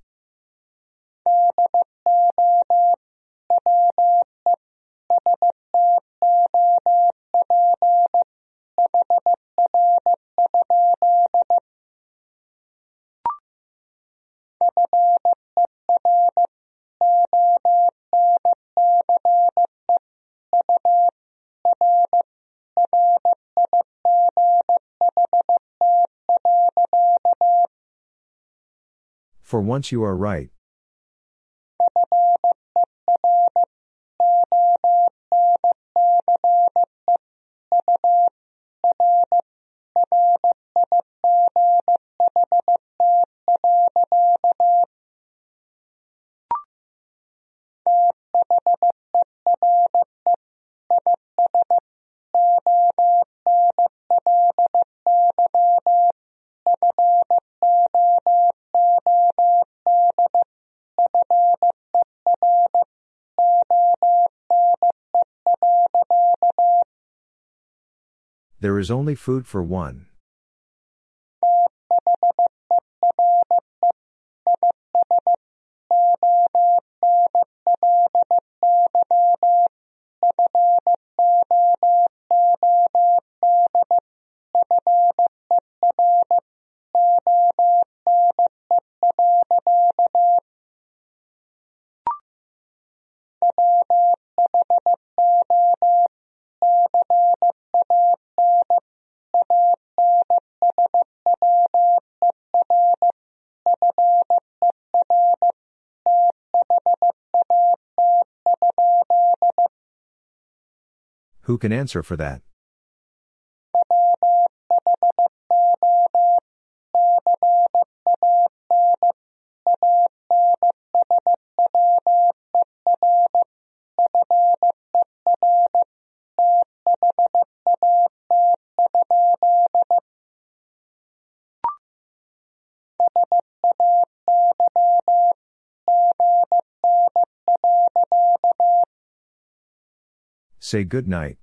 For once you are right. There is only food for one. Who can answer for that? Say good night.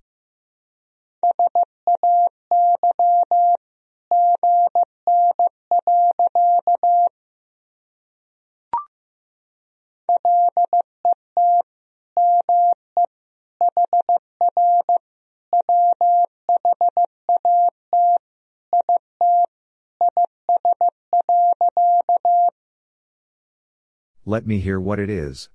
Let me hear what it is.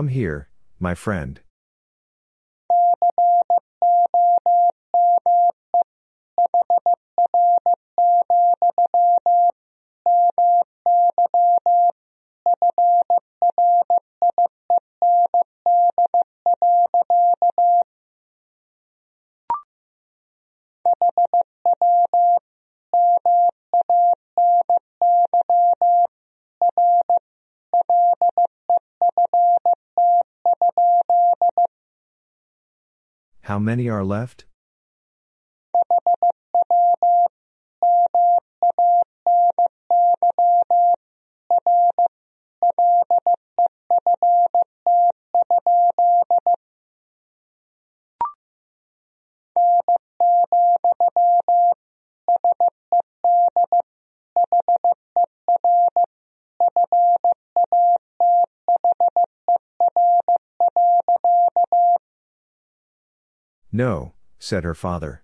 Come here, my friend. Many are left? No, said her father.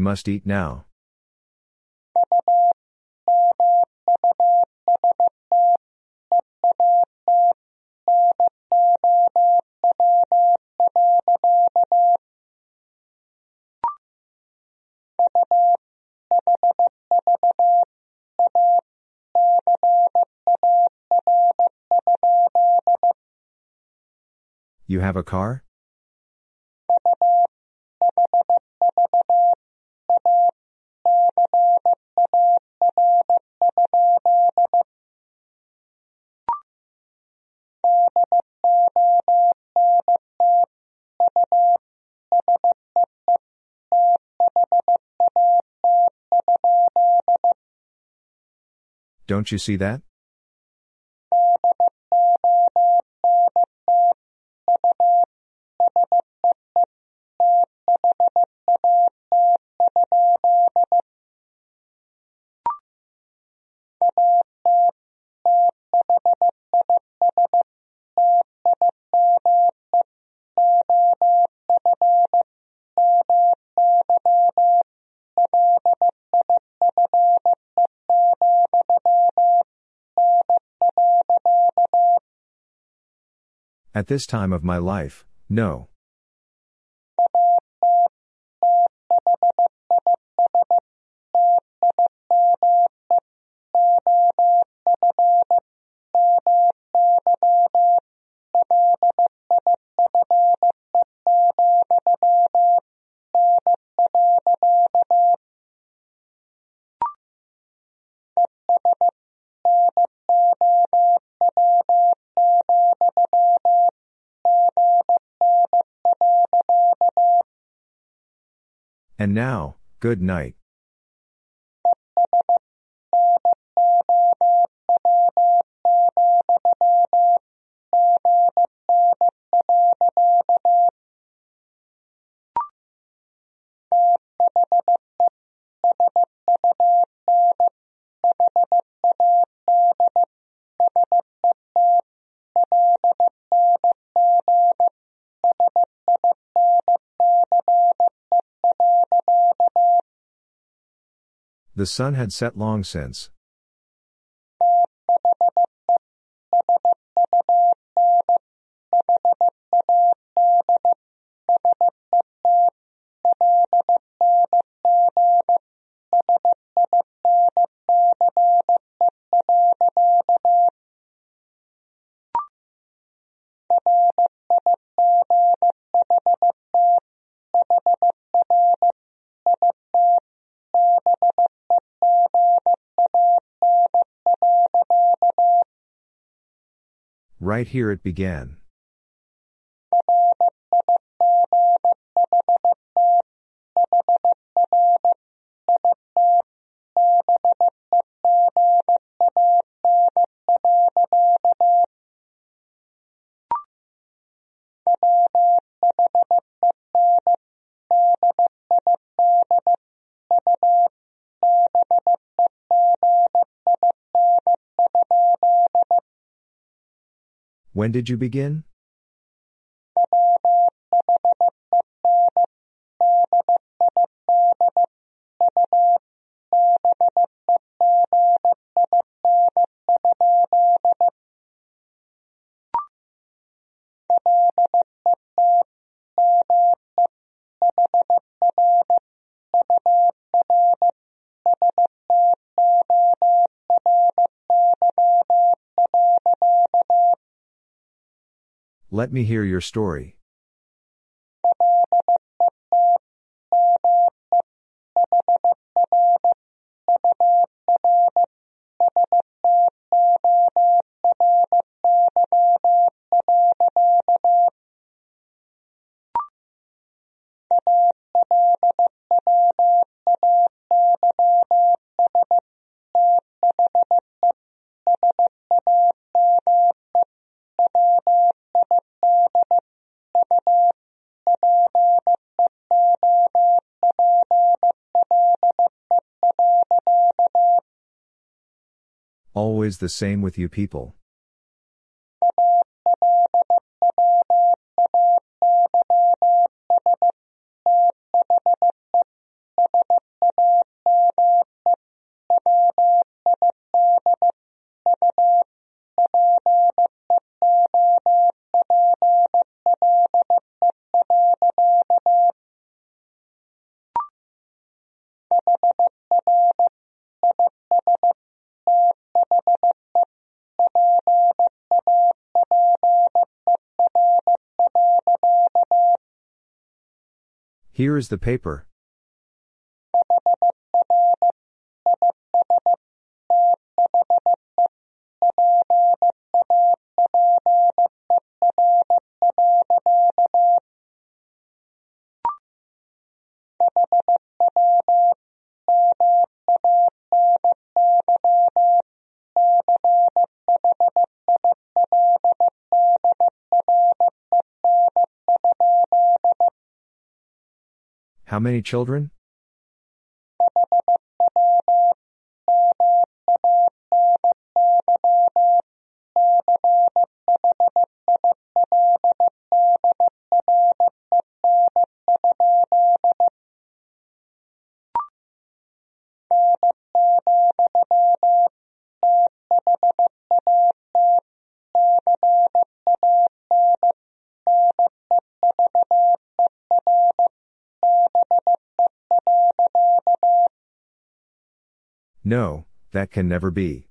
You must eat now. You have a car? Don't you see that? At this time of my life, no. Good night. The sun had set long since. Right here it began. When did you begin? Let me hear your story. The same with you people. Here is the paper. Many children? No, that can never be.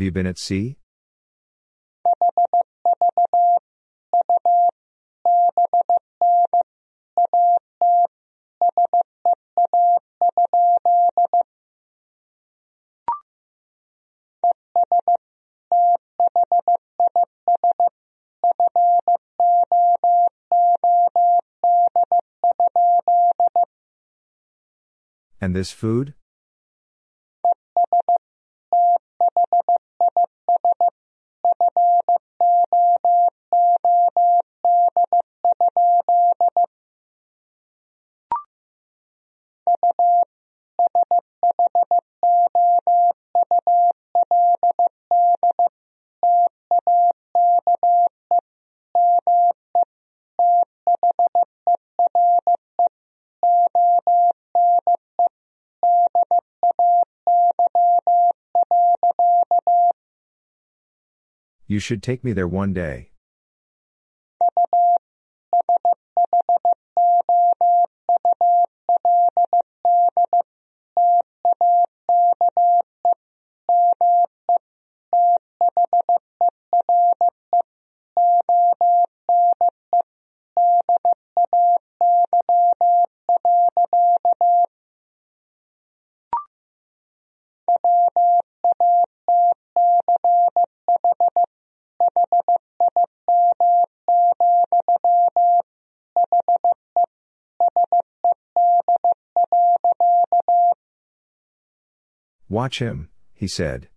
Have you been at sea? And this food? You should take me there one day. Watch him, he said.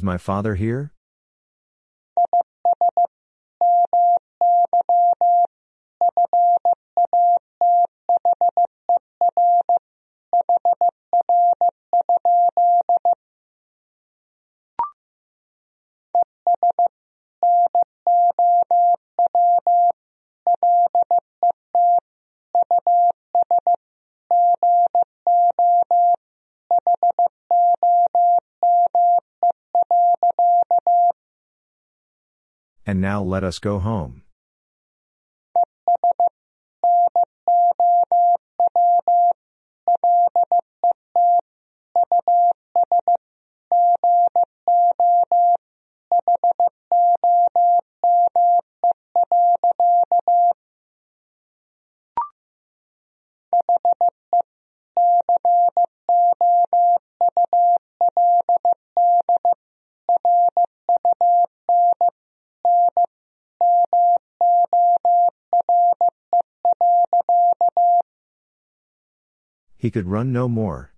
Is my father here? Now let us go home. He could run no more.